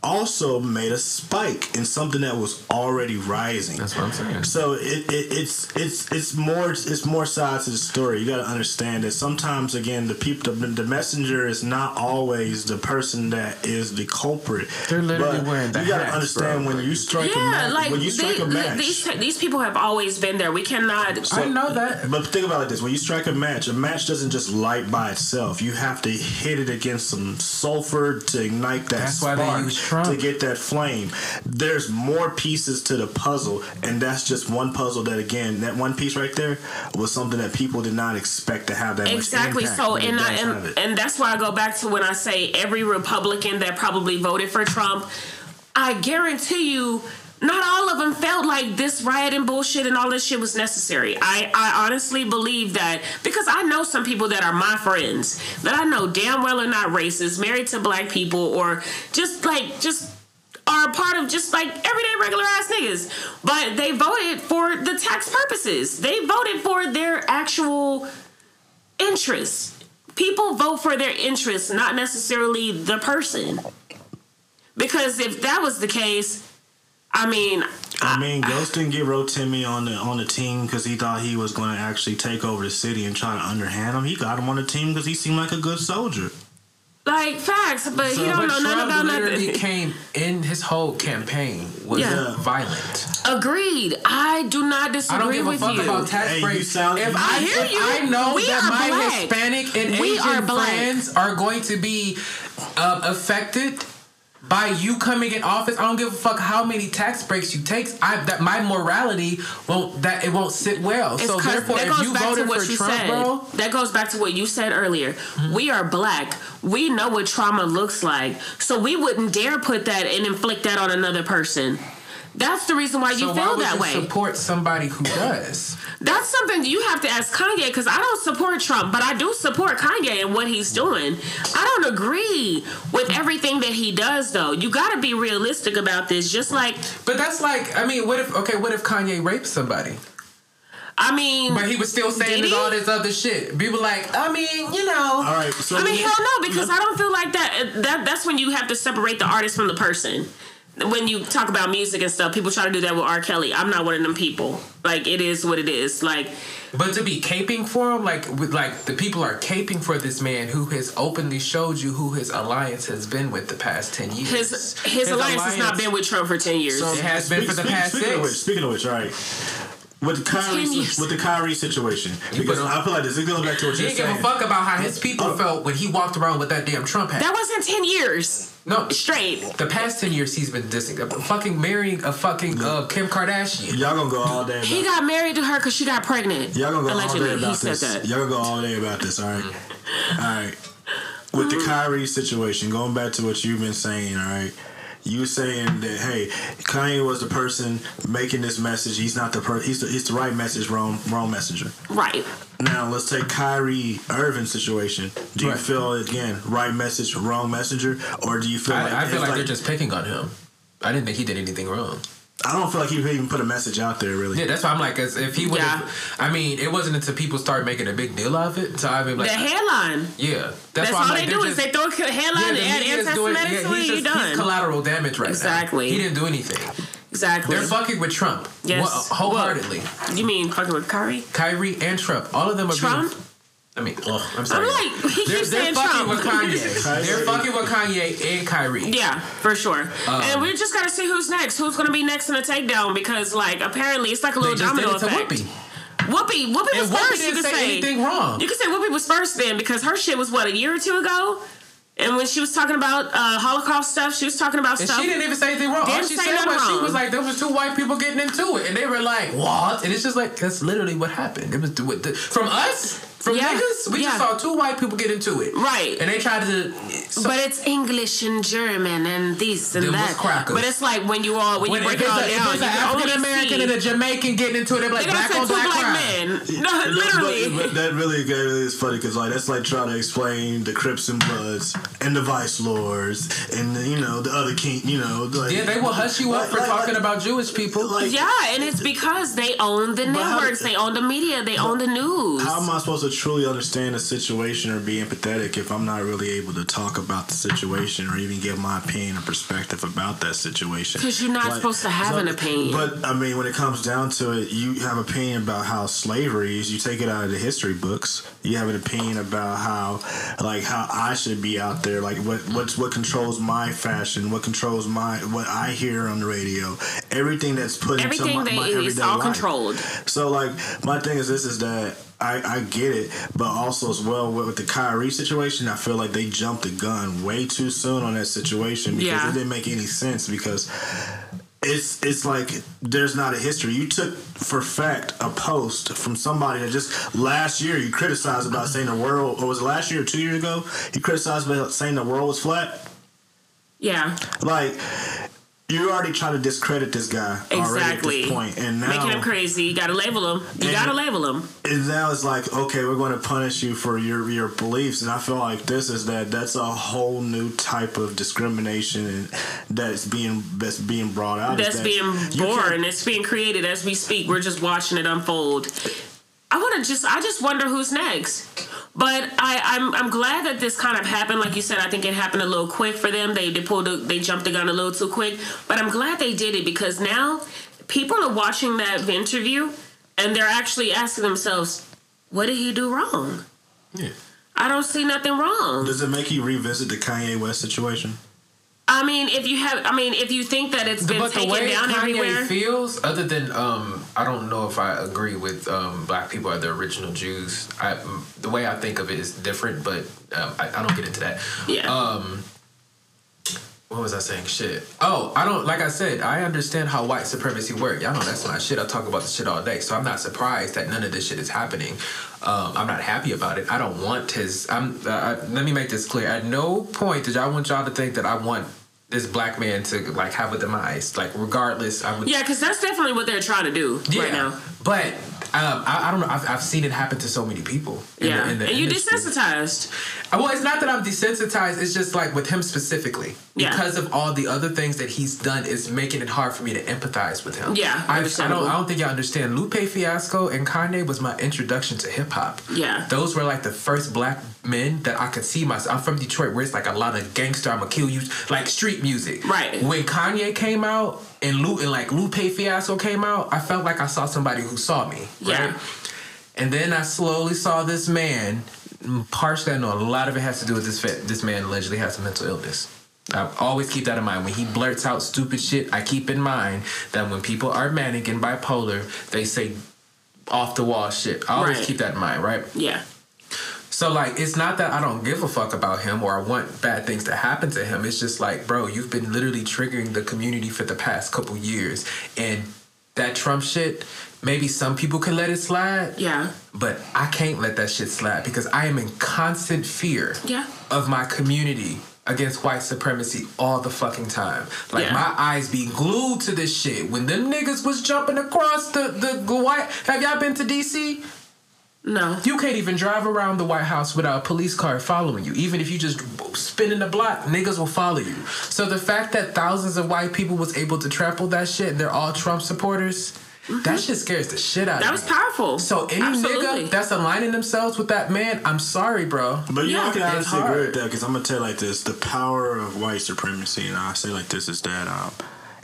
also made a spike in something that was already rising. That's what I'm saying. So it, it it's it's it's more it's more sides to the story. You got to understand that sometimes again the people the, the messenger is not always the person that is the culprit. They're literally But wearing the You got to understand bro. when you strike a Yeah, match. like when you strike they- a match. these these people have always been there. We cannot. I know that. But think about it like this: when you strike a match, a match doesn't just light by itself. You have to hit it against some sulfur to ignite that That's why spark. Trump. to get that flame. There's more pieces to the puzzle, and that's just one puzzle that again, that one piece right there was something that people did not expect to have that exactly so and I, and, and that's why i go back to when i say every republican that probably voted for trump i guarantee you not all of them felt like this riot and bullshit and all this shit was necessary. I, I honestly believe that because I know some people that are my friends that I know damn well are not racist, married to black people, or just like just are part of just like everyday regular ass niggas. But they voted for the tax purposes. They voted for their actual interests. People vote for their interests, not necessarily the person. Because if that was the case, I mean, I mean, Ghost didn't get Rotimi on the on the team because he thought he was going to actually take over the city and try to underhand him. He got him on the team because he seemed like a good soldier. like facts, but he don't but know nothing Trump about literally nothing. came in his whole campaign was Yeah. violent. Agreed. I do not disagree I disagree don't give a with fuck you. about tax Hey, you breaks. sound- if I I, hear if you. I know We that my black. Hispanic and We Asian are black. friends are going to be uh, affected by you coming in office, I don't give a fuck how many tax breaks you take. I that my morality won't that it won't sit well. It's so therefore, if you voted what for you Trump, said. bro, Mm-hmm. That goes back to what you said earlier. We are black. We know what trauma looks like, so we wouldn't dare put that and inflict that on another person. That's the reason why you so why feel would that you way. support somebody who does? That's something you have to ask Kanye because I don't support Trump, but I do support Kanye and what he's doing. I don't agree with everything that he does, though. You got to be realistic about this. Just like, But that's like, I mean, what if okay, what if Kanye raped somebody? I mean, But he was still saying Did this, he? all this other shit. People like, I mean, you know. All right, so I mean, hell no, because I don't feel like that. That that's when you have to separate the artist from the person. When you talk about music and stuff, people try to do that with R. Kelly. I'm not one of them people. Like it is what it is. Like But to be caping for him, like with like the people are caping for this man who has openly showed you who his alliance has been with the past ten years. his his, alliance, has not been with Trump for ten years. It has been for the past speaking Of which, six. speaking of which, all right. With the Kyrie, with the Kyrie situation, because I feel like this. It goes back to what you're didn't give a fuck about how his people Oh. felt when he walked around with that damn Trump hat. that wasn't ten years no, straight. the past ten years he's been dissing, uh, fucking marrying a fucking uh, Kim Kardashian. Y'all gonna go all day. About He got married to her because she got pregnant. Y'all gonna go Allegedly, all day about he said this. that. Y'all gonna go all day about this. All right, Mm-hmm. all right. With the Kyrie situation, going back to what you've been saying, all right. You saying that hey, Kanye was the person making this message. He's not the per. He's the, he's the right message, wrong wrong messenger. Right. Now let's take Kyrie Irving situation. Do you feel again right message, wrong messenger, or do you feel like I, I feel it's like, they're just picking on him. I didn't think he did anything wrong. I don't feel like he even put a message out there really. Yeah, that's why I'm like, as if he would have. I mean, it wasn't until people started making a big deal of it. So I mean, like, the headline. yeah, that's, That's, why I'm all like, they they're do just, is they throw a headline the and add media's doing- anti-Semitic yeah, he's You just- he's done. collateral damage right Exactly. now. He didn't do anything. Exactly. They're fucking with Trump. Yes. Wha- wholeheartedly. You mean fucking with Kyrie? Kyrie and Trump. All of them are Trump? Being, I mean, ugh, I'm sorry. I'm like, he they're, keeps they're saying fucking Trump. with Kanye. *laughs* they're fucking with Kanye and Kyrie. Yeah, for sure. Um, and we just gotta see who's next. Who's gonna be next in the takedown? Because like apparently it's like a They little just did domino it to effect. Whoopi. Whoopi, Whoopi was Whoopi first. You didn't could say say anything wrong. You could say Whoopi was first then because her shit was what a year or two ago. And when she was talking about uh, Holocaust stuff, she was talking about And stuff. she didn't even say anything wrong. All Didn't she say said nothing was she was like, there was two white people getting into it, and they were like, "What?" And it's just like that's literally what happened. It was the, the, from us, from Yeah, niggas. We yeah. just saw two white people get into it, Right. And they tried to. So, but it's English and German and this and Them was that. crackers. But it's like when you all when, when you if break it all a, down, it's an you can only African American and a Jamaican getting into it, they're like They don't black say on two black black crime. men. *laughs* No, literally. But, but that really, really is funny because like that's like trying to explain the Crips and Bloods and the Vice Lords and you know the other king. You know, like, Yeah, they will hush you up like- for like- talking about Jewish people. Like, Yeah, and it's because they own the how- networks, they own the media, they own the news. How am I supposed to truly understand a situation or be empathetic if I'm not really able to talk about the situation or even give my opinion or perspective about that situation. Because you're not supposed to have an opinion. But I mean, when it comes down to it, you have an opinion about how slavery is. You take it out of the history books. You have an opinion about how, like, how I should be out there. Like, what what's what controls my fashion? What controls my what I hear on the radio? Everything that's put Everything into my, my it's everyday all life. controlled. So like my thing is this is that I, I get it, but also as well with, with the Kyrie situation, I feel like they jumped the gun way too soon on that situation because Yeah. it didn't make any sense because it's it's like there's not a history. You took for fact a post from somebody that just last year you criticized about saying the world or was it last year or two years ago? You criticized about saying the world was flat. Yeah, Like you're already trying to discredit this guy already at exactly. this point, and now Making him crazy. You gotta label him. You And- gotta label him. and now it's like okay we're going to punish you for your your beliefs and i feel like this is that that's a whole new type of discrimination and that's being that's being brought out That's that being born. It's being created as we speak. We're just watching it unfold. I want to just. I just wonder who's next. But I, I'm I'm glad that this kind of happened. Like you said, I think it happened a little quick for them. They they pulled a, they jumped the gun a little too quick. But I'm glad they did it because now people are watching that interview and they're actually asking themselves, "What did he do wrong?" Yeah. I don't see nothing wrong. does it make you revisit the kanye west situation I mean, if you have, I mean, if you think that it's been but the taken way down Kanye everywhere, feels, other than um, I don't know if I agree with um, black people are the original Jews. I, the way I think of it is different, but um, I, I don't get into that. yeah, Um, what was I saying? Shit. Oh, I don't. Like I said, I understand how white supremacy works. Y'all know that's my shit. I talk about this shit all day, so I'm not surprised that none of this shit is happening. Um, I'm not happy about it. I don't want his. I'm. Uh, I, let me make this clear. At no point did I want y'all to think that I want this black man to like have a demise. Like regardless, I would. yeah, because that's definitely what they're trying to do right now. But um, I, I don't know. I've, I've seen it happen to so many people. in Yeah, the, in the and you desensitized. Well, it's not that I'm desensitized. It's just like with him specifically, Yeah. because of all the other things that he's done, it's making it hard for me to empathize with him. Yeah, I, I don't. I don't think y'all understand. Lupe Fiasco and Kanye was my introduction to hip hop. Yeah. those were like the first black men that I could see myself. I'm from Detroit, where it's like a lot of gangster. I'ma kill you, like street music. Right. When Kanye came out and Lu and like Lupe Fiasco came out, I felt like I saw somebody who saw me. Yeah. Right? And then I slowly saw this man. Partially, I know a lot of it has to do with this. This man allegedly has a mental illness. I always keep that in mind. When he blurts out stupid shit, I keep in mind that when people are manic and bipolar, they say off the wall shit. I always Right. keep that in mind, right? Yeah, So like, it's not that I don't give a fuck about him or I want bad things to happen to him. It's just like, bro, you've been literally triggering the community for the past couple years, and that Trump shit. Maybe some people can let it slide, yeah, but I can't let that shit slide because I am in constant fear yeah. of my community against white supremacy all the fucking time. Like Yeah. my eyes be glued to this shit. When them niggas was jumping across the the, the white, have y'all been to DC? No, You can't even drive around the White House without a police car following you. Even if you just spin in the block, niggas will follow you. So the fact that thousands of white people was able to trample that shit, and they're all Trump supporters. That shit scares the shit out Mm-hmm. that was powerful. So any Absolutely. nigga that's aligning themselves with that man, I'm sorry, bro. But you Yeah, know, I can it's honestly agree hard. with that because I'm gonna tell you like this: the power of white supremacy, and I say like this is that um,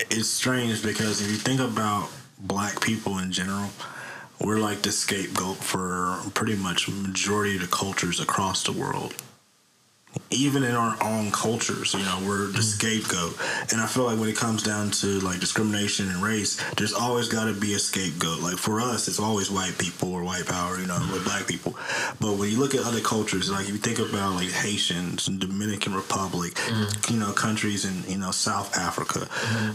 it's strange because if you think about black people in general, we're like the scapegoat for pretty much majority of the cultures across the world. Even in our own cultures, you know, we're the scapegoat. And I feel like when it comes down to like discrimination and race, there's always got to be a scapegoat. Like for us, it's always white people or white power, you know, or black people. But when you look at other cultures, like if you think about like Haitians and Dominican Republic, Mm-hmm. you know, countries in you know South Africa,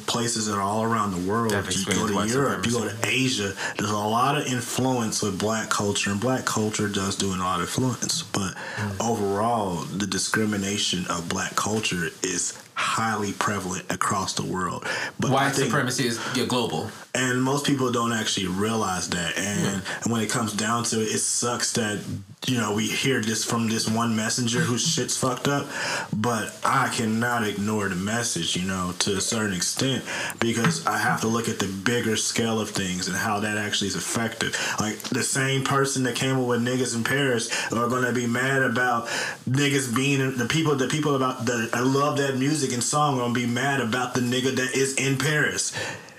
places that are all around the world. You go to Europe, you go to Asia. There's a lot of influence with black culture, and black culture does do a lot of influence. But Mm. overall, the discrimination of black culture is highly prevalent across the world. But White think- supremacy is global. and most people don't actually realize that and when it comes down to it it sucks that you know we hear this from this one messenger whose mm-hmm. shit's fucked up but i cannot ignore the message you know to a certain extent because i have to look at the bigger scale of things and how that actually is effective like the same person that came up with niggas in paris are to be mad about niggas being the people the people about that i love that music and song are to be mad about the nigga that is in paris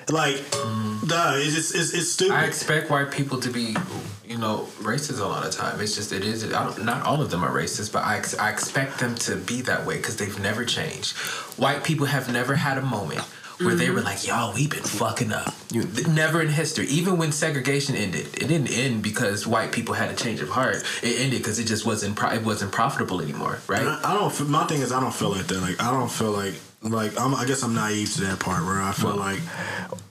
like, duh, it's just it's, it's stupid. I expect white people to be, you know, racist a lot of time. It's just it is. I don't, not all of them are racist, but I, ex- I expect them to be that way because they've never changed. White people have never had a moment where they were like, "Y'all, we've been fucking up." You, never in history, even when segregation ended, it didn't end because white people had a change of heart. It ended because it just wasn't pro- it wasn't profitable anymore, right? I, I don't. My thing is, I don't feel like that. Like I don't feel like like I'm, I guess I'm naive to that part where I feel like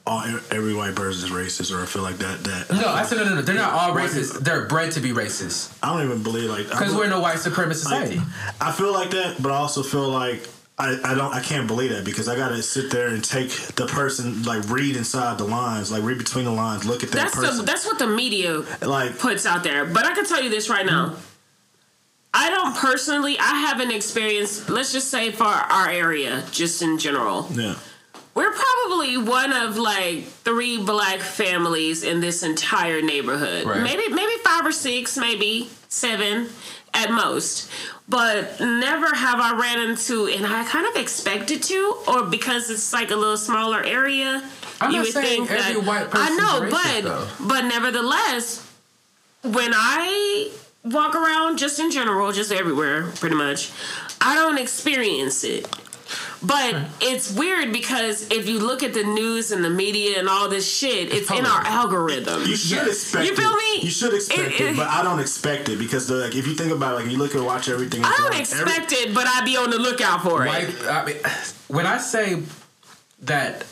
all every white person is racist, or I feel like that that. No, I said no, no, no. They're not all racist. They're bred to be racist I don't even believe like I because we're in a white supremacist society. I feel like that, but I also feel like I, I don't I can't believe that because I gotta sit there and take the person like read inside the lines, like read between the lines, look at that That's the person. that's what the media like puts out there. But I can tell you this right now. I don't personally. I haven't experienced. Let's just say for our area, just in general, yeah. we're probably one of like three black families in this entire neighborhood. Right. Maybe maybe five or six, maybe seven at most. But never have I ran into, and I kind of expected to, or because it's like a little smaller area. I'm not saying every white person. I know, but though. but nevertheless, when I walk around, just in general, just everywhere, pretty much, I don't experience it. But it's weird because if you look at the news and the media and all this shit, it's in our algorithm. You should Yes. expect You feel it. me? You should expect It- it, it- but I don't expect it because the, like if you think about it, like you look and watch everything. I don't every- expect it, but I'd be on the lookout for it. I mean, when I say that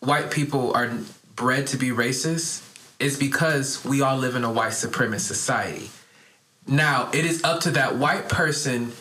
white people are bred to be racist, it's because we all live in a white supremacist society. Now, it is up to that white person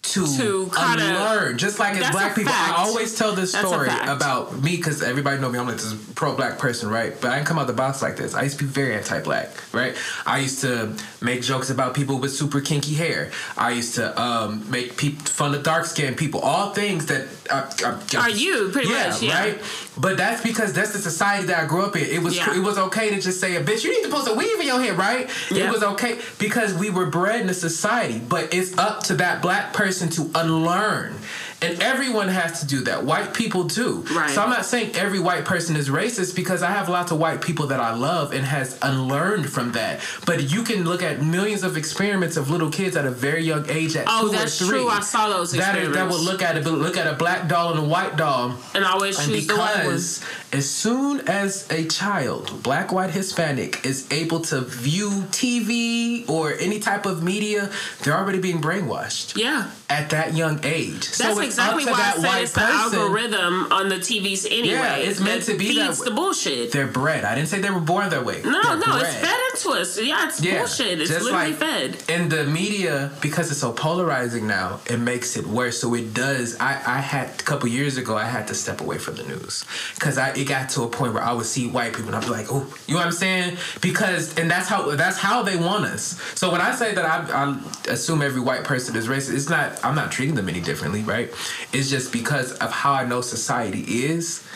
to, To kinda- unlearn. Just like as black people, fact. I always tell this That's story about me because everybody know me. I'm like this pro-black person, right? But I didn't come out the box like this. I used to be very anti-black, right? I used to make jokes about people with super kinky hair. I used to um, make peop fun of dark-skinned people. All things that I, I, Are you, pretty much, yeah. right? But that's because that's the society that I grew up in. It was Yeah. it was okay to just say a bitch. You need to post a weave in your hair, right? Yeah. It was okay because we were bred in a society. But it's up to that black person to unlearn. And everyone has to do that. White people too. Right. So I'm not saying every white person is racist because I have lots of white people that I love and has unlearned from that. But you can look at millions of experiments of little kids at a very young age at Oh, two or three. true. I saw those That that would look at it, look at a black doll and a white doll. and always And choose the white one. because as soon as a child, black, white, Hispanic, is able to view TV or any type of media, they're already being brainwashed Yeah. at that young age. so That's it's exactly why I that said it's the person. algorithm on the TVs anyway. Yeah, it's meant to be that way. the bullshit. They're bred. I didn't say they were born that way. No, They're no, it's bred. fed into us. Yeah, it's Yeah, bullshit. It's literally like- fed. And the media, because it's so polarizing now, it makes it worse. So it does. I, I had a couple years ago, I had to step away from the news because I it got to a point where I would see white people and I'd be like, oh, you know what I'm saying? Because and that's how that's how they want us. So when I say that I, I assume every white person is racist, it's not. I'm not treating them any differently, right? It's just because of how I know society is.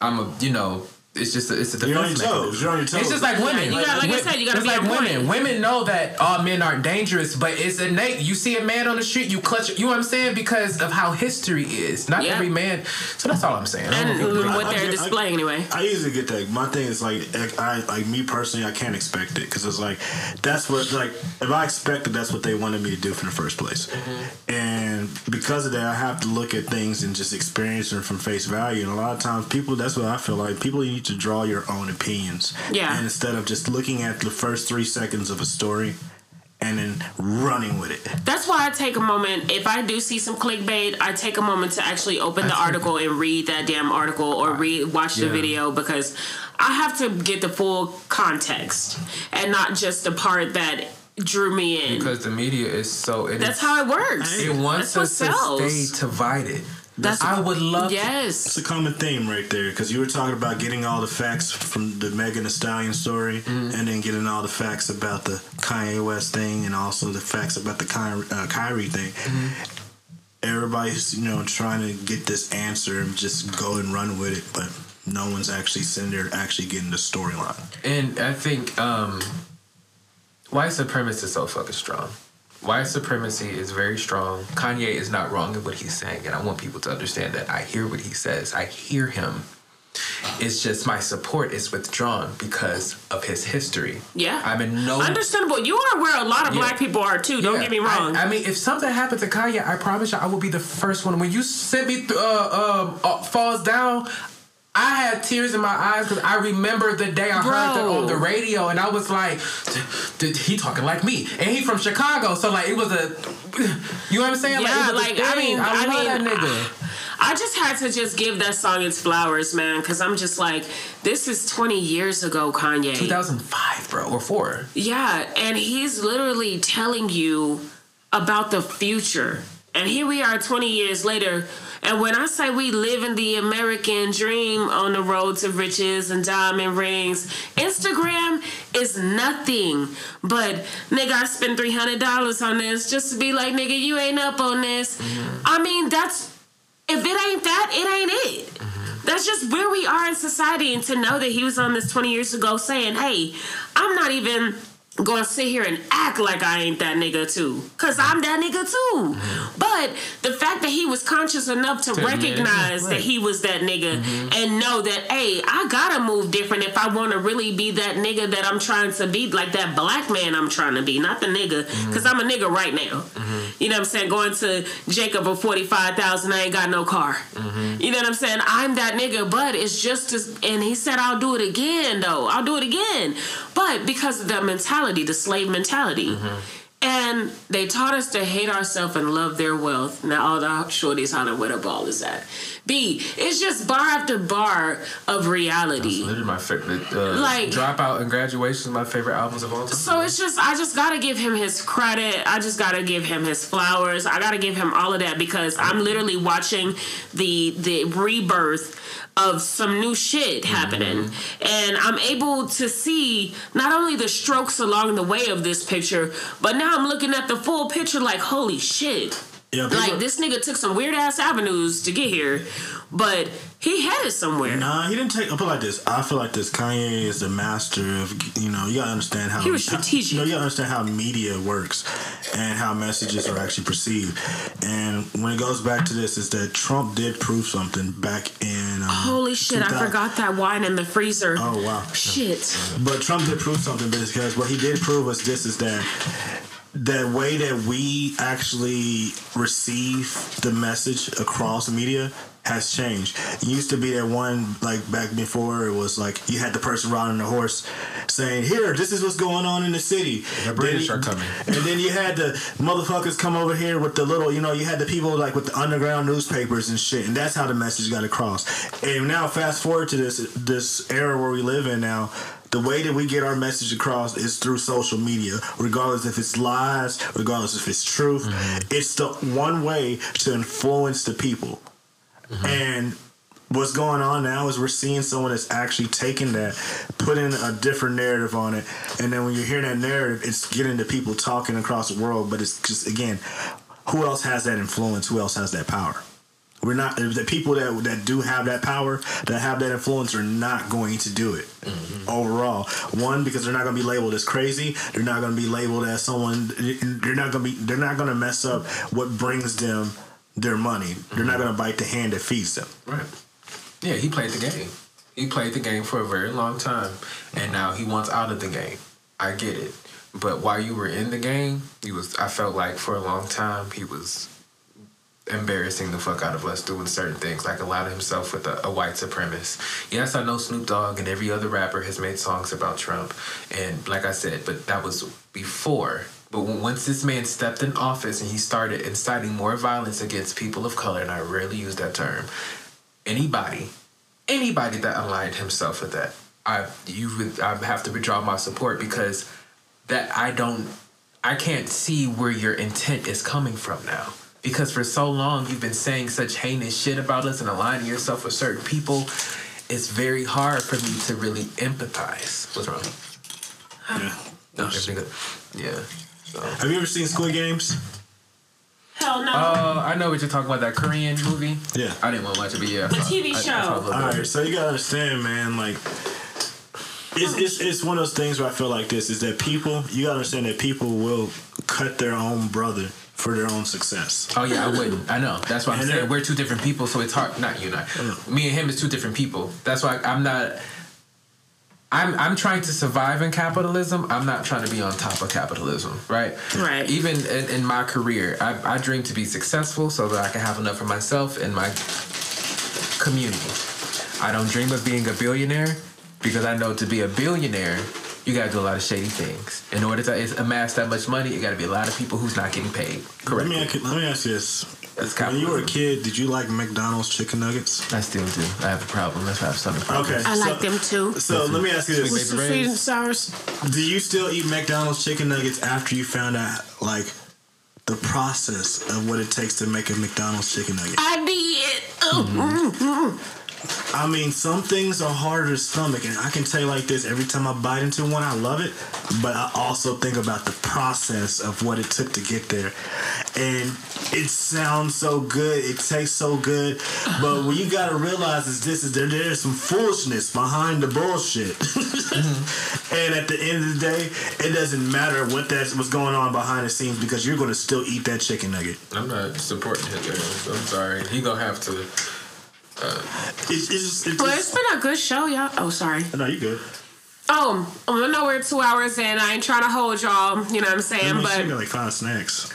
I'm a you know. It's just a, it's a defense You're on your mechanism. toes. You're on your toes. It's just like women. you got- like I said, you gotta be like on point. women. Women know that all men aren't dangerous, but it's innate. You see a man on the street, you clutch. You know what I'm saying? Because of how history is. Not Yeah. every man. So that's all I'm saying. And know if what they're I- displaying anyway. I usually get that. My thing is like, I like me personally, I can't expect it because it's like that's what like if I expected, that's what they wanted me to do from the first place, mm-hmm. and because of that, I have to look at things and just experience them from face value. And a lot of times, people that's what I feel like. People need to draw your own opinions, Yeah. and instead of just looking at the first three seconds of a story and then running with it. That's why I take a moment. If I do see some clickbait, I take a moment to actually open the article and read that damn article or read watch the Yeah. video because I have to get the full context and not just the part that drew me in. because the media is so. It That's is- how it works. It wants That's what us sells. to stay divided. That's I would love. Yes. It's a common theme right there because you were talking about getting all the facts from the Megan Thee Stallion story, and then getting all the facts about the Kanye West thing, and also the facts about the Kyrie, uh, Kyrie thing. Everybody's you know trying to get this answer and just go and run with it, but no one's actually sitting there actually getting the storyline. And I think um, white supremacy is so fucking strong. White supremacy is very strong. Kanye is not wrong in what he's saying, and I want people to understand that. I hear what he says. I hear him. It's just my support is withdrawn because of his history. Yeah. I'm in no Understandable. You are where a lot of Yeah. black people are too. Don't Yeah, get me wrong. I, I mean, if something happened to Kanye, I promise you, I will be the first one. When you sent me th- uh, um, uh, falls down, I had tears in my eyes because I remember the day I heard that on the radio, and I was like, "Did he talking like me?" And he from Chicago, so like it was a, *laughs* you know what I'm saying? Yeah, a like, I mean- I, I love mean, that nigga. I just had to just give that song its flowers, man, because I'm just like, this is 20 years ago, Kanye. 2005, bro, or four. Yeah, and he's literally telling you about the future. And here we are 20 years later. And when I say we live in the American dream on the road to riches and diamond rings, Instagram is nothing. But nigga, I spent $300 on this just to be like, nigga, you ain't up on this. Mm-hmm. I mean, that's, if it ain't that, it ain't it. Mm-hmm. That's just where we are in society. And to know that he was on this 20 years ago saying, hey, I'm not even going to sit here and act like I ain't that nigga too. Because I'm that nigga too. But the fact that he was conscious enough to To admit it, recognize that he was that nigga mm-hmm. and know that, hey, I got to move different if I want to really be that nigga that I'm trying to be, like that black man I'm trying to be, not the nigga. Mm-hmm. Because I'm a nigga right now. Mm-hmm. You know what I'm saying? Going to Jacob of 45,000, I ain't got no car. You know what I'm saying? I'm that nigga, but it's just as, and he said, I'll do it again, though. I'll do it again. But because of the mentality, the slave mentality. And they taught us to hate ourselves and love their wealth. Now all the shorties holler where the ball is at. B, it's just bar after bar of reality. Literally my favorite. Uh, Like- Dropout and Graduation is my favorite albums of all time. So it's just I just gotta give him his credit. I just gotta give him his flowers. I gotta give him all of that because I'm literally watching the the rebirth of some new shit happening. And I'm able to see not only the strokes along the way of this picture, but now I'm looking at the full picture like holy shit. Yeah, Like this nigga took some weird ass avenues to get here, but he headed somewhere. Nah, he didn't take. I feel like this. I feel like this. Kanye is the master of. You know, you gotta understand how He was strategic. You know, you gotta understand how media works and how messages are actually perceived. And when it goes back to this, is that Trump did prove something back in. Um, Holy shit, I forgot that wine in the freezer. Oh wow. Shit. But Trump did prove something because what he did prove was this is that the way that we actually receive the message across media has changed. It used to be that one like back before it was like you had the person riding the horse saying, Here, this is what's going on in the city. The British Then- are coming. And then you had the motherfuckers come over here with the little, you know, you had the people like with the underground newspapers and shit, and that's how the message got across. And now fast forward to this this era where we live in now, the way that we get our message across is through social media, regardless if it's lies, regardless if it's truth. Mm-hmm. It's the one way to influence the people. Mm-hmm. And what's going on now is we're seeing someone that's actually taking that, putting a different narrative on it, and then when you hear that narrative, it's getting the people talking across the world. But it's just again, who else has that influence? Who else has that power? We're not the people that that do have that power, that have that influence, are not going to do it mm-hmm. overall. One because they're not going to be labeled as crazy. They're not going to be labeled as someone. They're not going to be. They're not going to mess up what brings them their money. They're not mm-hmm. going to bite the hand that feeds them. Right. Yeah, he played the game. He played the game for a very long time, and now he wants out of the game. I get it, but while you were in the game, he was. I felt like for a long time he was embarrassing the fuck out of us doing certain things, like allowing himself with a, a white supremacist. Yes, I know Snoop Dogg and every other rapper has made songs about Trump, and like I said, but that was before. But when, once this man stepped in office and he started inciting more violence against people of color, and I rarely use that term, anybody, anybody that aligned himself with that, I you would I have to withdraw my support because that I don't I can't see where your intent is coming from now. Because for so long you've been saying such heinous shit about us and aligning yourself with certain people, it's very hard for me to really empathize. What's wrong? Yeah. No. Yeah. So. Have you ever seen Squid Games? Hell no. Uh, I know what you're talking about. That Korean movie. Yeah. I didn't want to watch it, but yeah. The saw- TV I- I show. saw a little bit All of it. right, so you gotta understand, man. Like, it's, it's it's one of those things where I feel like this is that people. You gotta understand that people will cut their own brother for their own success. Oh yeah, I wouldn't. I know. That's why I'm And saying then- we're two different people, so it's hard. Not you and I. Oh. Me and him is two different people. That's why I'm not. I'm I'm trying to survive in capitalism. I'm not trying to be on top of capitalism, right? Right. Even in, in my career, I, I dream to be successful so that I can have enough for myself and my community. I don't dream of being a billionaire because I know to be a billionaire, you gotta do a lot of shady things. In order to amass that much money, it gotta be a lot of people who's not getting paid. Correct. Let Correct. me, ask you- let me ask you this. When you were a kid, did you like McDonald's chicken nuggets? I still do. I have a problem. Let's have something. Problem. Okay. I so, like them too. So let me ask you What's this. the Baby sweet and Ray's. sours? Do you still eat McDonald's chicken nuggets after you found out, like, the process of what it takes to make a McDonald's chicken nugget? I did. Oh, I mean, some things are harder to stomach, and I can tell you like this: every time I bite into one, I love it, but I also think about the process of what it took to get there, and it sounds so good, it tastes so good, but what you gotta realize is this: is there there's some foolishness behind the bullshit, *laughs* and at the end of the day, it doesn't matter what that's what's going on behind the scenes because you're gonna still eat that chicken nugget. I'm not supporting Hitler. I'm sorry. He gonna have to. It's, it's just, it's Well, just it's been a good show, y'all. Oh, sorry. no, you good. Oh, I know we're two hours in. I ain't trying to hold y'all. You know what I'm I saying? mean, she got But like five snacks.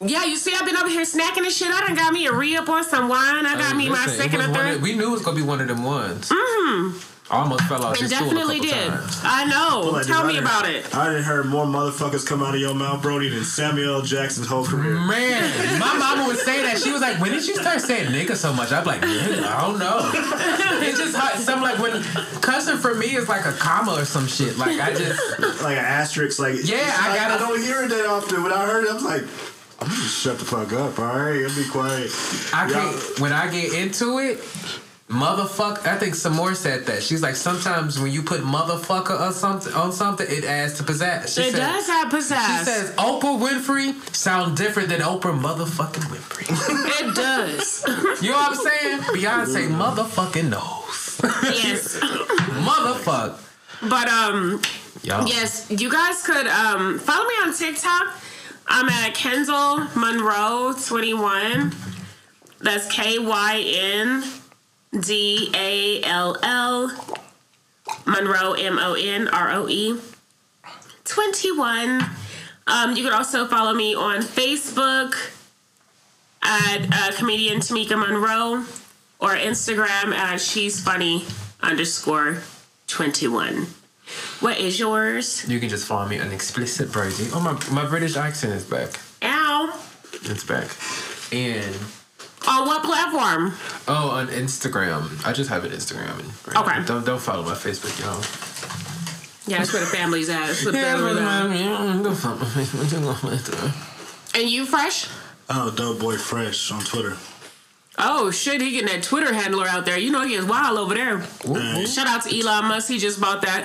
yeah, you see, I've been over here snacking and shit. I done got me a re up on some wine. I got me my Listen, it second or third. of- we knew it was gonna be one of them ones. Mm-hmm. I almost fell out and this stool a definitely couple did. times. I know. Like, Tell I me about it. I didn't hear more motherfuckers come out of your mouth, Brody, than Samuel L. Jackson's whole career. Man, my mama would say that. She was like, "When did you start saying nigga so much?" I'm like, "Nigga, I don't know." It's just hot. Something like when cussing for me is like a comma or some shit. Like I just Like an asterisk, like Yeah, I I, gotta- I don't hear it that often. When I heard it, I was like, I'm gonna just shut the fuck up. All right, I'll be quiet. I Y'all- can't. When I get into it, motherfucker. I think some more said that. She's like, sometimes when you put motherfucker or something on something, it adds to pizzazz. She It said- does have pizzazz. She says Oprah Winfrey sound different than Oprah motherfucking Winfrey. it does. *laughs* you know what I'm saying? Beyonce motherfucking knows. yes. *laughs* Motherfuck. But um, Y'all. yes, you guys could um follow me on TikTok. I'm at Kyndall Monroe 21. That's K Y N D A L L Monroe M O N R O E 21. Um, you can also follow me on Facebook at uh, comedian Tamika Monroe or Instagram at she's funny underscore 21. What is yours? You can just follow me on explicit Brady. Oh my my British accent is back. Ow. It's back. And On what platform? oh, on Instagram. I just have an Instagram. And Okay. Don't don't follow my Facebook, y'all. Yeah, that's where the family's at. That's where the family's at. Don't follow my Facebook. You know my Instagram. And you fresh? Oh, dope boy fresh on Twitter. Oh shit, he getting that Twitter handler out there. You know he is wild over there. Shout out to Elon Musk. He just bought that.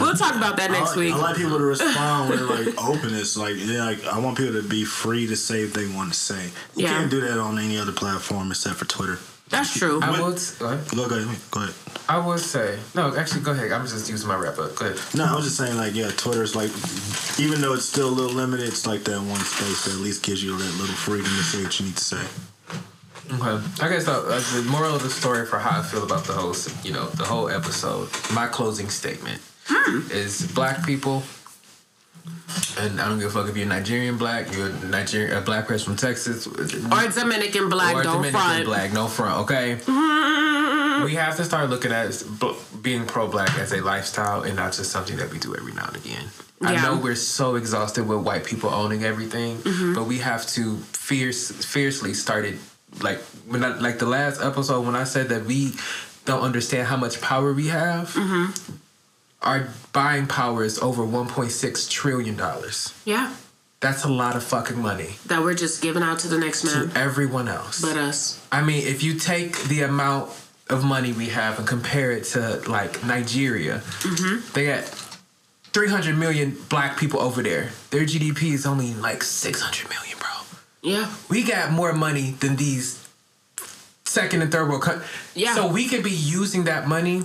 We'll talk about that I next like, week. I like people to respond with like *laughs* openness. Like, yeah, like I want people to be free to say if they want to say. You Yeah. can't do that on any other platform except for Twitter. That's true. I What- would go ahead. Go ahead. Go ahead. I would say no. Actually, go ahead. I'm just using my wrap up. Go ahead. No, I was just saying, like, yeah, Twitter's like, even though it's still a little limited, it's like that one space that at least gives you that little freedom to say what you need to say. Okay. I guess uh, uh, the moral of the story for how I feel about the whole, you know, the whole episode. My closing statement is: Black people, and I don't give a fuck if you're Nigerian black, you're a Nigerian a black person from Texas, or Dominican black, or don't Dominican front. black, no front. Okay. we have to start looking at being pro-black as a lifestyle and not just something that we do every now and again. I know we're so exhausted with white people owning everything, Mm-hmm. but we have to fierce, fiercely started like when I, like the last episode when I said that we don't understand how much power we have. Mm-hmm. Our buying power is over 1.6 trillion dollars. Yeah, That's a lot of fucking money that we're just giving out to the next man, to everyone else. but us. I mean, if you take the amount of money we have and compare it to like Nigeria, Mm-hmm. they got 300 million black people over there. Their GDP is only like 600 million, bro. Yeah, We got more money than these second and third world countries. Yeah. So we could be using that money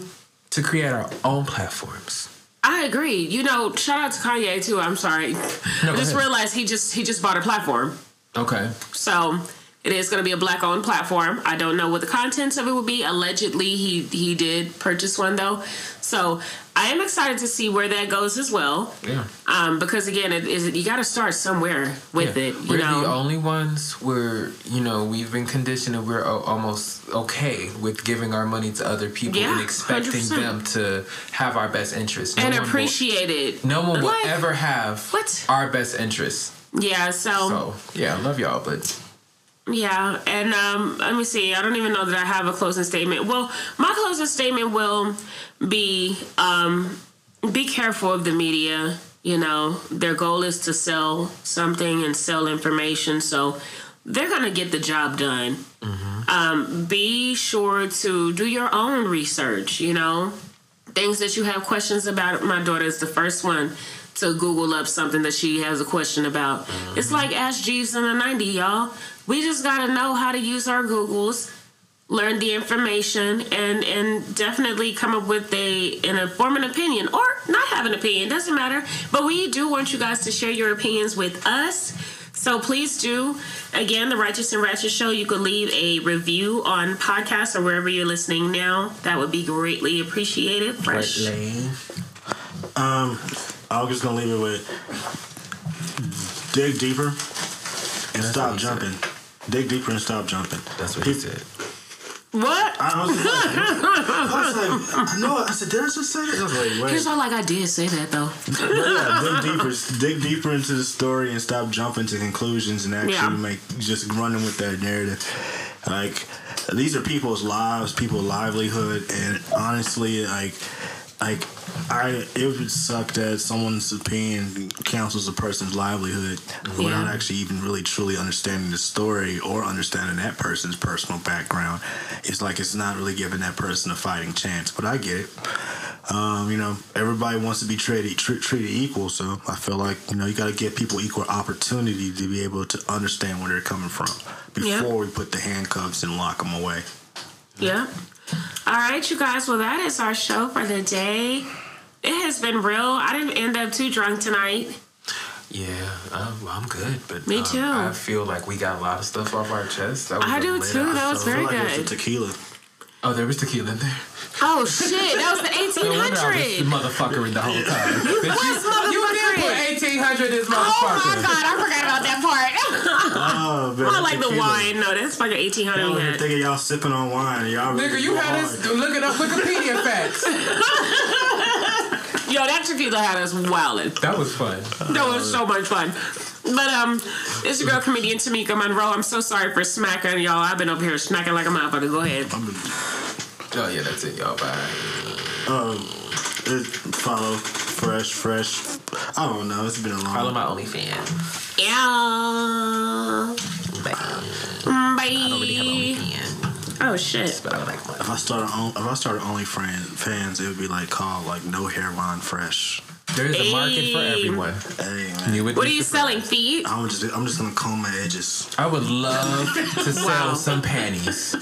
to create our own platforms. I agree. You know, shout out to Kanye too. I'm sorry. I just ahead. realized he just he just bought a platform. Okay. So it is going to be a black owned platform. I don't know what the contents of it will be. Allegedly, he he did purchase one though. So I am excited to see where that goes as well. Yeah. Um, because again, it is you got to start somewhere with Yeah. it. You we're know. the only ones where you know we've been conditioned and we're almost okay with giving our money to other people Yeah, and expecting 100%. them to have our best interests. No and one will- appreciate it. no one will Like, ever have What? our best interests. Yeah. So, So yeah, I love y'all, but yeah, and um, let me see. I don't even know that I have a closing statement. Well, my closing statement will be um, be careful of the media. You know, their goal is to sell something and sell information, so they're gonna get the job done. Um, be sure to do your own research. You know, things that you have questions about. My daughter is the first one to Google up something that she has a question about. It's like Ask Jeeves in the 90s, y'all. We just gotta know how to use our Googles, learn the information, and and definitely come up with a an informed opinion or not have an opinion. Doesn't matter. But we do want you guys to share your opinions with us. So please do. Again, the Righteous and Ratchet Show. You could leave a review on podcast or wherever you're listening now. That would be greatly appreciated. Fresh. Um, I was just gonna leave it with dig deeper and stop what he jumping. Dig deeper and stop jumping. that's what he said. What? I was, *laughs* I was like, I know. I said, did I just say that? I was like, wait. Here's all like I did say that though. *laughs* But yeah, dig deeper, dig deeper into the story and stop jumping to conclusions and actually Yeah. make just running with that narrative. Like these are people's lives, people's livelihood, and honestly, like, like I, it would suck that someone's opinion counsels a person's livelihood without actually even really truly understanding the story or understanding that person's personal background. It's like it's not really giving that person a fighting chance. But I get it. Um, you know, everybody wants to be treated tr- treated equal, so I feel like you know you got to give people equal opportunity to be able to understand where they're coming from before Yeah. we put the handcuffs and lock them away. Yeah. All right, you guys. Well, that is our show for the day. It has been real. I didn't end up too drunk tonight. Yeah, um, I'm good, but Me um, too. I feel like we got a lot of stuff off our chest. That was I a do too. That was episode. very I feel like it's good. the tequila. Oh, there was tequila in there. Oh shit! That was the *laughs* No wonder I 1800. motherfucker in the whole time. Bitch, was you, you did motherfucker. put 1800 this Oh my god! I forgot about that part. *laughs* *laughs* Oh, man, I like the wine. No, that's fucking 1800 I'm we here thinking y'all sipping on wine. Y'all Nigga, you had us looking up Wikipedia facts. Yo, that tequila had us wildin'. That was fun. That was so much fun. But um, it's your girl comedian Tamika Monroe. I'm so sorry for smacking y'all. I've been up here smacking like a motherfucker. Go ahead. Oh yeah, that's it, y'all. Bye. Um, it, follow fresh, fresh. I don't know. It's been a long. Time. Follow my OnlyFans. Yeah. Bye. Bye. I don't really have OnlyFans, Oh shit. but I would like If one. I started on, if I started OnlyFans, fans, it would be like called like No Hair Hairline Fresh. There is a market for everyone. Hey man, What are you selling? Feet? I'm just I'm just gonna comb my edges. I would love to *laughs* sell Wow. some panties.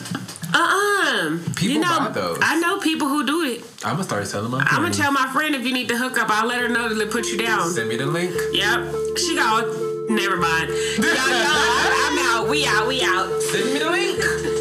Uh-uh. People you know, buy those. I know people who do it. I'm gonna start selling my I'm gonna tell my friend if you need to hook up, I'll let her know to put you down. Send me the link. Yep. She got. Never mind. *laughs* Y'all, y'all, I'm out. We out. We out. Send me the link.